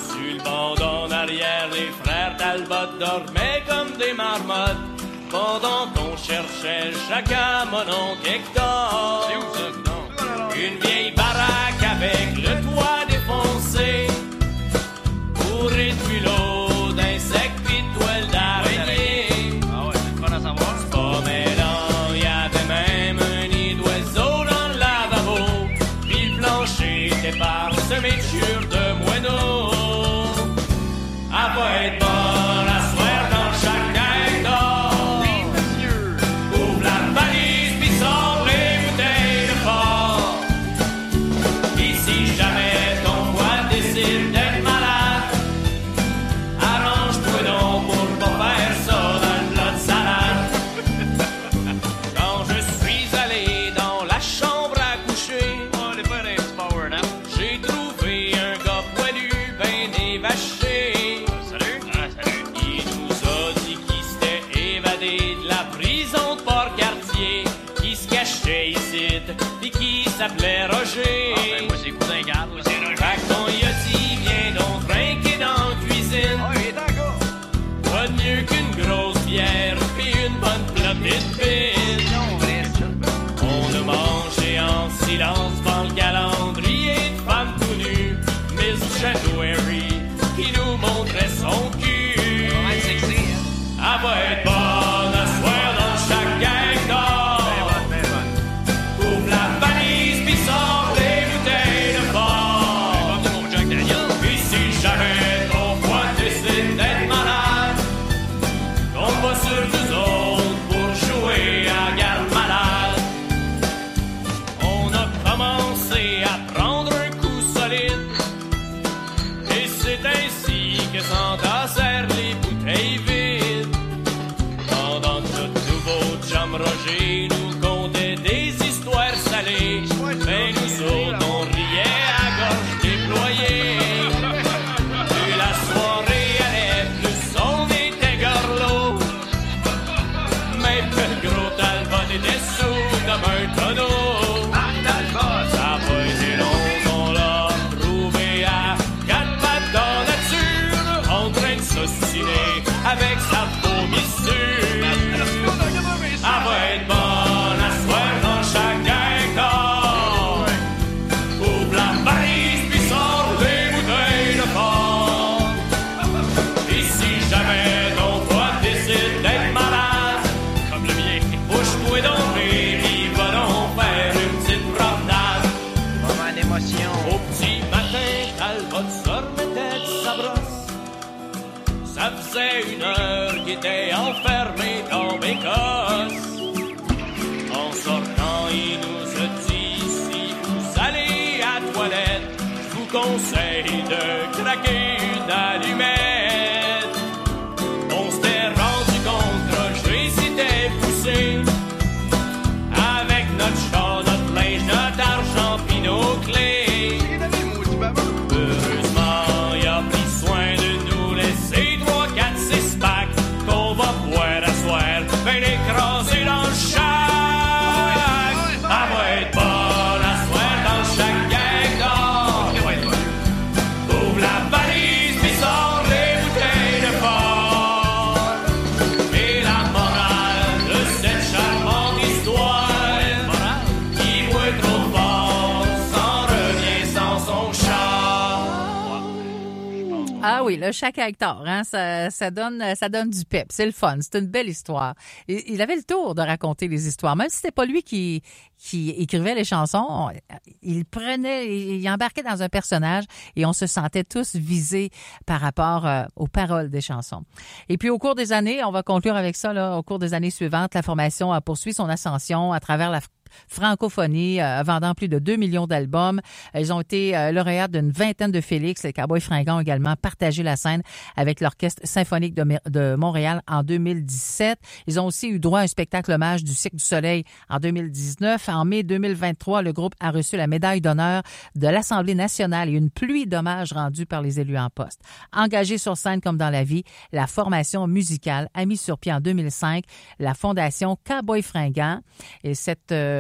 Sur le bord en arrière, les frères Talbot dormaient comme des marmottes. Pendant qu'on cherchait chacun mon oncle Hector. Chaque hectare, hein, ça, donne, ça donne du pep. C'est le fun. C'est une belle histoire. Il, avait le tour de raconter les histoires, même si c'était pas lui qui écrivait les chansons. Il prenait, il embarquait dans un personnage et on se sentait tous visés par rapport euh, aux paroles des chansons. Et puis au cours des années, on va conclure avec ça. Au cours des années suivantes, la formation a poursuivi son ascension à travers la francophonie, euh, vendant plus de 2 millions d'albums. Ils ont été euh, lauréats d'une vingtaine de Félix. Les Cowboys fringants ont également partagé la scène avec l'Orchestre symphonique de, Montréal en 2017. Ils ont aussi eu droit à un spectacle hommage du Cirque du Soleil en 2019. En mai 2023, le groupe a reçu la médaille d'honneur de l'Assemblée nationale et une pluie d'hommages rendus par les élus en poste. Engagé sur scène comme dans la vie, la formation musicale a mis sur pied en 2005 la fondation Cowboys fringants. Et cette euh,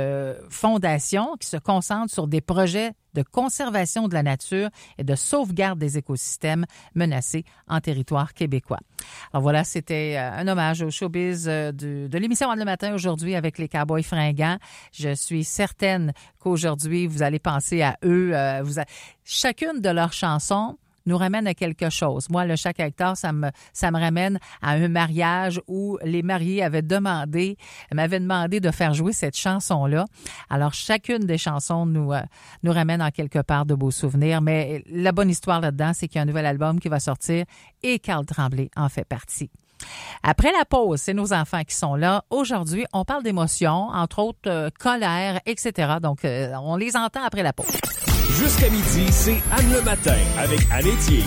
fondation qui se concentre sur des projets de conservation de la nature et de sauvegarde des écosystèmes menacés en territoire québécois. Alors voilà, c'était un hommage au showbiz de, de l'émission le matin aujourd'hui avec les Cowboys fringants. Je suis certaine qu'aujourd'hui, vous allez penser à eux. Vous. Chacune de leurs chansons nous ramène à quelque chose. Moi, le chaque hectare, ça me, ça me ramène à un mariage où les mariés avaient demandé, m'avaient demandé de faire jouer cette chanson-là. Alors, chacune des chansons nous, euh, nous ramène en quelque part de beaux souvenirs. Mais la bonne histoire là-dedans, c'est qu'il y a un nouvel album qui va sortir et Carl Tremblay en fait partie. Après la pause, c'est nos enfants qui sont là. Aujourd'hui, on parle d'émotions, entre autres euh, colère, etc. Donc, euh, on les entend après la pause. Jusqu'à midi, c'est Anne le matin avec Anne Etier.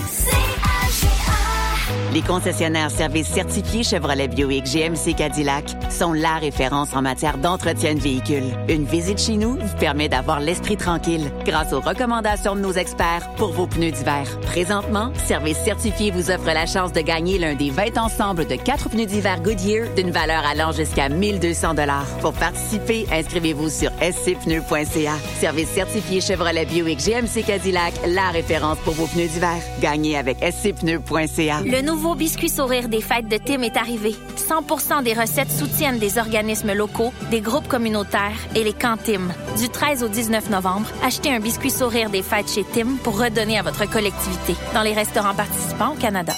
Les concessionnaires services certifiés Chevrolet Buick GMC Cadillac sont la référence en matière d'entretien de véhicule. Une visite chez nous vous permet d'avoir l'esprit tranquille grâce aux recommandations de nos experts pour vos pneus d'hiver. Présentement, Service certifié vous offre la chance de gagner l'un des 20 ensembles de quatre pneus d'hiver Goodyear d'une valeur allant jusqu'à 1200 dollars. Pour participer, inscrivez-vous sur scpneus.ca. Service certifié Chevrolet Buick GMC Cadillac, la référence pour vos pneus d'hiver. Gagnez avec scpneus.ca. Le nouveau biscuit sourire des fêtes de Tim est arrivé. 100% des recettes soutiennent des organismes locaux, des groupes communautaires et les camps Tim. Du 13 au 19 novembre, achetez un biscuit sourire des fêtes chez Tim pour redonner à votre collectivité dans les restaurants participants au Canada.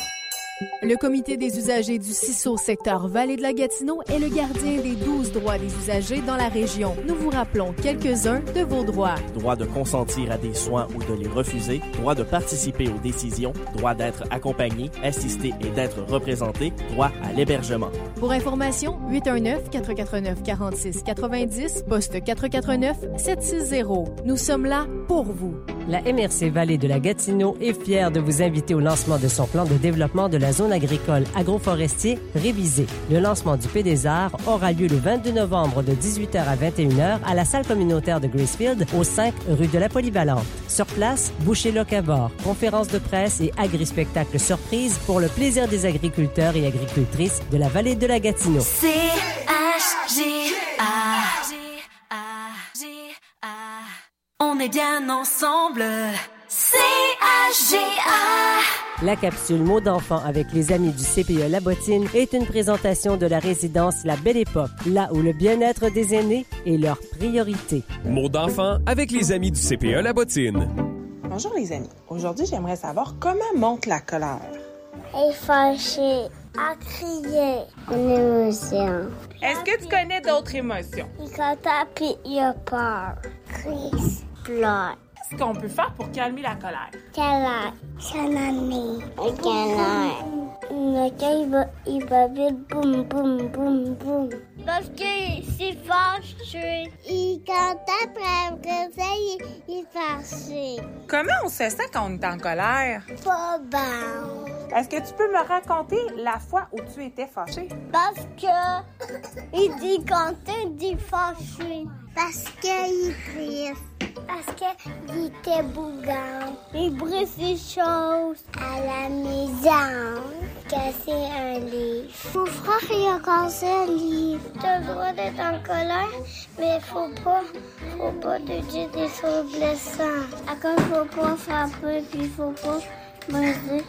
Le comité des usagers du CISO secteur Vallée de la Gatineau est le gardien des 12 droits des usagers dans la région. Nous vous rappelons quelques-uns de vos droits. Droit de consentir à des soins ou de les refuser, droit de participer aux décisions, droit d'être accompagné, assisté et d'être représenté, droit à l'hébergement. Pour information, 819-449-4690, poste 449-760. Nous sommes là pour vous. La MRC Vallée de la Gatineau est fière de vous inviter au lancement de son plan de développement de la zone agricole agroforestier révisé. Le lancement du PDSAR aura lieu le 22 novembre de 18h à 21h à la salle communautaire de Gracefield au 5 rue de la Polyvalente. Sur place, boucher locavore, conférences de presse et agri-spectacles surprises pour le plaisir des agriculteurs et agricultrices de la Vallée de la Gatineau. On est bien ensemble. C-H-G-A. La capsule Mots d'enfant avec les amis du CPE La Bottine est une présentation de la résidence La Belle Époque, là où le bien-être des aînés est leur priorité. Mots d'enfant avec les amis du CPE La Bottine. Bonjour les amis. Aujourd'hui, j'aimerais savoir comment monte la colère. à crier, une émotion. Est-ce que tu connais d'autres émotions? Il content puis il a peur. Crise, pleure. Qu'est-ce qu'on peut faire pour calmer la colère? Câlin, calmer, câlin. Le cœur, il va, il va vite, boum, boum, boum, boum. Parce que c'est fâché. Il compte après, ça, il, il est fâché. Comment on se sent quand on est en colère? Pas bon. Est-ce que tu peux me raconter la fois où tu étais fâché? Parce que il dit compter, il dit fâché. Parce qu'il triste. Parce qu'il était bougon. Il brise des choses à la maison. Casser un livre. Mon frère, il a cassé un livre. T'as le droit d'être en colère, mais faut pas, faut pas te dire des choses blessantes. À cause, faut pas frapper, puis faut pas briser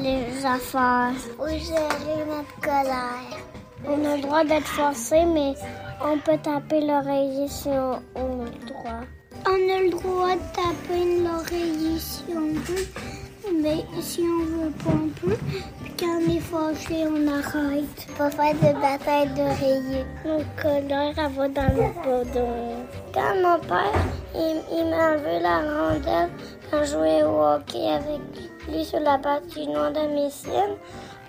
les affaires. Faut gérer notre colère. On a le droit d'être forcé, mais on peut taper l'oreiller si on, on a le droit. On a le droit de taper l'oreiller si on veut, mais si on veut pas, peut. Puis quand on est fâché, on arrête. Pas faire de bataille d'oreiller. Mon colère, elle va dans le bedon. Quand mon père, il, m'a enlevé la rondelle quand je jouais au hockey avec lui sur la patinoire de mes signes,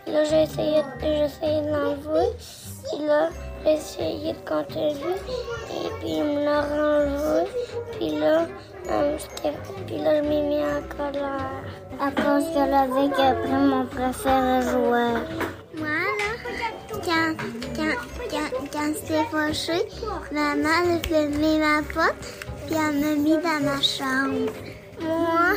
là, j'ai essayé, essayé de l'enlever. Puis là, j'ai essayé de lui. Et puis, il me l'a renlevé. Puis là, puis là, je m'ai mis en colère. À cause que la vie après mon préféré joueur. Moi, là, quand, quand, quand, quand j'étais fâchée, maman a fermé ma porte, puis elle m'a mis dans ma chambre. Moi,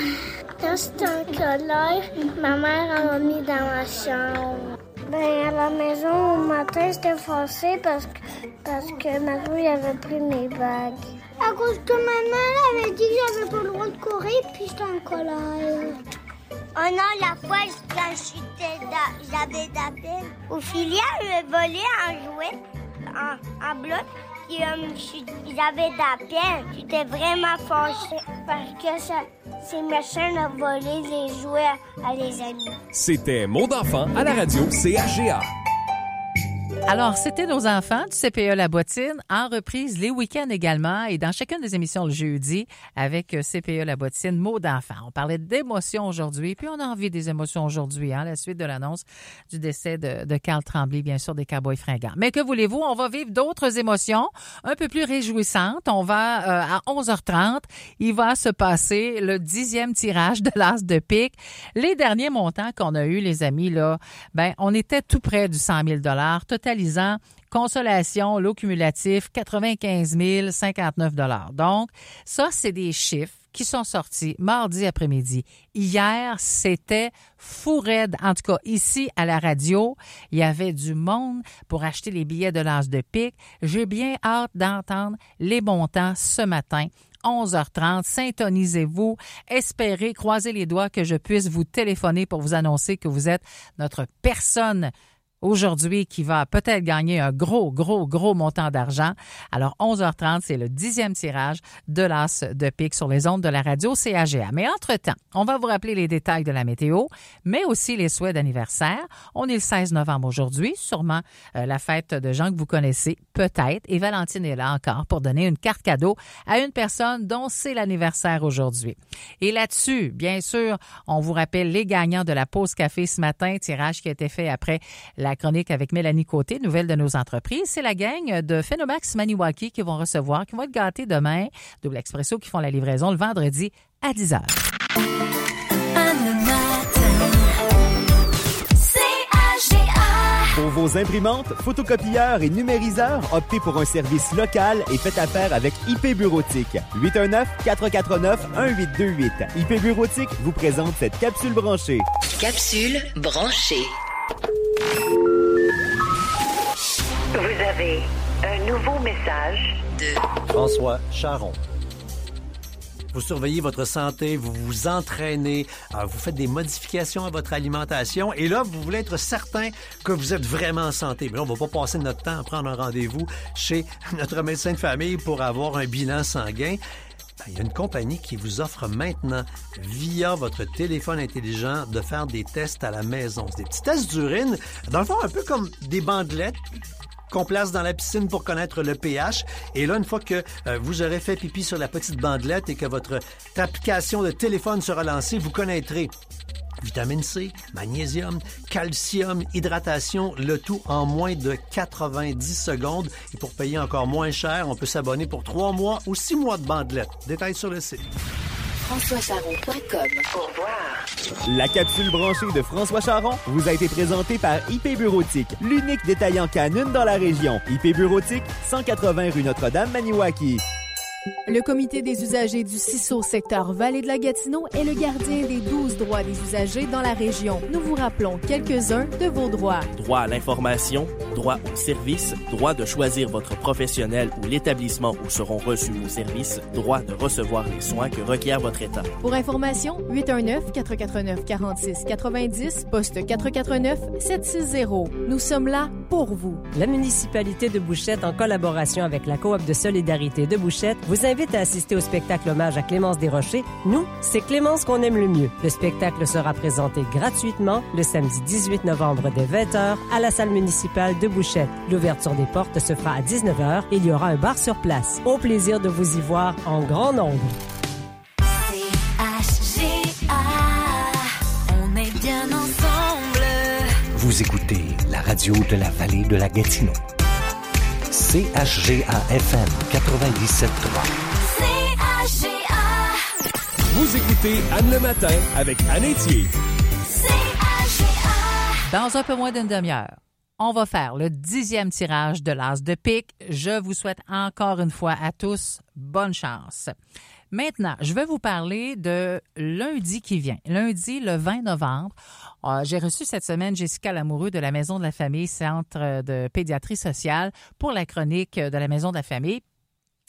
quand j'étais en colère, ma mère elle m'a mis dans ma chambre. Ben, à la maison, au matin, j'étais fâchée parce que, parce que ma avait pris mes bagues. À cause que maman avait dit que j'avais pas le droit de courir, puis j'étais en colère. Oh non, la fois, quand j'avais de la peine, au filière, elle me volait un jouet en, en bloc. Puis, je- j'avais de la peine. J'étais vraiment fâchée parce que ça, c'est méchant de voler les jouets à, à les amis. C'était Mots d'enfant à la radio CHGA. Alors, c'était nos enfants du CPE La Bottine, en reprise les week-ends également et dans chacune des émissions le jeudi avec euh, CPE La Bottine, mots d'enfant. On parlait d'émotions aujourd'hui, puis on a envie des émotions aujourd'hui, hein, la suite de l'annonce du décès de, de Carl Tremblay, bien sûr, des Cowboys fringants. Mais que voulez-vous, on va vivre d'autres émotions un peu plus réjouissantes. On va euh, à 11h30, il va se passer le dixième tirage de l'as de pique. Les derniers montants qu'on a eus, les amis, là, ben, on était tout près du 100 000 totalisant consolation, lot cumulatif, 95 059 Donc, ça, c'est des chiffres qui sont sortis mardi après-midi. Hier, c'était fou raide. En tout cas, ici, à la radio, il y avait du monde pour acheter les billets de l'As de pique. J'ai bien hâte d'entendre les montants ce matin. 11h30. Syntonisez-vous. Espérez, croisez les doigts que je puisse vous téléphoner pour vous annoncer que vous êtes notre personne aujourd'hui qui va peut-être gagner un gros, gros, gros montant d'argent. Alors, 11h30, c'est le dixième tirage de l'As de pique sur les ondes de la radio CAGA. Mais entre-temps, on va vous rappeler les détails de la météo, mais aussi les souhaits d'anniversaire. On est le 16 novembre aujourd'hui, sûrement euh, la fête de gens que vous connaissez, peut-être. Et Valentine est là encore pour donner une carte cadeau à une personne dont c'est l'anniversaire aujourd'hui. Et là-dessus, bien sûr, on vous rappelle les gagnants de la pause café ce matin, tirage qui a été fait après la la chronique avec Mélanie Côté, nouvelle de nos entreprises. C'est la gang de Phenomax Maniwaki qui vont recevoir, qui vont être gâtés demain. Double Expresso qui font la livraison le vendredi à 10 h. Pour vos imprimantes, photocopieurs et numériseurs, optez pour un service local et faites affaire avec IP Bureautique. 819-449-1828. IP Bureautique vous présente cette capsule branchée. Capsule branchée. Vous avez un nouveau message de François Charon. Vous surveillez votre santé, vous vous entraînez, euh, vous faites des modifications à votre alimentation et là, vous voulez être certain que vous êtes vraiment en santé. Mais là, on va pas passer notre temps à prendre un rendez-vous chez *laughs* notre médecin de famille pour avoir un bilan sanguin. Il y a une compagnie qui vous offre maintenant, via votre téléphone intelligent, de faire des tests à la maison. des petits tests d'urine, dans le fond, un peu comme des bandelettes qu'on place dans la piscine pour connaître le pH. Et là, une fois que euh, vous aurez fait pipi sur la petite bandelette et que votre application de téléphone sera lancée, vous connaîtrez vitamine C, magnésium, calcium, hydratation, le tout en moins de 90 secondes. Et pour payer encore moins cher, on peut s'abonner pour trois mois ou six mois de bandelette. Détails sur le site françoischaron.com. Au revoir. La capsule branchée de François Charon vous a été présentée par IP Bureautique, l'unique détaillant canune dans la région. IP Bureautique, 180 rue Notre-Dame, Maniwaki. Le comité des usagers du CISO secteur Vallée de la Gatineau est le gardien des 12 droits des usagers dans la région. Nous vous rappelons quelques-uns de vos droits. Droit à l'information, droit au service, droit de choisir votre professionnel ou l'établissement où seront reçus vos services, droit de recevoir les soins que requiert votre État. Pour information, 819-449-4690, poste 449-760. Nous sommes là pour vous. La municipalité de Bouchette, en collaboration avec la coop de solidarité de Bouchette, vous invite à assister au spectacle hommage à Clémence Desrochers. Nous, c'est Clémence qu'on aime le mieux. Le spectacle sera présenté gratuitement le samedi 18 novembre dès 20h à la salle municipale de Bouchette. L'ouverture des portes se fera à 19h et il y aura un bar sur place. Au plaisir de vous y voir en grand nombre. on est bien ensemble. Vous écoutez la radio de la vallée de la Gatineau. CHGA-FM 97.3. CHGA. Vous écoutez Anne le matin avec Anne Etier. Dans un peu moins d'une demi-heure, on va faire le dixième tirage de l'as de pique. Je vous souhaite encore une fois à tous bonne chance. Maintenant, je vais vous parler de lundi qui vient. Lundi, le 20 novembre, j'ai reçu cette semaine Jessica Lamoureux de la Maison de la Famille, Centre de pédiatrie sociale, pour la chronique de la Maison de la Famille.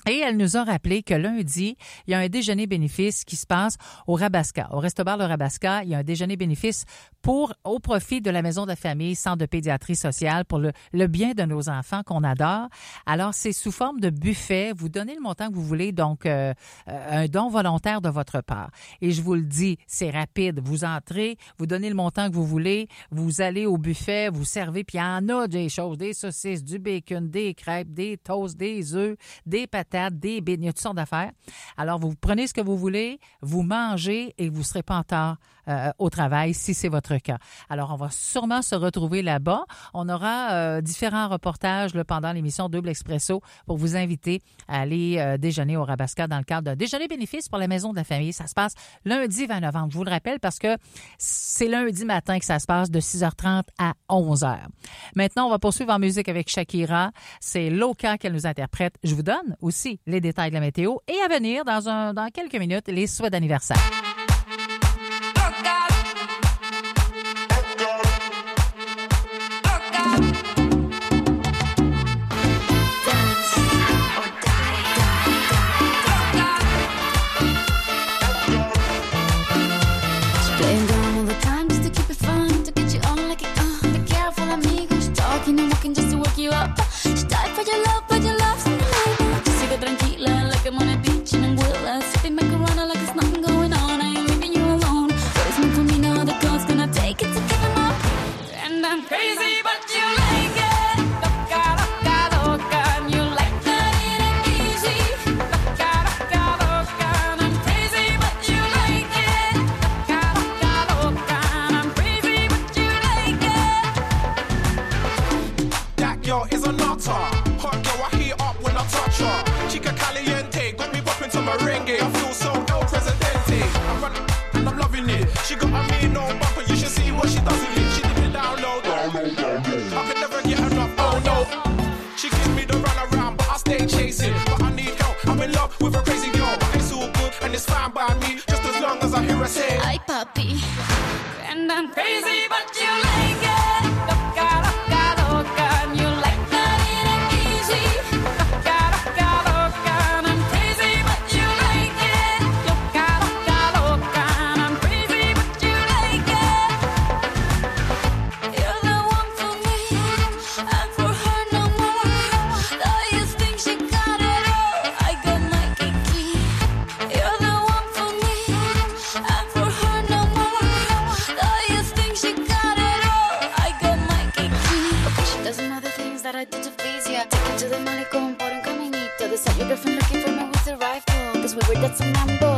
Et elle nous a rappelé que lundi, il y a un déjeuner bénéfice qui se passe au Rabasca. Au Resto-Bar Le Rabasca, il y a un déjeuner bénéfice pour, au profit de la Maison de Famille, Centre de pédiatrie sociale, pour le, bien de nos enfants qu'on adore. Alors, c'est sous forme de buffet. Vous donnez le montant que vous voulez, donc euh, euh, un don volontaire de votre part. Et je vous le dis, c'est rapide. Vous entrez, vous donnez le montant que vous voulez, vous allez au buffet, vous servez, puis il y en a des choses, des saucisses, du bacon, des crêpes, des toasts, des œufs, des des beignets, toutes sortes d'affaires. Alors, vous prenez ce que vous voulez, vous mangez et vous ne serez pas en retard euh, au travail si c'est votre cas. Alors, on va sûrement se retrouver là-bas. On aura euh, différents reportages pendant l'émission Double Expresso pour vous inviter à aller euh, déjeuner au Rabasca dans le cadre d'un déjeuner bénéfice pour la Maison de la Famille. Ça se passe lundi 20 novembre. Je vous le rappelle parce que c'est lundi matin que ça se passe de 6h30 à 11h. Maintenant, on va poursuivre en musique avec Shakira. C'est Loca qu'elle nous interprète. Je vous donne aussi les détails de la météo et à venir dans, dans quelques minutes les souhaits d'anniversaire. With a crazy girl. But it's all good and it's fine by me, just as long as I hear her say. Ay, puppy, And I'm crazy, but you like it. That's a number.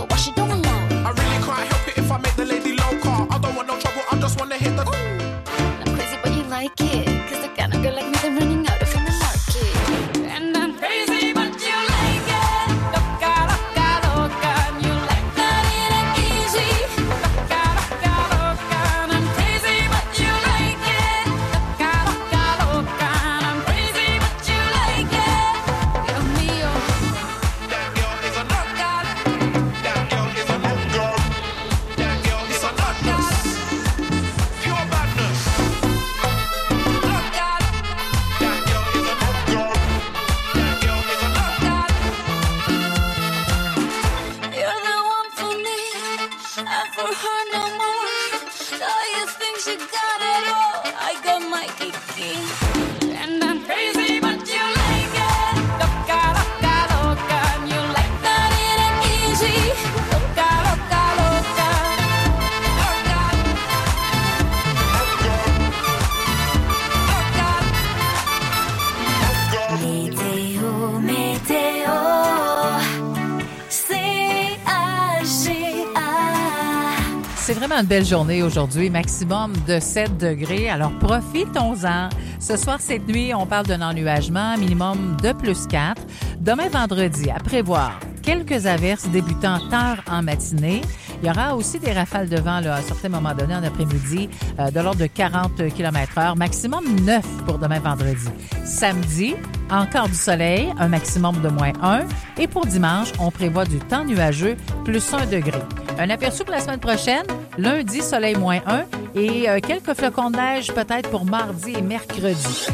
Une belle journée aujourd'hui, maximum de 7 degrés. Alors profitons-en. Ce soir, cette nuit, on parle d'un ennuagement, minimum de plus 4. Demain, vendredi, à prévoir quelques averses débutant tard en matinée. Il y aura aussi des rafales de vent là, à un certain moment donné en après-midi euh, de l'ordre de 40 km heure, maximum 9 pour demain vendredi. Samedi, encore du soleil, un maximum de moins 1. Et pour dimanche, on prévoit du temps nuageux, plus 1 degré. Un aperçu pour la semaine prochaine, lundi, soleil moins 1 et euh, quelques flocons de neige peut-être pour mardi et mercredi.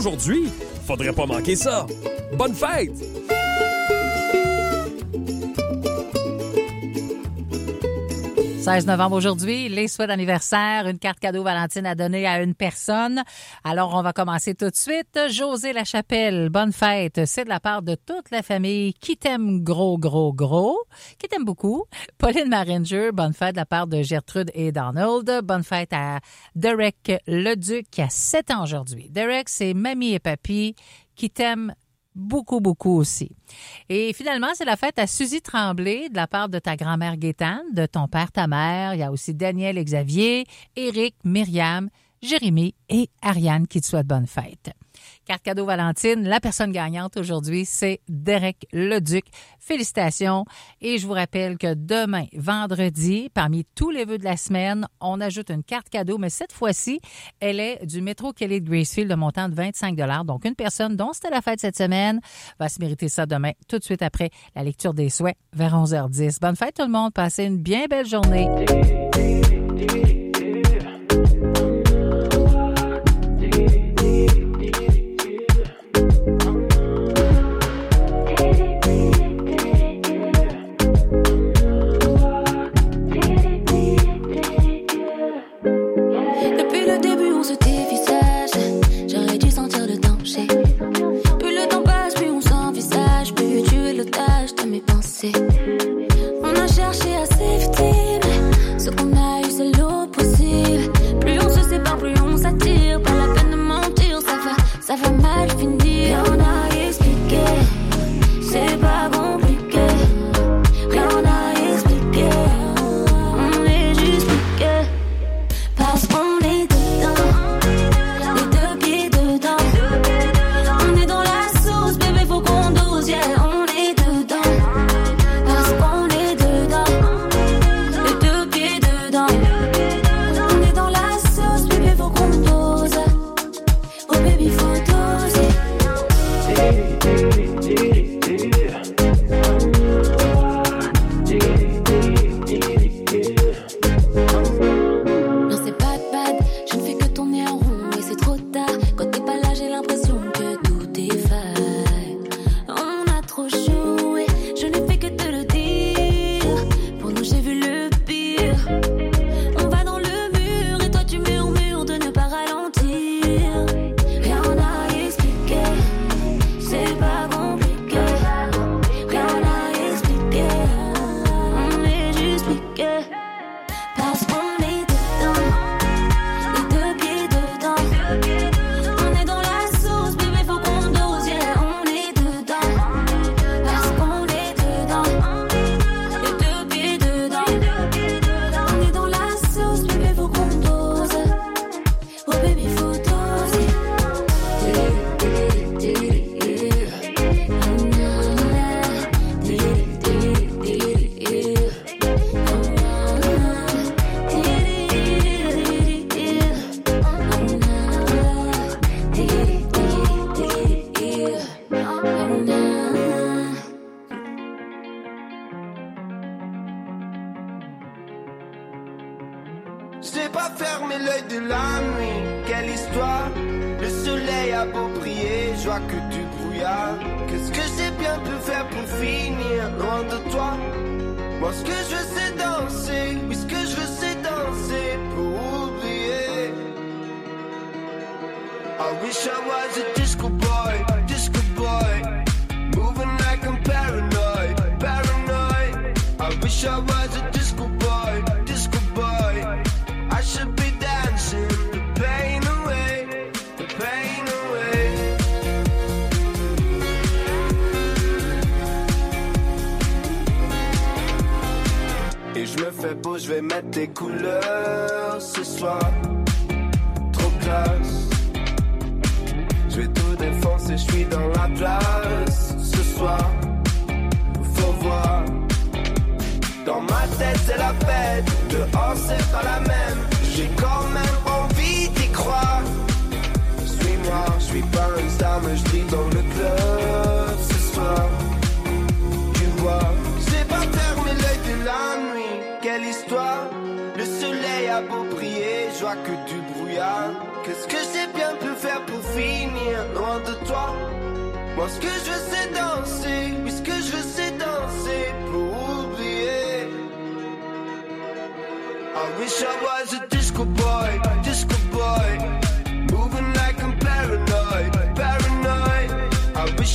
Aujourd'hui. Faudrait pas manquer ça. Bonne fête! 16 novembre aujourd'hui, les souhaits d'anniversaire, une carte cadeau Valentine à donner à une personne. Alors, on va commencer tout de suite. José Lachapelle, bonne fête. C'est de la part de toute la famille qui t'aime gros, gros, gros, qui t'aime beaucoup. Pauline Maringer, bonne fête de la part de Gertrude et Donald. Bonne fête à Derek Leduc qui a 7 ans aujourd'hui. Derek, c'est mamie et papy qui t'aiment beaucoup, beaucoup aussi. Et finalement, c'est la fête à Suzy Tremblay de la part de ta grand-mère Gaétane, de ton père, ta mère. Il y a aussi Daniel Xavier, Éric, Myriam, Jérémy et Ariane qui te souhaitent bonne fête. Carte cadeau Valentine, la personne gagnante aujourd'hui, c'est Derek Leduc. Félicitations. Et je vous rappelle que demain, vendredi, parmi tous les vœux de la semaine, on ajoute une carte cadeau, mais cette fois-ci, elle est du métro Kelly de Gracefield de montant de 25 Donc, une personne dont c'était la fête cette semaine va se mériter ça demain, tout de suite après la lecture des souhaits vers 11h10. Bonne fête tout le monde. Passez une bien belle journée.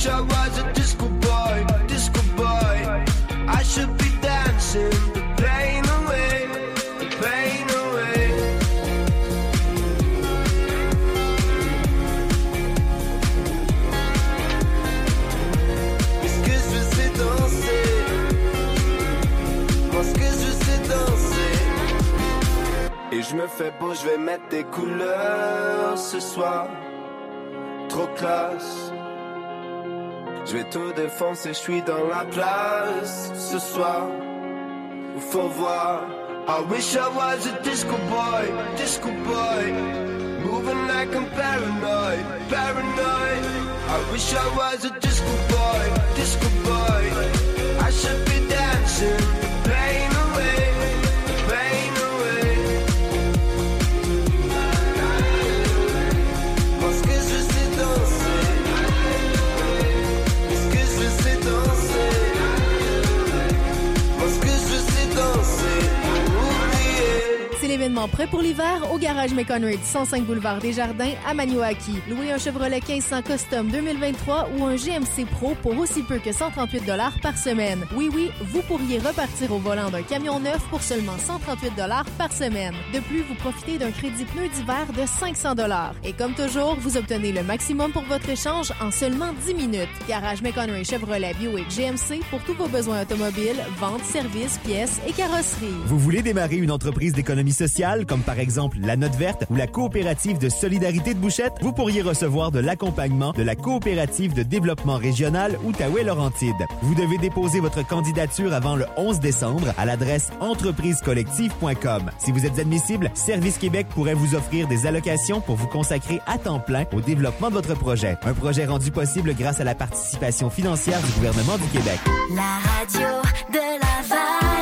I disco boy, disco boy. Should be dancing the pain away, the pain away. Mais ce que je c'est danser? Moi, ce que je c'est danser? Et je me fais beau, je vais mettre des couleurs ce soir. Trop classe. Je vais tout défoncer, je suis dans la place ce soir. Faut voir. I wish I was a disco boy, disco boy. Moving like I'm paranoid, paranoid. I wish I was a disco boy, disco boy. Prêt pour l'hiver au Garage McConnery, 105 boulevard des Jardins à Maniwaki. Louez un Chevrolet 1500 Custom 2023 ou un GMC Pro pour aussi peu que 138 dollars par semaine. Oui, oui, vous pourriez repartir au volant d'un camion neuf pour seulement 138 dollars par semaine. De plus, vous profitez d'un crédit pneu d'hiver de 500 dollars. Et comme toujours, vous obtenez le maximum pour votre échange en seulement 10 minutes. Garage McConnery Chevrolet Buick GMC pour tous vos besoins automobiles, vente, services, pièces et carrosserie. Vous voulez démarrer une entreprise d'économie sociale, comme par exemple la Note Verte ou la Coopérative de Solidarité de Bouchette? Vous pourriez recevoir de l'accompagnement de la Coopérative de Développement Régional Outaouais-Laurentide. Vous devez déposer votre candidature avant le 11 décembre à l'adresse entreprisecollective.com. Si vous êtes admissible, Service Québec pourrait vous offrir des allocations pour vous consacrer à temps plein au développement de votre projet. Un projet rendu possible grâce à la participation financière du gouvernement du Québec. La radio de la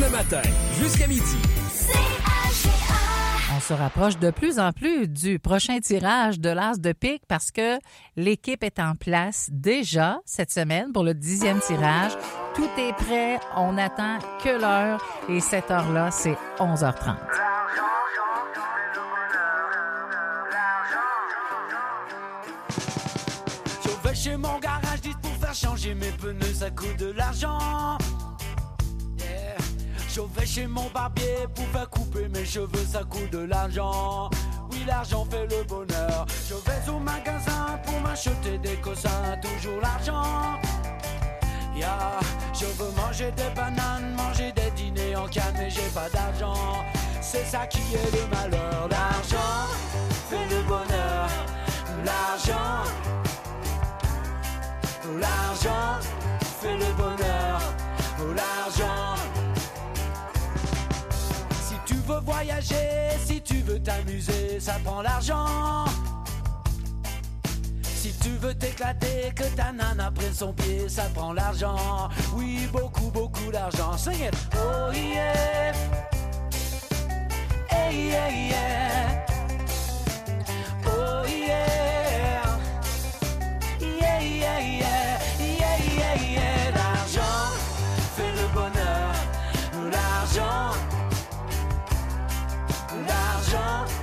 matin, jusqu'à midi. On se rapproche de plus en plus du prochain tirage de l'As de pique parce que l'équipe est en place déjà cette semaine pour le dixième tirage. Tout est prêt. On attend que l'heure et cette heure-là, c'est 11h30. Je vais chez mon garage pour faire changer mes pneus, ça coûte de l'argent. Je vais chez mon barbier pour faire couper mes cheveux, ça coûte de l'argent. Oui, l'argent fait le bonheur. Je vais au magasin pour m'acheter des cossins, toujours l'argent. Je veux manger des bananes, manger des dîners en canne, mais j'ai pas d'argent. C'est ça qui est le malheur. L'argent fait le bonheur. L'argent l'argent fait le bonheur. Veux voyager, si tu veux t'amuser, ça prend l'argent. Si tu veux t'éclater, que ta nana prenne son pied, ça prend l'argent. Oui, beaucoup, beaucoup d'argent. Sing. Oh yeah. Hey, yeah, yeah. Oh yeah. Yeah, yeah, yeah, yeah, yeah, yeah. L'argent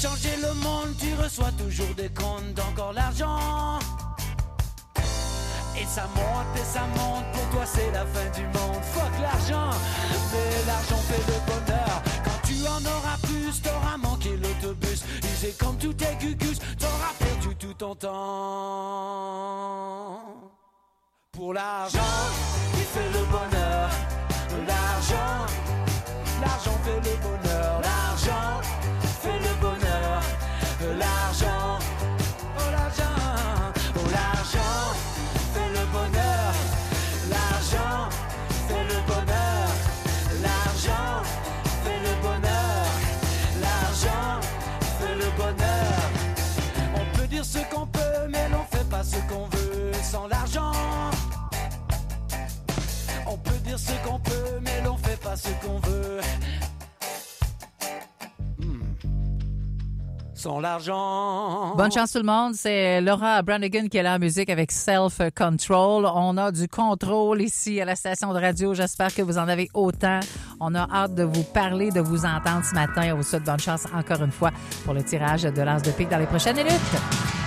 changer le monde, tu reçois toujours des comptes, encore l'argent. Et ça monte et ça monte, pour toi c'est la fin du monde. Fuck l'argent, mais l'argent fait le bonheur. Quand tu en auras plus, t'auras manqué l'autobus. Usé comme tout tes gugus, t'auras perdu tout ton temps. Pour l'argent, il fait le bonheur. L'argent, l'argent fait le bonheur. Ce qu'on peut, mais l'on fait pas ce qu'on veut. Hmm. Sans l'argent. Bonne chance tout le monde. C'est Laura Brannigan qui est là en musique avec Self Control. On a du contrôle ici à la station de radio. J'espère que vous en avez autant. On a hâte de vous parler, de vous entendre ce matin. On vous souhaite bonne chance encore une fois pour le tirage de l'As de pique dans les prochaines minutes.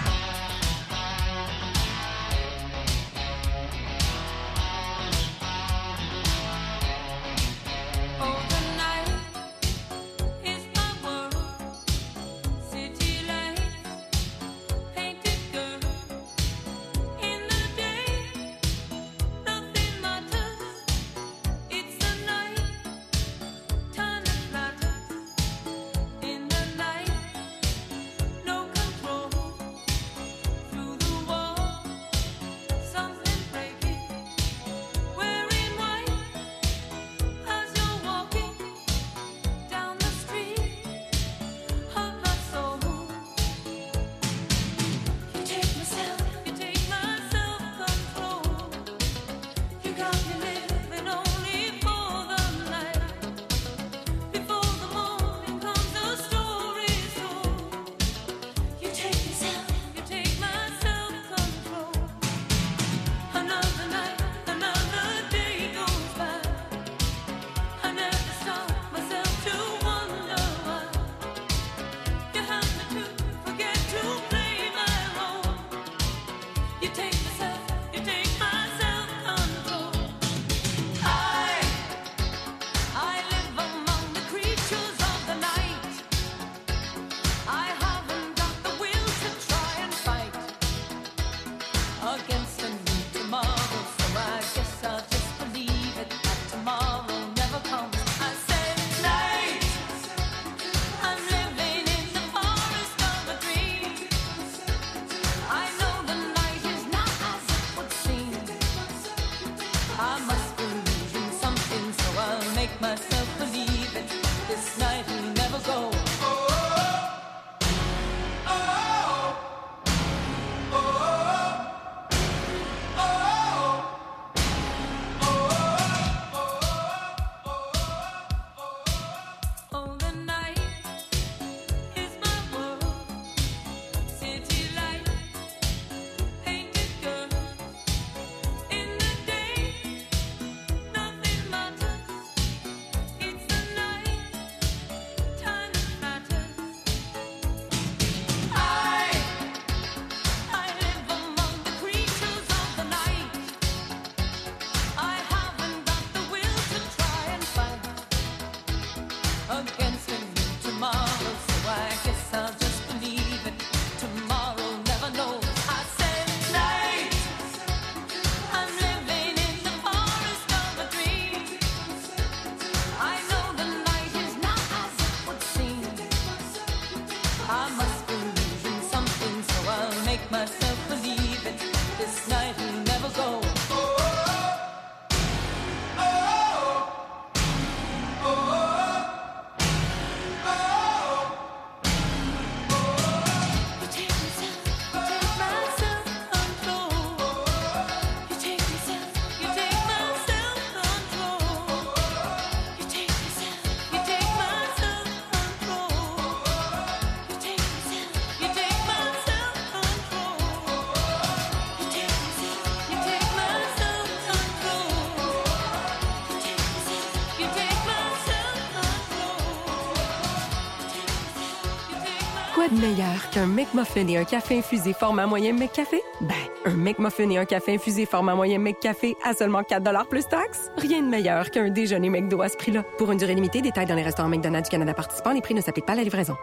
Meilleur qu'un McMuffin et un café infusé format moyen McCafé? Ben, un McMuffin et un café infusé format moyen McCafé à seulement 4 plus taxes? Rien de meilleur qu'un déjeuner McDo à ce prix-là. Pour une durée limitée, détails dans les restaurants McDonald's du Canada participants, les prix ne s'appliquent pas à la livraison.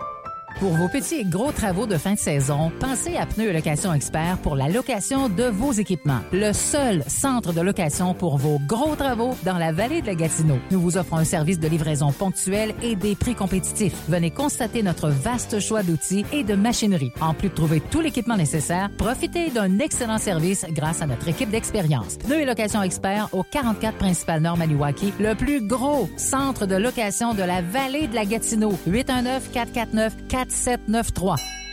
Pour vos petits et gros travaux de fin de saison, pensez à Pneus Location Expert pour la location de vos équipements. Le seul centre de location pour vos gros travaux dans la vallée de la Gatineau. Nous vous offrons un service de livraison ponctuel et des prix compétitifs. Venez constater notre vaste choix d'outils et de machinerie. En plus de trouver tout l'équipement nécessaire, profitez d'un excellent service grâce à notre équipe d'expérience. Pneus et Location Expert au 44 principal Nord Maniwaki, le plus gros centre de location de la vallée de la Gatineau. 819 449 4793.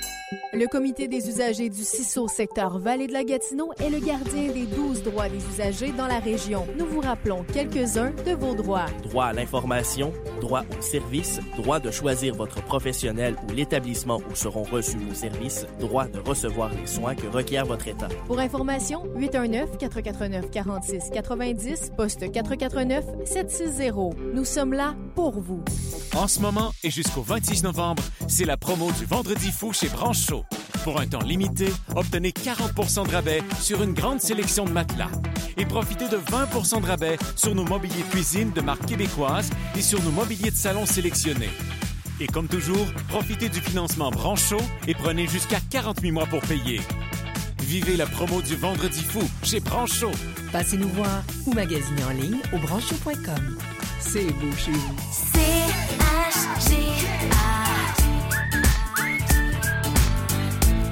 Le comité des usagers du CISO secteur Vallée de la Gatineau est le gardien des 12 droits des usagers dans la région. Nous vous rappelons quelques-uns de vos droits. Droit à l'information, droit au service, droit de choisir votre professionnel ou l'établissement où seront reçus vos services, droit de recevoir les soins que requiert votre État. Pour information, 819-449-4690, poste 449-760. Nous sommes là pour vous. En ce moment et jusqu'au 26 novembre, c'est la promo du Vendredi fou chez Brancho. Pour un temps limité, obtenez 40% de rabais sur une grande sélection de matelas. Et profitez de 20% de rabais sur nos mobiliers cuisine de marque québécoise et sur nos mobiliers de salon sélectionnés. Et comme toujours, profitez du financement Brancho et prenez jusqu'à 48 mois pour payer. Vivez la promo du Vendredi fou chez Brancho. Passez nous voir ou magasinez en ligne au brancho.com. C'est beau chez vous.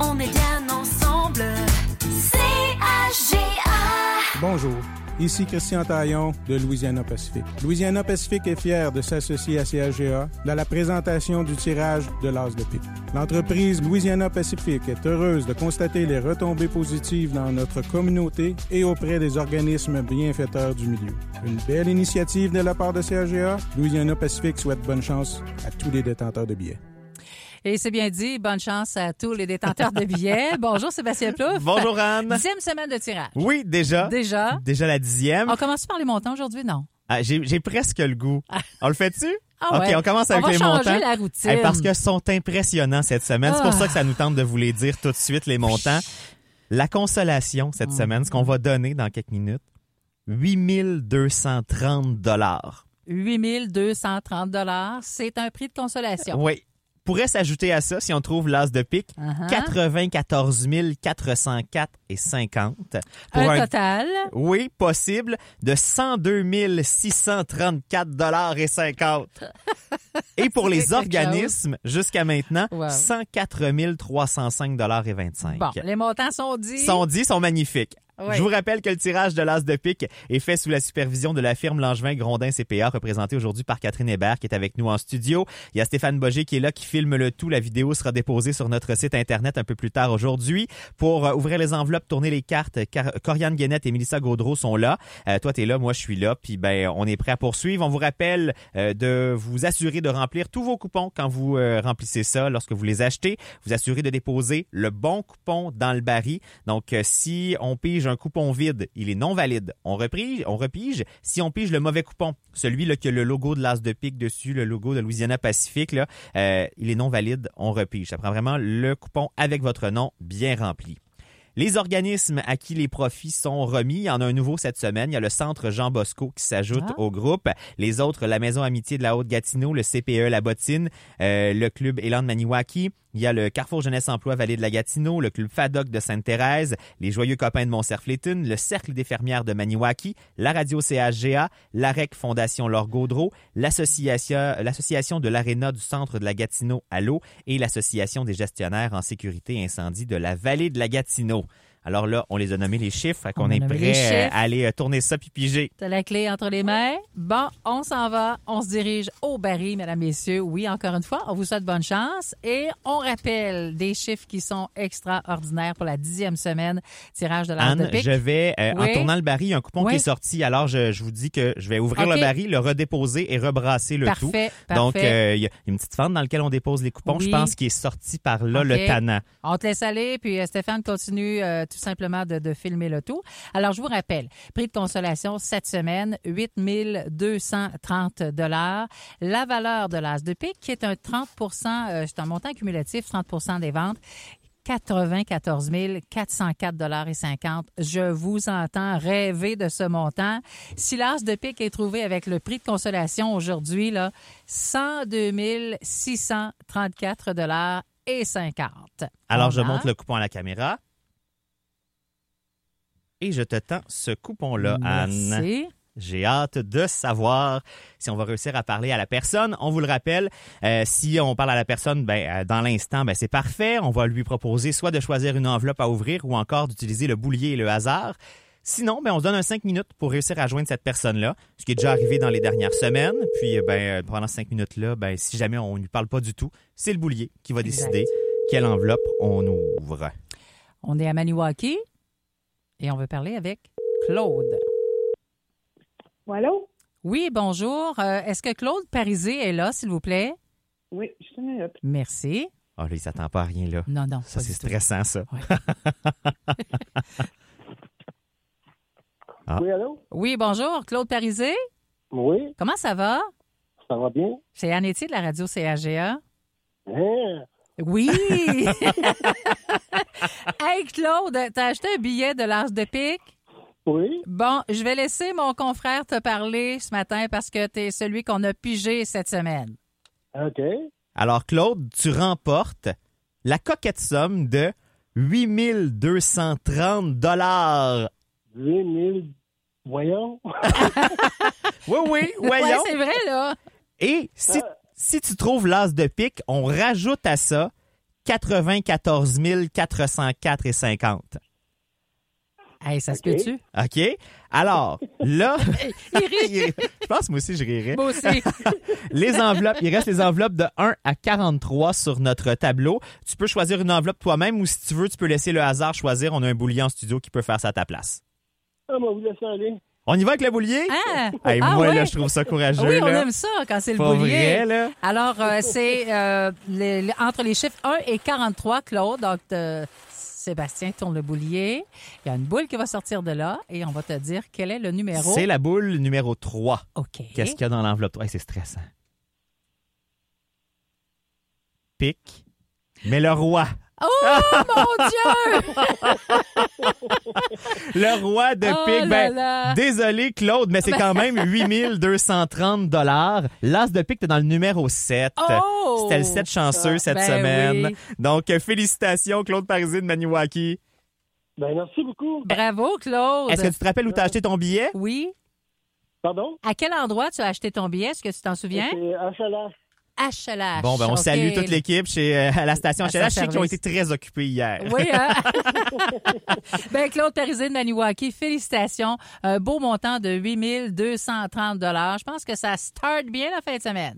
On est bien ensemble. C-H-G-A. Bonjour, ici Christian Taillon de Louisiana Pacifique. Louisiana Pacifique est fier de s'associer à CAGA dans la présentation du tirage de l'As de pique. L'entreprise Louisiana Pacifique est heureuse de constater les retombées positives dans notre communauté et auprès des organismes bienfaiteurs du milieu. Une belle initiative de la part de CAGA. Louisiana Pacifique souhaite bonne chance à tous les détenteurs de billets. Et c'est bien dit, bonne chance à tous les détenteurs de billets. *laughs* Bonjour Sébastien Plouffe. Bonjour Anne. Dixième semaine de tirage. Oui, déjà. Déjà. Déjà la dixième. On commence par les montants aujourd'hui, non? Ah, J'ai presque le goût. On le fait-tu? Ah OK, on commence avec On va les montants. la routine. Parce qu'ils sont impressionnants cette semaine. C'est pour Ah. ça que ça nous tente de vous les dire tout de suite, les montants. La consolation cette Ah. semaine, ce qu'on va donner dans quelques minutes, 8230 dollars. 8230 dollars, c'est un prix de consolation. Oui. Pourrait s'ajouter à ça, si on trouve l'as de pique, Uh-huh. 94 404 et 50. Un total? Oui, possible, de 102 634 dollars et 50. Et pour *laughs* les organismes, jusqu'à maintenant, Wow. 104 305 dollars et 25. Bon, les montants sont dits. sont dits, sont magnifiques. Je vous rappelle que le tirage de l'as de pique est fait sous la supervision de la firme Langevin Grondin CPA, représentée aujourd'hui par Catherine Hébert, qui est avec nous en studio. Il y a Stéphane Boger qui est là, qui filme le tout. La vidéo sera déposée sur notre site Internet un peu plus tard aujourd'hui. Pour euh, ouvrir les enveloppes, tourner les cartes, Car- Corianne Guénette et Mélissa Gaudreau sont là. Euh, toi, t'es là, moi, je suis là. Puis, ben, on est prêt à poursuivre. On vous rappelle euh, de vous assurer de remplir tous vos coupons quand vous euh, remplissez ça, lorsque vous les achetez. Vous assurez de déposer le bon coupon dans le baril. Donc, si on pige un coupon vide, il est non valide. On repige, on repige. Si on pige le mauvais coupon, celui là, qui a le logo de l'As de pique dessus, le logo de Louisiana Pacifique, là, euh, il est non valide. On repige. Ça prend vraiment le coupon avec votre nom bien rempli. Les organismes à qui les profits sont remis, il y en a un nouveau cette semaine. Il y a le Centre Jean Bosco qui s'ajoute Ah. au groupe. Les autres, la Maison Amitié de la Haute-Gatineau, le CPE La Bottine, euh, le Club Élan de Maniwaki, Il y a le Carrefour Jeunesse Emploi Vallée de la Gatineau, le Club Fadoc de Sainte-Thérèse, les Joyeux Copains de Montserflétune, le Cercle des fermières de Maniwaki, la radio CHGA, l'AREC Fondation Laure Gaudreau, l'association, de l'Aréna du Centre de la Gatineau à l'eau et l'association des gestionnaires en sécurité incendie de la Vallée de la Gatineau. Alors là, on les a nommés les chiffres, qu'on est prêt euh, à aller euh, tourner ça puis piger. T'as la clé entre les mains. Bon, on s'en va. On se dirige au baril, mesdames, messieurs. Oui, encore une fois, on vous souhaite bonne chance. Et on rappelle des chiffres qui sont extraordinaires pour la dixième semaine. Tirage de de Anne, pique. je vais, euh, en tournant le baril, il y a un coupon Oui. qui est sorti. Alors, je, je vous dis que je vais ouvrir le baril, le redéposer et rebrasser le Parfait, tout. Donc, parfait. euh, il y a une petite fente dans laquelle on dépose les coupons. Oui. Je pense qu'il est sorti par là, le tannant. On te laisse aller, puis Stéphane continue euh, tout simplement de, de filmer le tout. Alors, je vous rappelle, prix de consolation cette semaine, 8 230 dollars. La valeur de l'as de pique, qui est un 30% euh, c'est un montant cumulatif, 30% des ventes. 94 404 dollars et 50. Je vous entends rêver de ce montant. Si l'as de pique est trouvé avec le prix de consolation aujourd'hui, là, 102 634 dollars et 50. Alors, je monte le coupon à la caméra. Et je te tends ce coupon-là, Anne. Merci. J'ai hâte de savoir si on va réussir à parler à la personne. On vous le rappelle, euh, si on parle à la personne ben, euh, dans l'instant, ben, c'est parfait. On va lui proposer soit de choisir une enveloppe à ouvrir ou encore d'utiliser le boulier et le hasard. Sinon, ben, on se donne un cinq minutes pour réussir à joindre cette personne-là, ce qui est déjà arrivé dans les dernières semaines. Puis ben, euh, pendant ces cinq minutes-là, ben, si jamais on ne lui parle pas du tout, c'est le boulier qui va décider quelle enveloppe on ouvre. On est à Maniwaki et on veut parler avec Claude. Allô? Oui, bonjour. Euh, Est-ce que Claude Parisé est là, s'il vous plaît? Oui, juste une minute. Merci. Ah, là, il s'attend pas à rien, là. Non, non. Ça, c'est stressant, ça. *laughs* Ah. Oui, allô? Oui, bonjour. Claude Parisé? Oui, Comment ça va? ça va bien? C'est Anne Etier de la radio CAGA. Hein? Oui! *laughs* *laughs* hey, Claude, t'as acheté un billet de l'As de pique? Oui. Bon, je vais laisser mon confrère te parler ce matin parce que t'es celui qu'on a pigé cette semaine. OK. Alors, Claude, tu remportes la coquette somme de 8230 dollars. 8 000. Voyons. *laughs* Oui, oui, *laughs* Ouais, voyons. c'est vrai, là. Et si, Ah. si tu trouves l'as de pique, on rajoute à ça 94 404 et 50. Hey, ça se peut-tu? OK? Alors, là, *laughs* *laughs* Il rit. je pense que moi aussi, je rirais. Moi aussi. *laughs* Les enveloppes, il reste les enveloppes de 1 à 43 sur notre tableau. Tu peux choisir une enveloppe toi-même ou si tu veux, tu peux laisser le hasard choisir. On a un boulier en studio qui peut faire ça à ta place. Ah, moi, vous laissez aller. On y va avec le boulier? Ah! *laughs* Hey, Ah moi, là, je trouve ça courageux. Oui, on là. aime ça quand c'est le Pas boulier. vrai, là. Alors, euh, c'est euh, les- entre les chiffres 1 et 43, Claude. Donc, euh, Sébastien tourne le boulier. Il y a une boule qui va sortir de là et on va te dire quel est le numéro. C'est la boule numéro 3. OK. Qu'est-ce qu'il y a dans l'enveloppe? 3? Hey, c'est stressant. Pique. Mais le roi. Oh, mon Dieu! *laughs* Le roi de Oh pique. Ben, là. désolé, Claude, mais c'est Ben- quand même *laughs* 8230 dollars. L'as de pique, t'es dans le numéro 7. Oh! C'était le 7 chanceux cette Ben semaine. oui. Donc, félicitations, Claude Parisé de Maniwaki. Ben, merci beaucoup. Bravo, Claude. Est-ce que tu te rappelles où t'as acheté ton billet? Oui. Pardon? À quel endroit tu as acheté ton billet? Est-ce que tu t'en souviens? C'est HLH. HLH. Bon, ben, on salue toute l'équipe chez euh, à la station À HLH. Je sais qu'ils ont été très occupés hier. Oui, hein? *laughs* *laughs* ben, Claude Parisé de Maniwaki, félicitations. Un beau montant de 8 230 Je pense que ça start bien la fin de semaine.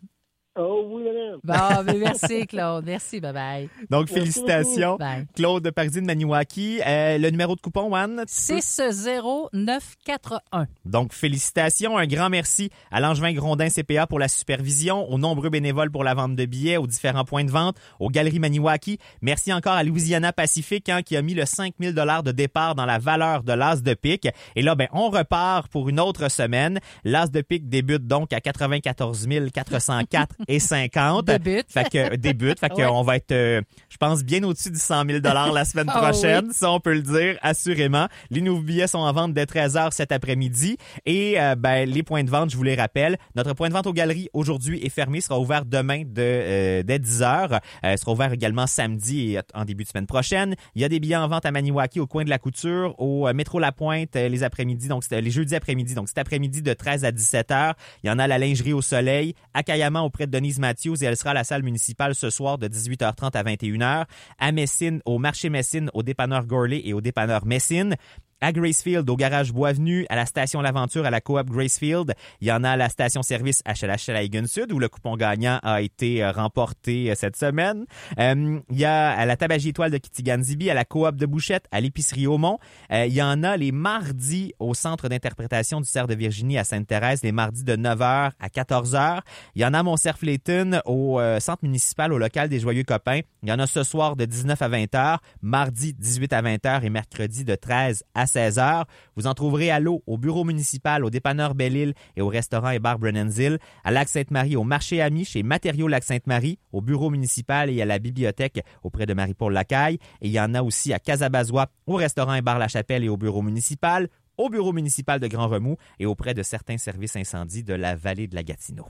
Oh, oui, madame. Bon, ben, merci, Claude. Merci, bye-bye. Donc, Merci félicitations. Bye. Claude Parisé de Maniwaki. Euh, le numéro de coupon, peux- 60941. Donc, félicitations. Un grand merci à Langevin Grondin CPA pour la supervision, aux nombreux bénévoles pour la vente de billets, aux différents points de vente, aux galeries Maniwaki. Merci encore à Louisiana Pacifique hein, qui a mis le 5000 dollars de départ dans la valeur de l'as de pique. Et là, ben, on repart pour une autre semaine. L'as de pique débute donc à 94 404 *laughs* et 50. Débute. Fait que, débute. Fait que Ouais. on va être, euh, je pense, bien au-dessus du 100 000 la semaine *laughs* Ah prochaine. oui. Ça, on peut le dire, assurément. Les nouveaux billets sont en vente dès 13h cet après-midi. Et, euh, ben, les points de vente, je vous les rappelle. Notre point de vente aux galeries aujourd'hui est fermé, sera ouvert demain de, euh, dès 10h. Euh, sera ouvert également samedi et en début de semaine prochaine. Il y a des billets en vente à Maniwaki au coin de la couture, au euh, métro La Pointe euh, les après-midi, donc c'est- les jeudis après-midi. Donc cet après-midi de 13 à 17h. Il y en a à la lingerie au soleil, à Kayama auprès de Denise Matthews et elle sera à la salle municipale ce soir de 18h30 à 21h. À Messine, au marché Messine, au dépanneur Gorley et au dépanneur Messine. À Gracefield, au garage Boisvenu, à la station L'Aventure, à la coop Gracefield. Il y en a à la station-service HLH Sud, où le coupon gagnant a été euh, remporté euh, cette semaine. Euh, il y a à la tabagie étoile de Kitigan-Zibi, à la coop de Bouchette, à l'épicerie Aumont. Il y en a les mardis au centre d'interprétation du Cerf de Virginie à Sainte-Thérèse, les mardis de 9h à 14h. Il y en a à Mont-Cerf-Léton au centre municipal au local des Joyeux Copains. Il y en a ce soir de 19 à 20h, mardi 18 à 20h et mercredi de 13 à 16h. Vous en trouverez à l'eau, au bureau municipal, au dépanneur Belle-Île et au restaurant et bar Brennan's-Hill, à Lac-Sainte-Marie, au marché Ami, chez Matériaux Lac-Sainte-Marie, au bureau municipal et à la bibliothèque auprès de Marie-Paul Lacaille. Et il y en a aussi à Casabazois, au restaurant et bar La Chapelle et au bureau municipal, au bureau municipal de Grand Remous et auprès de certains services incendies de la vallée de la Gatineau.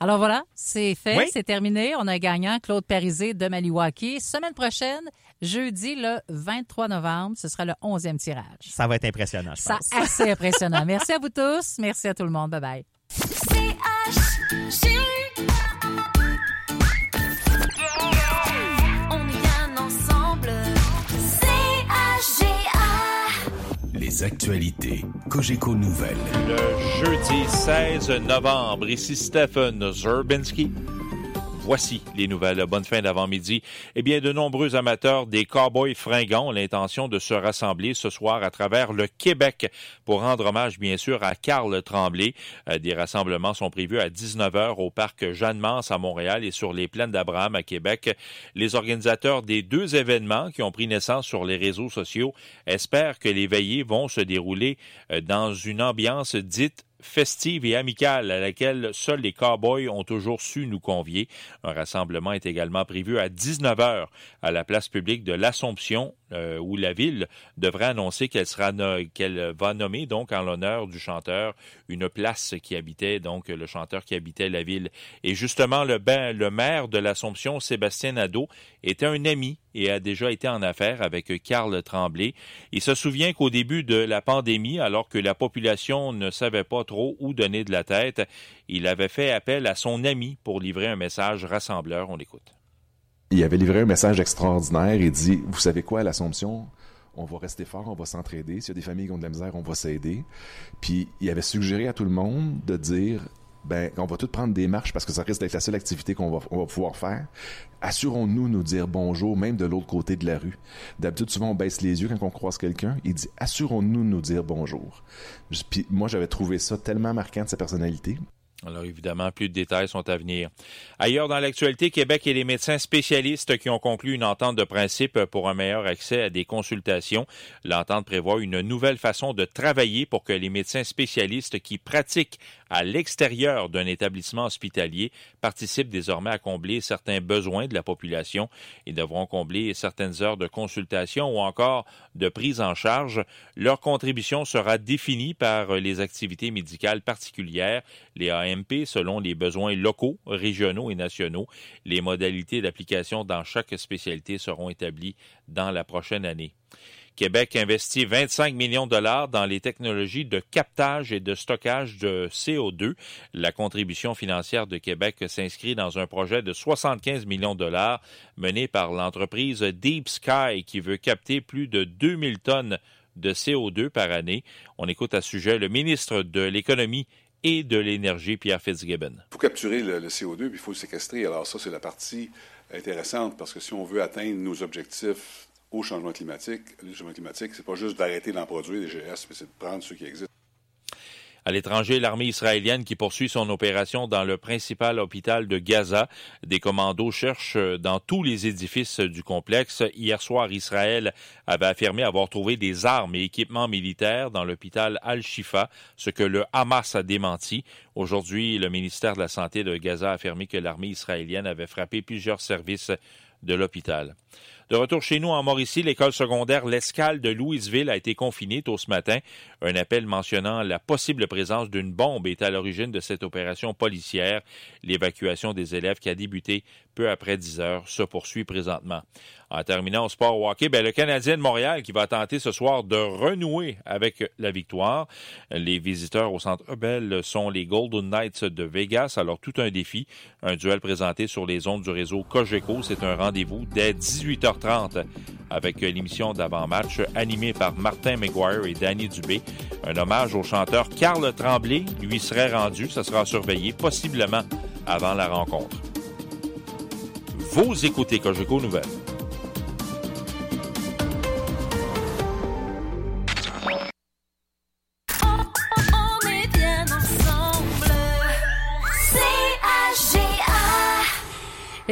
Alors voilà, c'est fait, Oui. c'est terminé. On a un gagnant, Claude Périzé de Maliwaki. Semaine prochaine, jeudi le 23 novembre, ce sera le 11e tirage. Ça va être impressionnant, je Ça, pense. assez *laughs* impressionnant. Merci à vous tous. Merci à tout le monde. Bye bye. Actualités Cogeco Nouvelles. Le jeudi 16 novembre, ici Stephen Zerbinski. Voici les nouvelles. Bonne fin d'avant-midi. Eh bien, de nombreux amateurs des Cowboys fringants ont l'intention de se rassembler ce soir à travers le Québec pour rendre hommage, bien sûr, à Carl Tremblay. Euh, des rassemblements sont prévus à 19h au parc Jeanne-Mance à Montréal et sur les plaines d'Abraham à Québec. Les organisateurs des deux événements qui ont pris naissance sur les réseaux sociaux espèrent que les veillées vont se dérouler euh, dans une ambiance dite festive et amicale à laquelle seuls les Cowboys ont toujours su nous convier. Un rassemblement est également prévu à 19h à la place publique de l'Assomption euh, la ville devrait annoncer qu'elle sera qu'elle va nommer donc en l'honneur du chanteur une place qui habitait donc le chanteur qui habitait la ville et justement le, ben- le maire de l'Assomption Sébastien Nadeau était un ami et a déjà été en affaire avec Carl Tremblay. Il se souvient qu'au début de la pandémie, alors que la population ne savait pas trop où donner de la tête, il avait fait appel à son ami pour livrer un message rassembleur. On l'écoute. Il avait livré un message extraordinaire et dit Vous savez quoi, à l'Assomption on va rester fort, on va s'entraider. S'il y a des familles qui ont de la misère, on va s'aider. Puis il avait suggéré à tout le monde de dire ben, on va tous prendre des marches parce que ça risque d'être la seule activité qu'on va, va pouvoir faire. Assurons-nous de nous dire bonjour, même de l'autre côté de la rue. D'habitude, souvent, on baisse les yeux quand on croise quelqu'un. Il dit assurons-nous de nous dire bonjour. Puis moi, j'avais trouvé ça tellement marquant de sa personnalité. Alors évidemment, plus de détails sont à venir. Ailleurs dans l'actualité, Québec et les médecins spécialistes qui ont conclu une entente de principe pour un meilleur accès à des consultations. L'entente prévoit une nouvelle façon de travailler pour que les médecins spécialistes qui pratiquent à l'extérieur d'un établissement hospitalier participent désormais à combler certains besoins de la population. Ils devront combler certaines heures de consultation ou encore de prise en charge. Leur contribution sera définie par les activités médicales particulières, Selon les besoins locaux, régionaux et nationaux. Les modalités d'application dans chaque spécialité seront établies dans la prochaine année. Québec investit 25 millions de dollars dans les technologies de captage et de stockage de CO2. La contribution financière de Québec s'inscrit dans un projet de 75 millions de dollars mené par l'entreprise Deep Sky qui veut capter plus de 2000 tonnes de CO2 par année. On écoute à ce sujet le ministre de l'Économie et de l'Énergie, Pierre Fitzgibbon. Il faut capturer le, le CO2 puis il faut le séquestrer. Alors ça, c'est la partie intéressante parce que si on veut atteindre nos objectifs au changement climatique, le changement climatique, c'est pas juste d'arrêter d'en produire des GS, mais c'est de prendre ceux qui existent. À l'étranger, l'armée israélienne qui poursuit son opération dans le principal hôpital de Gaza. Des commandos cherchent dans tous les édifices du complexe. Hier soir, Israël avait affirmé avoir trouvé des armes et équipements militaires dans l'hôpital Al-Shifa, ce que le Hamas a démenti. Aujourd'hui, le ministère de la Santé de Gaza a affirmé que l'armée israélienne avait frappé plusieurs services de l'hôpital. De retour chez nous en Mauricie, l'école secondaire L'Escale de Louisville a été confinée tôt ce matin. Un appel mentionnant la possible présence d'une bombe est à l'origine de cette opération policière. L'évacuation des élèves qui a débuté peu après 10 heures se poursuit présentement. En terminant au sport hockey, ben, le Canadien de Montréal qui va tenter ce soir de renouer avec la victoire. Les visiteurs au centre Hubel sont les Golden Knights de Vegas. Alors tout un défi, un duel présenté sur les ondes du réseau Cogeco. C'est un rendez-vous dès 18h30 avec l'émission d'avant-match animée par Martin McGuire et Danny Dubé. Un hommage au chanteur Carl Tremblay lui serait rendu. Ça sera surveillé possiblement avant la rencontre. Vous écoutez Cogeco Nouvelles.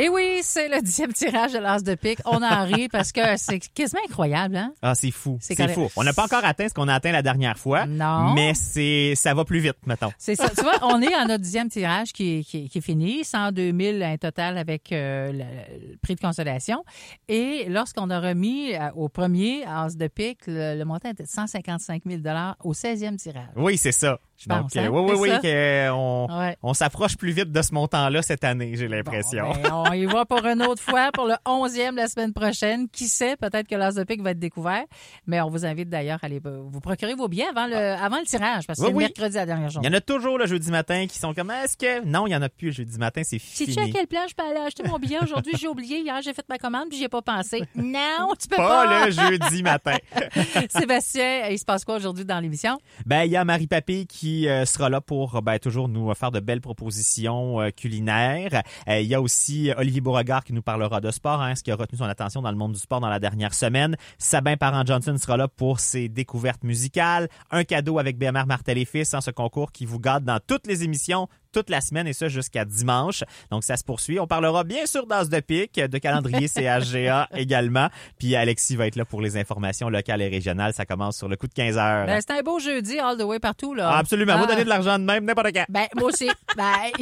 Et oui, c'est le dixième tirage de l'as de pique. On en rit parce que c'est quasiment incroyable, hein? Ah, c'est fou. C'est fou. On n'a pas encore atteint ce qu'on a atteint la dernière fois. Non. Mais c'est, ça va plus vite, mettons. C'est ça. Tu vois, on est à notre dixième tirage qui, est- qui, qui est fini, 102 000 un total avec euh, le, le prix de consolation. Et lorsqu'on a remis euh, au premier as de pique, le, le montant était de 155 000 au 16e tirage. Oui, c'est ça. Je Donc, pense, euh, hein? oui, oui, oui, que on, Ouais. on s'approche plus vite de ce montant-là cette année, j'ai l'impression. Ben, *laughs* on y va pour une autre fois, pour le 11e la semaine prochaine. Qui sait, peut-être que l'as de pique va être découvert. Mais on vous invite d'ailleurs à aller euh, vous procurer vos billets avant le, avant le tirage, parce que Oui, c'est oui. mercredi la dernière Il journée. y en a toujours le jeudi matin qui sont comme est-ce que non, il y en a plus le jeudi matin, c'est fini. Sais-tu à quelle place je peux aller acheter mon billet aujourd'hui? J'ai oublié. Hier, j'ai fait ma commande puis j'y ai pas pensé. Non, tu peux pas. Pas le jeudi matin. *laughs* Sébastien, il se passe quoi aujourd'hui dans l'émission? Ben, il y a Marie Papé euh, sera là pour ben, toujours nous faire de belles propositions euh, culinaires. Euh, il y a aussi Olivier Beauregard qui nous parlera de sport, hein, ce qui a retenu son attention dans le monde du sport dans la dernière semaine. Sabin Parent-Johnson sera là pour ses découvertes musicales. Un cadeau avec BMR Martel et Fils, hein, ce concours qui vous garde dans toutes les émissions toute la semaine et ça jusqu'à dimanche. Donc ça se poursuit. On parlera bien sûr d'As de pique, de calendrier *laughs* CHGA également. Puis Alexis va être là pour les informations locales et régionales. Ça commence sur le coup de 15 heures. Ben, c'est un beau jeudi, all the way partout. Là. Ah, absolument. Ah. donner de l'argent de même, n'importe quand. Ben, moi aussi. *laughs* Bye.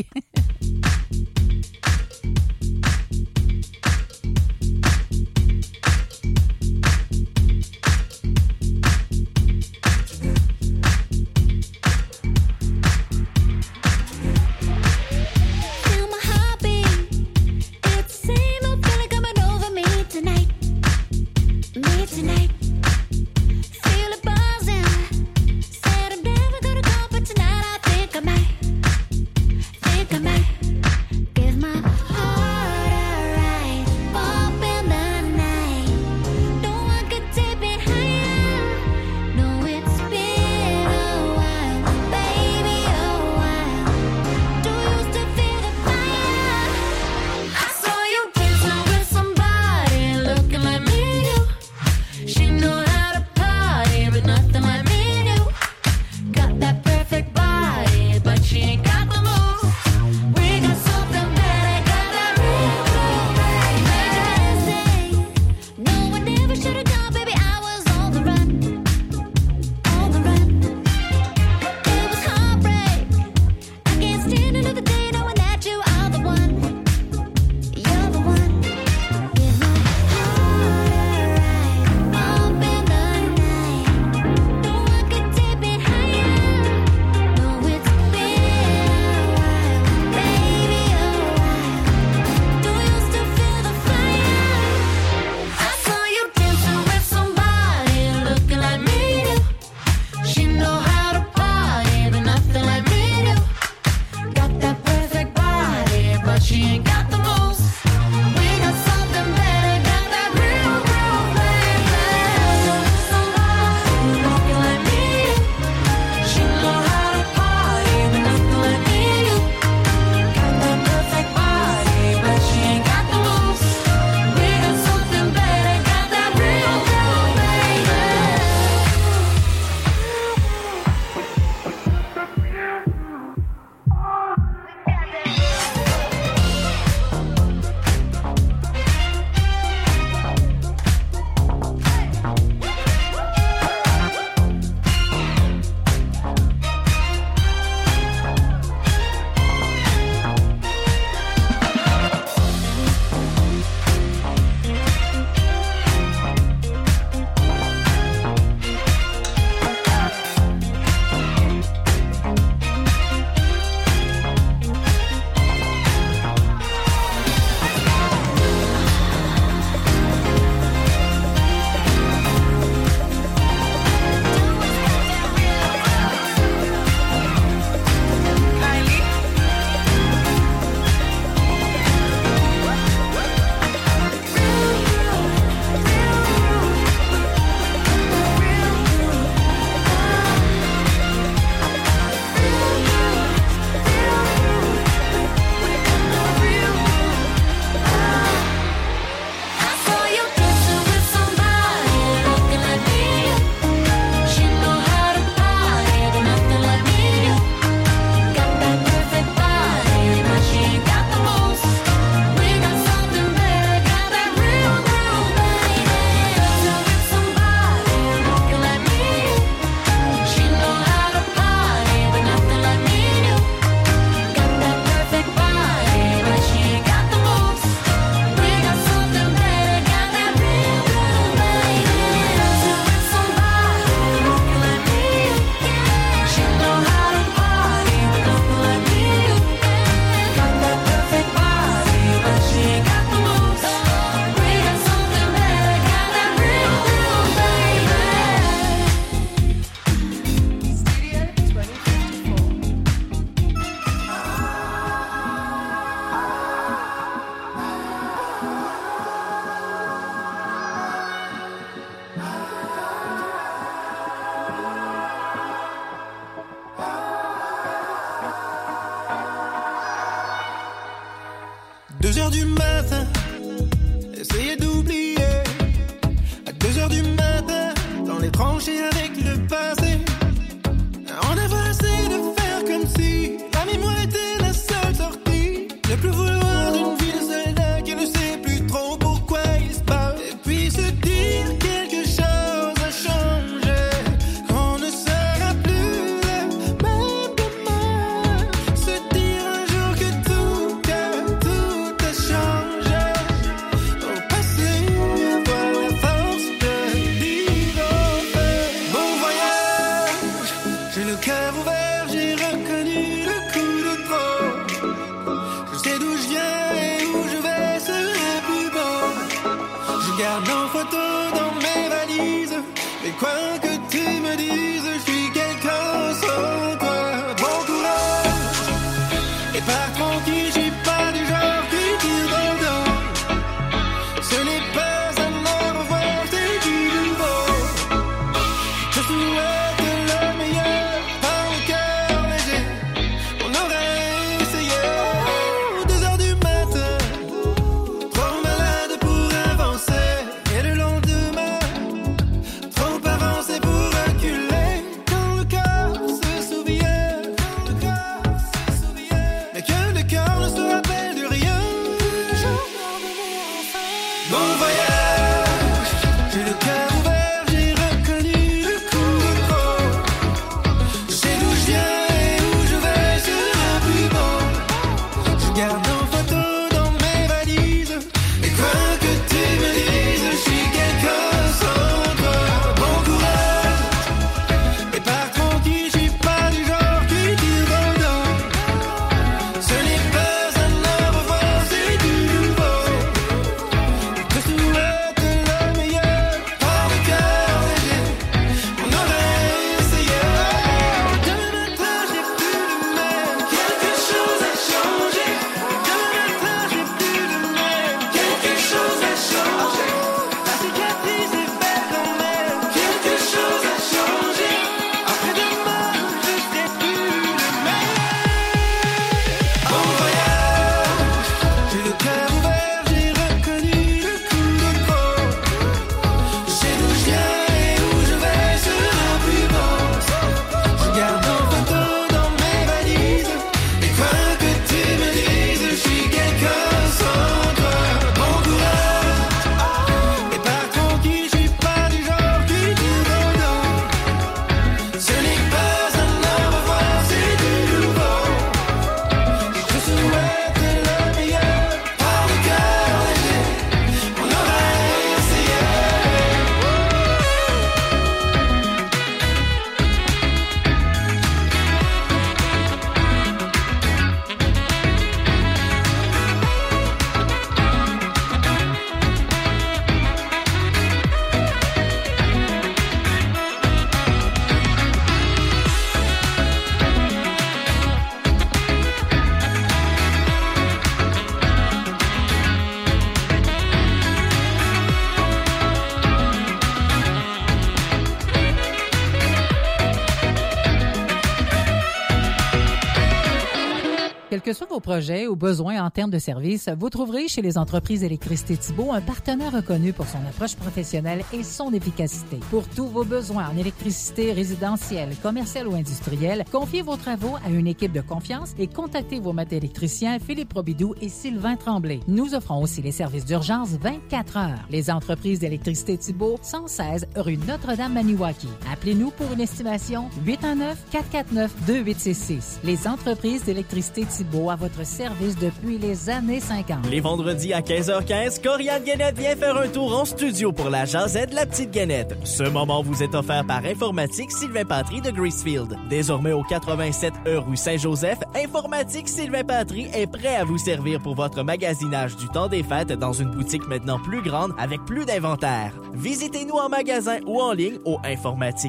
que sur vos projets ou besoins en termes de services, vous trouverez chez les entreprises Électricité Thibault un partenaire reconnu pour son approche professionnelle et son efficacité. Pour tous vos besoins en électricité résidentielle, commerciale ou industrielle, confiez vos travaux à une équipe de confiance et contactez vos maîtres électriciens Philippe Robidoux et Sylvain Tremblay. Nous offrons aussi les services d'urgence 24 heures. Les entreprises d'Électricité Thibault, 116 rue Notre-Dame-Maniwaki. Appelez-nous pour une estimation 819-449-2866. Les entreprises d'électricité Thibault à votre service depuis les années 50. Les vendredis à 15h15, Corianne Guénette vient faire un tour en studio pour la Jazette La Petite Guénette. Ce moment vous est offert par Informatique Sylvain Patry de Greasefield. Désormais au 87 E rue Saint-Joseph, Informatique Sylvain Patry est prêt à vous servir pour votre magasinage du temps des fêtes dans une boutique maintenant plus grande avec plus d'inventaire. Visitez-nous en magasin ou en ligne au informatique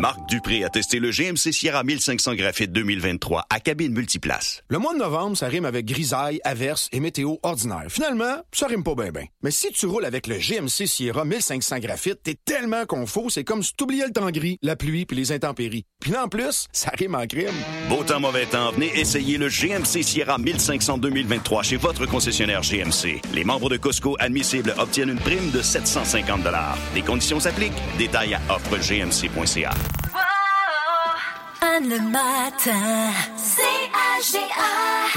Marc Dupré a testé le GMC Sierra 1500 graphite 2023 à cabine multiplace. Le mois de novembre, ça rime avec grisaille, averse et météo ordinaire. Finalement, ça rime pas bien ben. Mais si tu roules avec le GMC Sierra 1500 graphite, t'es tellement confus, c'est comme si t'oubliais le temps gris, la pluie puis les intempéries. Puis en plus, ça rime en crime. Beau temps, mauvais temps, venez essayer le GMC Sierra 1500 2023 chez votre concessionnaire GMC. Les membres de Costco admissibles obtiennent une prime de 750 $. Les conditions s'appliquent. Détail à offre offregmc.ca.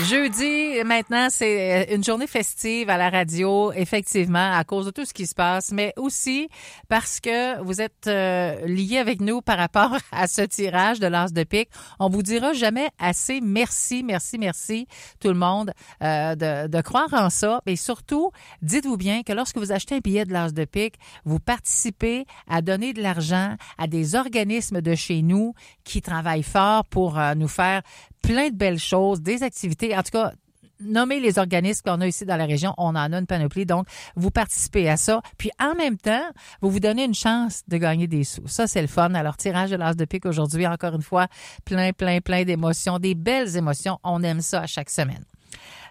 Jeudi, maintenant, c'est euh, une journée festive à la radio, effectivement, à cause de tout ce qui se passe, mais aussi parce que vous êtes euh, liés avec nous par rapport *laughs* à ce tirage de l'As de pique. On vous dira jamais assez merci, merci, merci, tout le monde, euh, de, de croire en ça. Et surtout, dites-vous bien que lorsque vous achetez un billet de l'As de pique, vous participez à donner de l'argent à des organismes de chez nous qui travaillent fort pour euh, nous faire plein de belles choses, des activités. En tout cas, nommez les organismes qu'on a ici dans la région. On en a une panoplie. Donc, vous participez à ça. Puis, en même temps, vous vous donnez une chance de gagner des sous. Ça, c'est le fun. Alors, tirage de l'as de pique aujourd'hui, encore une fois, plein, plein, plein d'émotions, des belles émotions. On aime ça à chaque semaine.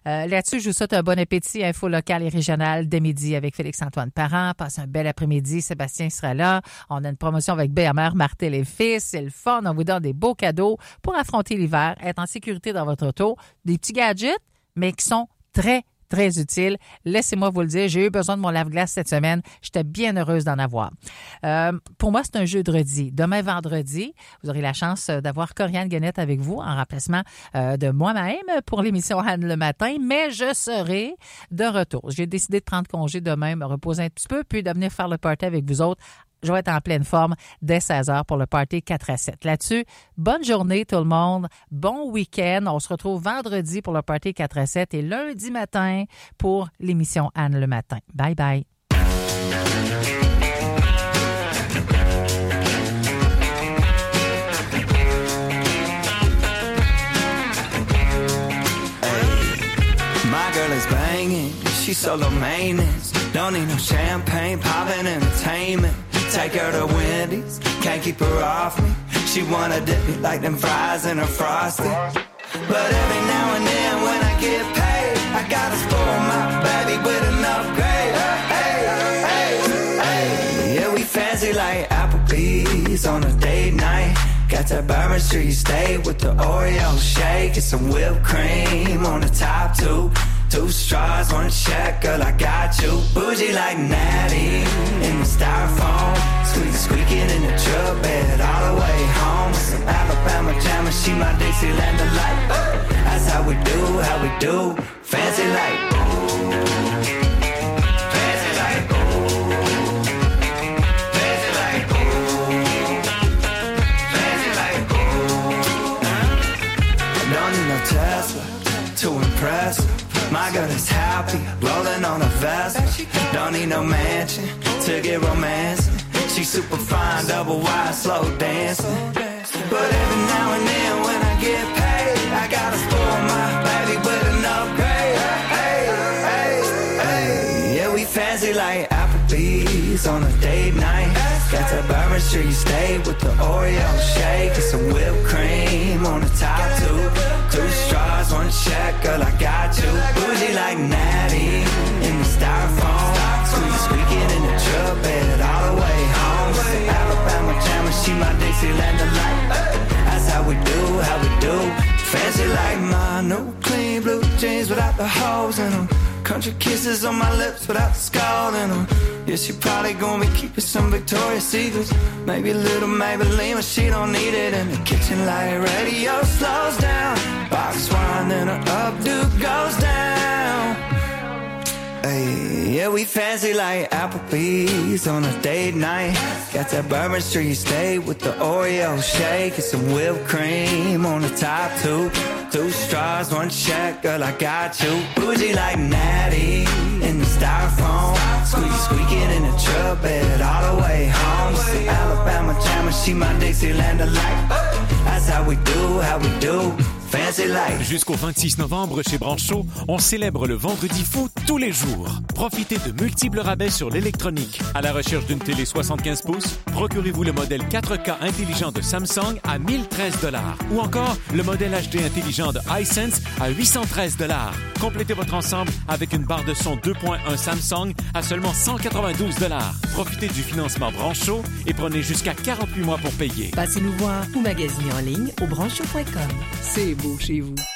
Euh, Là-dessus, je vous souhaite un bon appétit. Info locale et régionale dès midi avec Félix-Antoine Parent. Passe un bel après-midi. Sébastien sera là. On a une promotion avec BMR, Martel et Fils. C'est le fun. On vous donne des beaux cadeaux pour affronter l'hiver, être en sécurité dans votre auto. Des petits gadgets, mais qui sont très, très utiles. Laissez-moi vous le dire, j'ai eu besoin de mon lave-glace cette semaine. J'étais bien heureuse d'en avoir. Euh, pour moi, c'est un jeudi. Demain, vendredi, vous aurez la chance euh, d'avoir Corianne Guenette avec vous en remplacement euh, de moi-même pour l'émission Anne le matin, mais je serai de retour. J'ai décidé de prendre congé demain, me reposer un petit peu, puis de venir faire le party avec vous autres je vais être en pleine forme dès 16 h pour le party 4 à 7. Là-dessus, bonne journée tout le monde, bon week-end. On se retrouve vendredi pour le party 4 à 7 et lundi matin pour l'émission Anne le matin. Bye bye. Girl is banging, she's solo maintenance. Don't need no champagne, poppin' entertainment. Take her to Wendy's, can't keep her off me. She wanna dip me like them fries in her frosty. But every now and then when I get paid, I gotta spoil my baby with an upgrade. Hey, hey, hey. Yeah, we fancy like Applebee's on a date night. Got that Bourbon Street steak with the Oreo shake and some whipped cream on the top two. Two straws, one check, girl, I got you. Bougie like Natty in the styrofoam. Squeak, squeaking in the truck bed all the way home. Some Alabama jammer, she my Dixieland delight. That's how we do, how we do. Fancy like. No Tesla to impress. My girl is happy, rolling on a vest. Don't need no mansion to get romance. She's super fine, double wide, slow dancing. But every now and then when I get paid, I gotta spoil my baby with an upgrade. Hey, hey, hey. Yeah, we fancy like Applebee's on a date night. Got Bourbon Street steak with the Oreo shake and some whipped cream on the top two. Two straws, one check, girl, I got you. Bougie like Natty in the styrofoam. Squeak, squeaking in the truck bed all the way home. Alabama jammer, she my Dixieland delight. That's how we do, how we do. Fancy like my new clean blue jeans without the holes in them. Country kisses on my lips without scalding them. Yeah, she probably gonna be keeping some Victoria's Secrets. Maybe a little Maybelline, but she don't need it. In the kitchen light radio slows down. Box wine, then her updo goes down. Hey, yeah, we fancy like Applebee's on a date night. Got that Bourbon Street steak with the Oreo shake and some whipped cream on the top two. Two straws, one check, girl, I got you. Bougie like Natty in the styrofoam. Squeak, squeaking in the truck bed all the way home. Alabama jammer, she my Dixieland delight. That's how we do, how we do. Fancy life. Jusqu'au 26 novembre chez Brancho, on célèbre le vendredi fou tous les jours. Profitez de multiples rabais sur l'électronique. À la recherche d'une télé 75 pouces, procurez-vous le modèle 4K intelligent de Samsung à 1013 dollars ou encore le modèle HD intelligent de iSense à 813 dollars. Complétez votre ensemble avec une barre de son 2.1 Samsung à seulement 192 dollars. Profitez du financement Brancho et prenez jusqu'à 48 mois pour payer. Passez nous voir ou magasinez en ligne au brancho.com. C'est beau chez vous.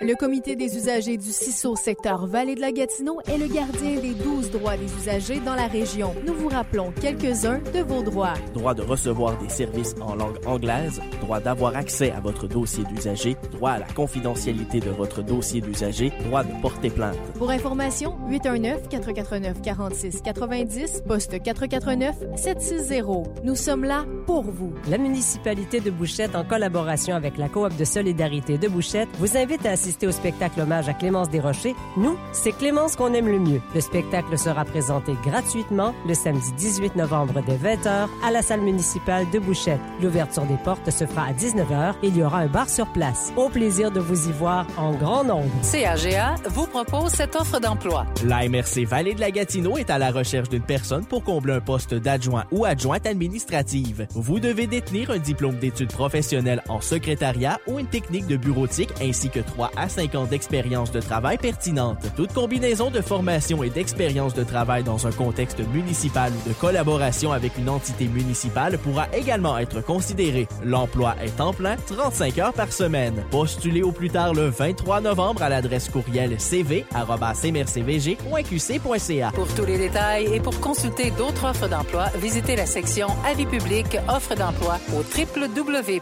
Le comité des usagers du CISO secteur Vallée de la Gatineau est le gardien des 12 droits des usagers dans la région. Nous vous rappelons quelques-uns de vos droits. Droit de recevoir des services en langue anglaise, droit d'avoir accès à votre dossier d'usager, droit à la confidentialité de votre dossier d'usager, droit de porter plainte. Pour information, 819-449-4690, poste 449-760. Nous sommes là pour vous. La municipalité de Bouchette, en collaboration avec la coop de solidarité de Bouchette, vous invite à assister au spectacle hommage à Clémence Desrochers. Nous, c'est Clémence qu'on aime le mieux. Le spectacle sera présenté gratuitement le samedi 18 novembre dès 20h à la salle municipale de Bouchette. L'ouverture des portes se fera à 19h et il y aura un bar sur place. Au plaisir de vous y voir en grand nombre. CAGA vous propose cette offre d'emploi. La MRC Vallée de la Gatineau est à la recherche d'une personne pour combler un poste d'adjoint ou adjointe administrative. Vous devez détenir un diplôme d'études professionnelles en secrétariat ou une technique de bureautique ainsi que 3 à 5 ans d'expérience de travail pertinente. Toute combinaison de formation et d'expérience de travail dans un contexte municipal ou de collaboration avec une entité municipale pourra également être considérée. L'emploi est en plein 35 heures par semaine. Postulez au plus tard le 23 novembre à l'adresse courriel cv@mrcvg.qc.ca. Pour tous les détails et pour consulter d'autres offres d'emploi, visitez la section Avis public offres d'emploi au www.caga.fm.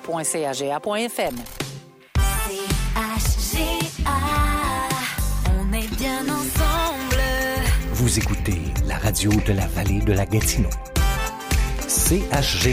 Vous écoutez la radio de la vallée de la Gatineau. CHG